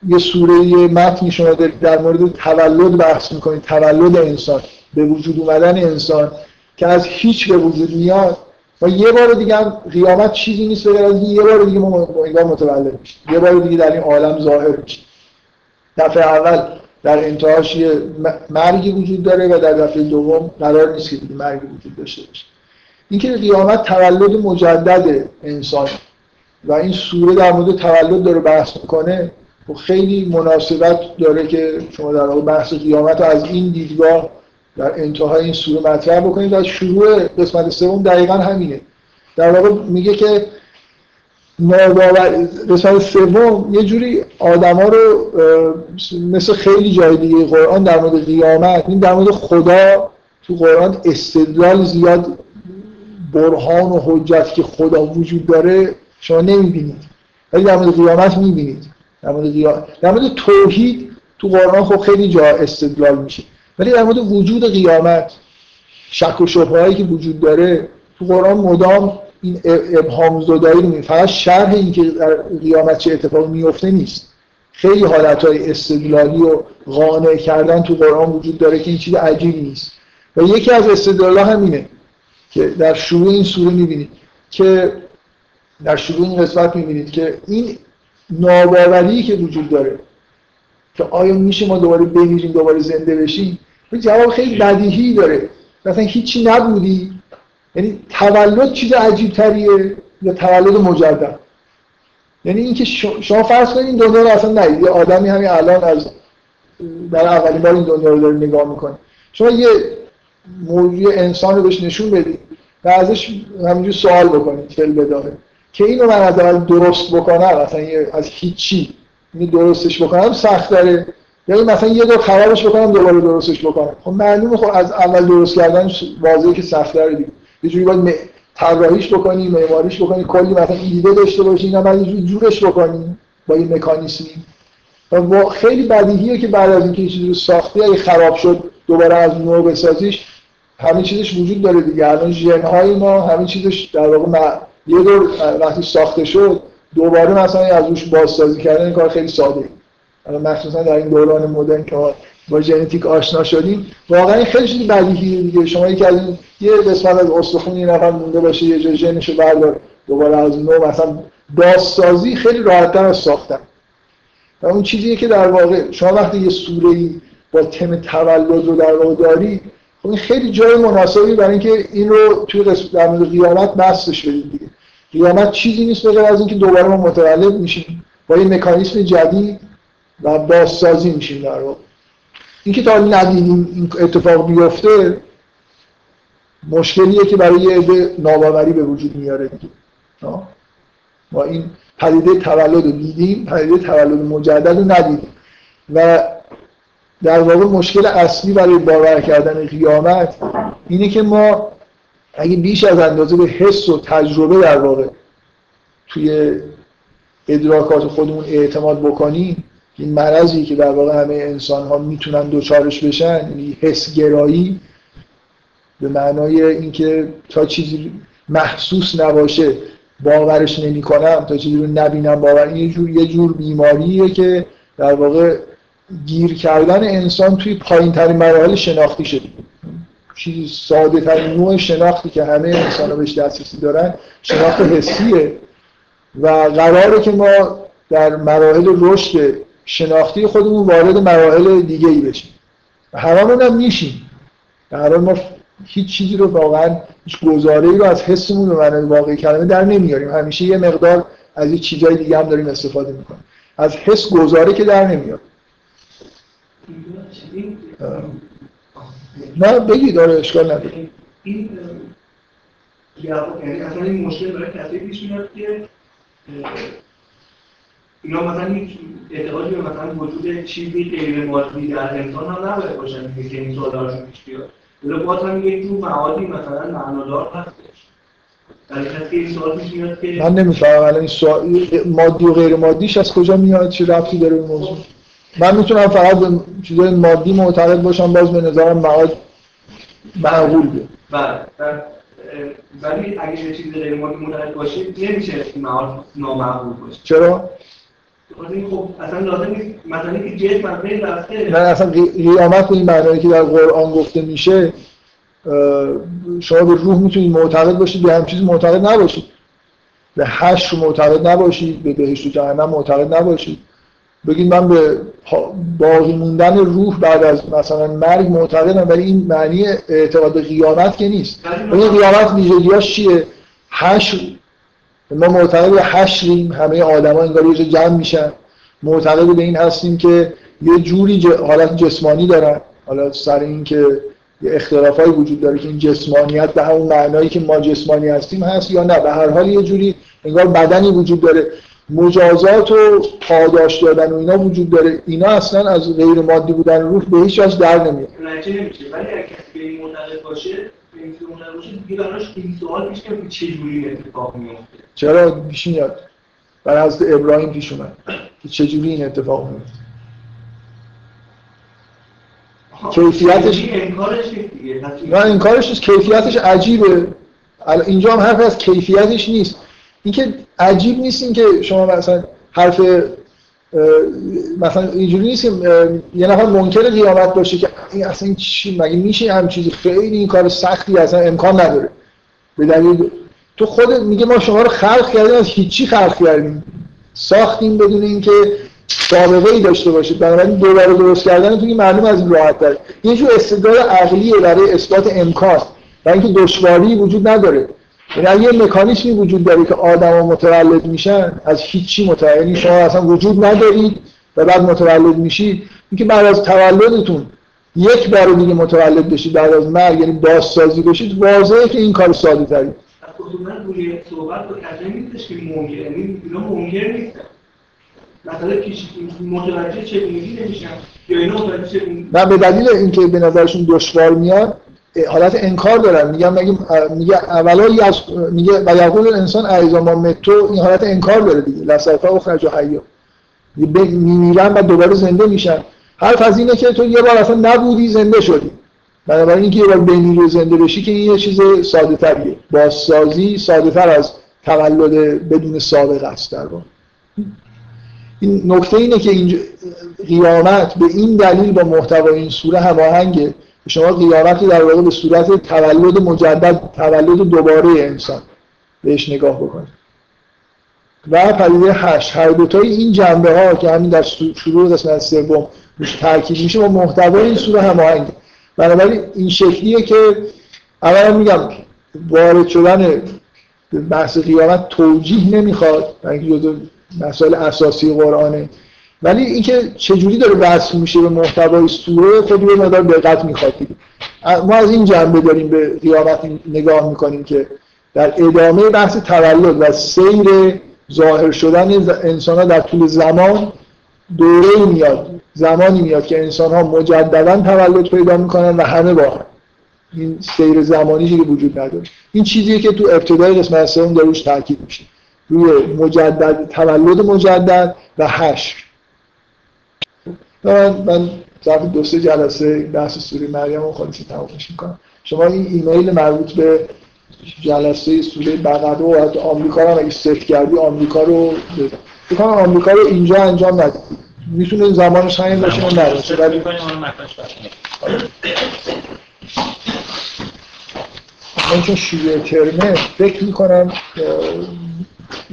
یه سوره یه متنی شما در مورد تولد بحث می‌کنید تولد انسان به وجود اومدن انسان که از هیچ به وجود میاد. و یه بار دیگه هم قیامت چیزی نیست بگر از یه بار دیگه ما انگار متولد میشیم. یه بار دیگه در این عالم ظاهر میشیم. دفعه اول در انتهاش یه مرگی وجود داره و در دفعه دوم قرار نیست که مرگی وجود داشته باشه. اینکه قیامت تولد مجدد انسان و این سوره در مورد تولد داره بحث می‌کنه خیلی مناسبت داره که شما در واقع بحث قیامت از این دیدگاه در انتهای این سوره مطرح بکنید. و شروع قسمت سوم دقیقا همینه. در واقع میگه که ناباور قسمت سوم یه جوری آدما رو مثل خیلی جای دیگه قرآن در مورد قیامت این در مورد خدا تو قرآن استدلال زیاد برهان و حجت که خدا وجود داره شما نمی‌بینید. ولی در مورد قیامت می‌بینید. در مورد, در مورد توحید تو قرآن خب خیلی جا استدلال میشه. ولی در مورد وجود قیامت شک و شبههایی که وجود داره تو قرآن مدام این ابهام زدایی رو فقط شرح این که در قیامت چه اتفاقی میفته نیست. خیلی حالتهای استدلالی و قانع کردن تو قرآن وجود داره که این چیز عجیبی نیست. و یکی از استدلال همینه که در شروع این سوره می‌بینید که در شروع این قسمت می‌بینید که این ناباوری که وجود داره. که آیا میشه ما دوباره بمیریم دوباره زنده بشیم؟ جواب خیلی بدیهی داره. مثلا هیچی نبودی. یعنی تولد چیز عجیب تریه یا تولد مجدد؟ یعنی اینکه شما فرض کنید این دنیا رو اصلا ندید یه آدمی همین الان از در اولین بار این دنیا رو داره نگاه می‌کنه. شما یه موضوع انسان رو بهش نشون بدید و ازش همینجور سوال بکنید فل بداره که اینو من از اول درست بکنم مثلا از هیچی اینو درستش بکنم سخت داره. یا مثلا یه دور خرابش بکنم دوباره درستش بکنم. خب معلومه خب از اول درست کردن واضحه که سخت داره دیگه. یه جوری باید طراحیش بکنی معماریش بکنی کلی مثلا ایده داشته باشی اینا بعد جورش بکنی با این مکانیسمی. و خیلی بدیهیه که بعد از اینکه یه چیزی رو ساختی اگه خراب شد دوباره از نو بسازیش همین چیزش وجود داره دیگه. الان ژن های ما همین چیزش در واقع یه دور وقتی ساخته شد دوباره مثلا از روش بازسازی کردن این کار خیلی ساده. الان مخصوصا در این دوران مدرن که با ژنتیک آشنا شدیم. واقعا خیلی چیز بدیهیه دیگه. شما یکی از این یه قسمت از استخون یه نفر مونده باشه یه جای ژنشو بردار. دوباره از نو مثلا بازسازی خیلی راحتتر از ساختن. و اون چیزیه که در واقع شما وقتی یه سوره با تم تولد رو در واقع داری این خیلی جای مناسبی برای اینکه این رو توی در مورد قیامت بستش بدید دیگه. قیامت چیزی نیست بغیر از اینکه دوباره ما متولد میشیم. با یه مکانیسم جدید و بازسازی میشیم در واقع. اینکه تا ندیدیم این اتفاق بیفته مشکلیه که برای یه عده ناباوری به وجود میاره دیگه. ما این پدیده تولد رو دیدیم پدیده تولد مجدد رو ندیدیم. و در واقع مشکل اصلی برای باور کردن قیامت اینه که ما اگه بیش از اندازه به حس و تجربه در واقع توی ادراکات خودمون اعتماد بکنیم این مرضی که در واقع همه انسان ها می‌تونن دوچارش بشن یعنی حسگرایی به معنای اینکه تا چیزی محسوس نباشه باورش نمی کنم تا چیزی رو نبینم باور یه جور یه جور بیماریه که در واقع گیر کردن انسان توی پایین ترین مراحل شناختی شده چیزی ساده ترین نوع شناختی که همه انسان بهش دسترسی دارن شناخت حسیه. و قراره که ما در مراحل رشد شناختی خودمون وارد مراحل دیگه ای بشیم. هممون هم میشیم در ما هیچ چیزی رو واقعا هیچ گزاره ای رو از حسمون به معنی واقعی کلمه در نمیاریم. همیشه یه مقدار از یه چیزای دیگه هم داریم استفاده می‌کنیم. از حس گزاره که در نمیاد. نه بگید داره اشکال نداره. این یعنی اصلا این مشکل برای کسی پیش میاد که اینا مثلا هیچ اعتقادی به مثلا وجود چیزی غیر مادی در انسان هم نباید باشن که این سوالاشون پیش بیاد. ولی باز هم یک جور معادی مثلا معنادار هستش. من نمی‌فهمم الان این سوال مادی و غیر مادیش از کجا میاد؟ چه ربطی داره این موضوع؟ من می‌تونم فقط به چیزای مادی معتقد باشم باز به نظرم معاد معقول بیاد بله ولی اگه یه چیز غیر مادی معتقد باشید نمیشه معاد نامعقول باشه. چرا؟ خب اصلا لازم نیست. مثلا اینکه جسم از بین رفته. نه اصلا قیامت این معنایی که در قرآن گفته میشه شما به روح می‌تونید معتقد باشید به هم چیز معتقد نباشید به حشر معتقد نباشید به بهشت و جهنم معتقد نباشید بگید من به باقی موندن روح بعد از مثلا مرگ معتقدم ولی این معنی اعتقاد به قیامت که نیست. این قیامت ویژگیاش چیه؟ حشر. ما معتقد به حشریم همه آدما انگار یه جمع میشن. معتقد به این هستیم که یه جوری حالت جسمانی دارن. حالا سر این که یه اختلافایی وجود داره که این جسمانیت به همون معنایی که ما جسمانی هستیم هست یا نه. به هر حال یه جوری انگار بدنی وجود داره. مجازات و پاداش دادن و اینا وجود داره. اینا اصلا از غیر مادی بودن روح به هیچ وجه در نمیاد. نمیشه. ولی اگه کسی به این معتقد باشه به این معتقد باشه دیگه براش این سوال پیش که چه جوری اتفاق میفته چرا پیش میاد؟ برای حضرت ابراهیم پیش اومد. که چه جوری این اتفاق میفته کیفیتش نه انکارش نیست. کیفیتش عجیبه. اینجا هم حرف از کیفیتش نیست. اینکه عجیب نیست اینکه شما مثلا حرف مثلا اینجوری نیست یه نفر منکر قیامت باشه که این اصلا این چی مگه میشه هم چیزی؟ خیلی این کار سختی اصلا امکان نداره. به دلیل تو خودت میگه ما شما رو خلق کردیم از هیچی خلق کردیم. ساختیم بدون اینکه سابقه ای داشته باشید. بنابراین دوباره درست کردن تو معلوم از این راحت داره یه جور استدلال عقلیه برای اثبات امکان. و اینکه دشواری وجود نداره. یعنی یه مکانیزمی وجود داره که آدما متولد میشن از هیچی متولد یعنی شما اصلا وجود ندارید و بعد متولد میشید اینکه بعد از تولدتون یک بار دیگه متولد بشید بعد از مرگ یعنی بازسازی بشید واضحه که این کار ساده تری من روی صحبت نیستش که ممکن یعنی مثلا متوجه چگونگی نمیشن یا اینا متوجه نه به دلیل اینکه به نظرشون دشوار میاد حالت انکار دارن. میگم میگه میگه اولا از میگه و یقول انسان ایزا ما متو این حالت انکار داره دیگه. لسایفا اخرج حیا. میمیرن و دوباره زنده میشن. حرف از اینه که تو یه بار اصلا نبودی زنده شدی. بنابراین اینکه یه بار بمیری و زنده بشی که این یه چیز ساده تریه بازسازی ساده تر از تولد بدون سابقه است در واقع. این نکته اینه که اینجا قیامت به این دلیل با محتوای این سوره هماهنگه شما قیامت در واقع به صورت تولد مجدد تولد دوباره انسان بهش نگاه بکنید. و پدیده هشت هر دوتای این جنبه ها که همین در شروع قسمت سوم روش تاکید میشه با محتوای این سوره هماهنگه. بنابراین این شکلیه که اولا میگم وارد شدن بحث قیامت توجیه نمی‌خواد اینکه مسائل اساسی قرآنه. ولی اینکه چجوری داره وصل میشه به محتوای سوره خود یه مقدار دقت می‌خواد ما از این جنبه داریم به قیامت نگاه می‌کنیم که در ادامه بحث تولد و سیر ظاهر شدن انسان ها در طول زمان دوره میاد زمانی میاد که انسان ها مجددا تولد پیدا می‌کنن و همه با این سیر زمانی که وجود نداره. این چیزیه که تو ابتدای قسمت سوم داروش تاکید میشه. روی مجدد تولد مجدد و حشر. من من ظرف دو سه جلسه بحث سوره مریم رو خالصی تمامش می‌کنم. شما این ایمیل مربوط به جلسه سوره بقره و حتی آمریکا رو اگه ست کردی آمریکا رو بکنم آمریکا رو اینجا انجام ندید می‌تونه زمانش همین باشه نه ولی من چون شیوع ترمه فکر می‌کنم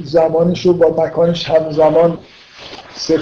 زمانش رو با مکانش همزمان ست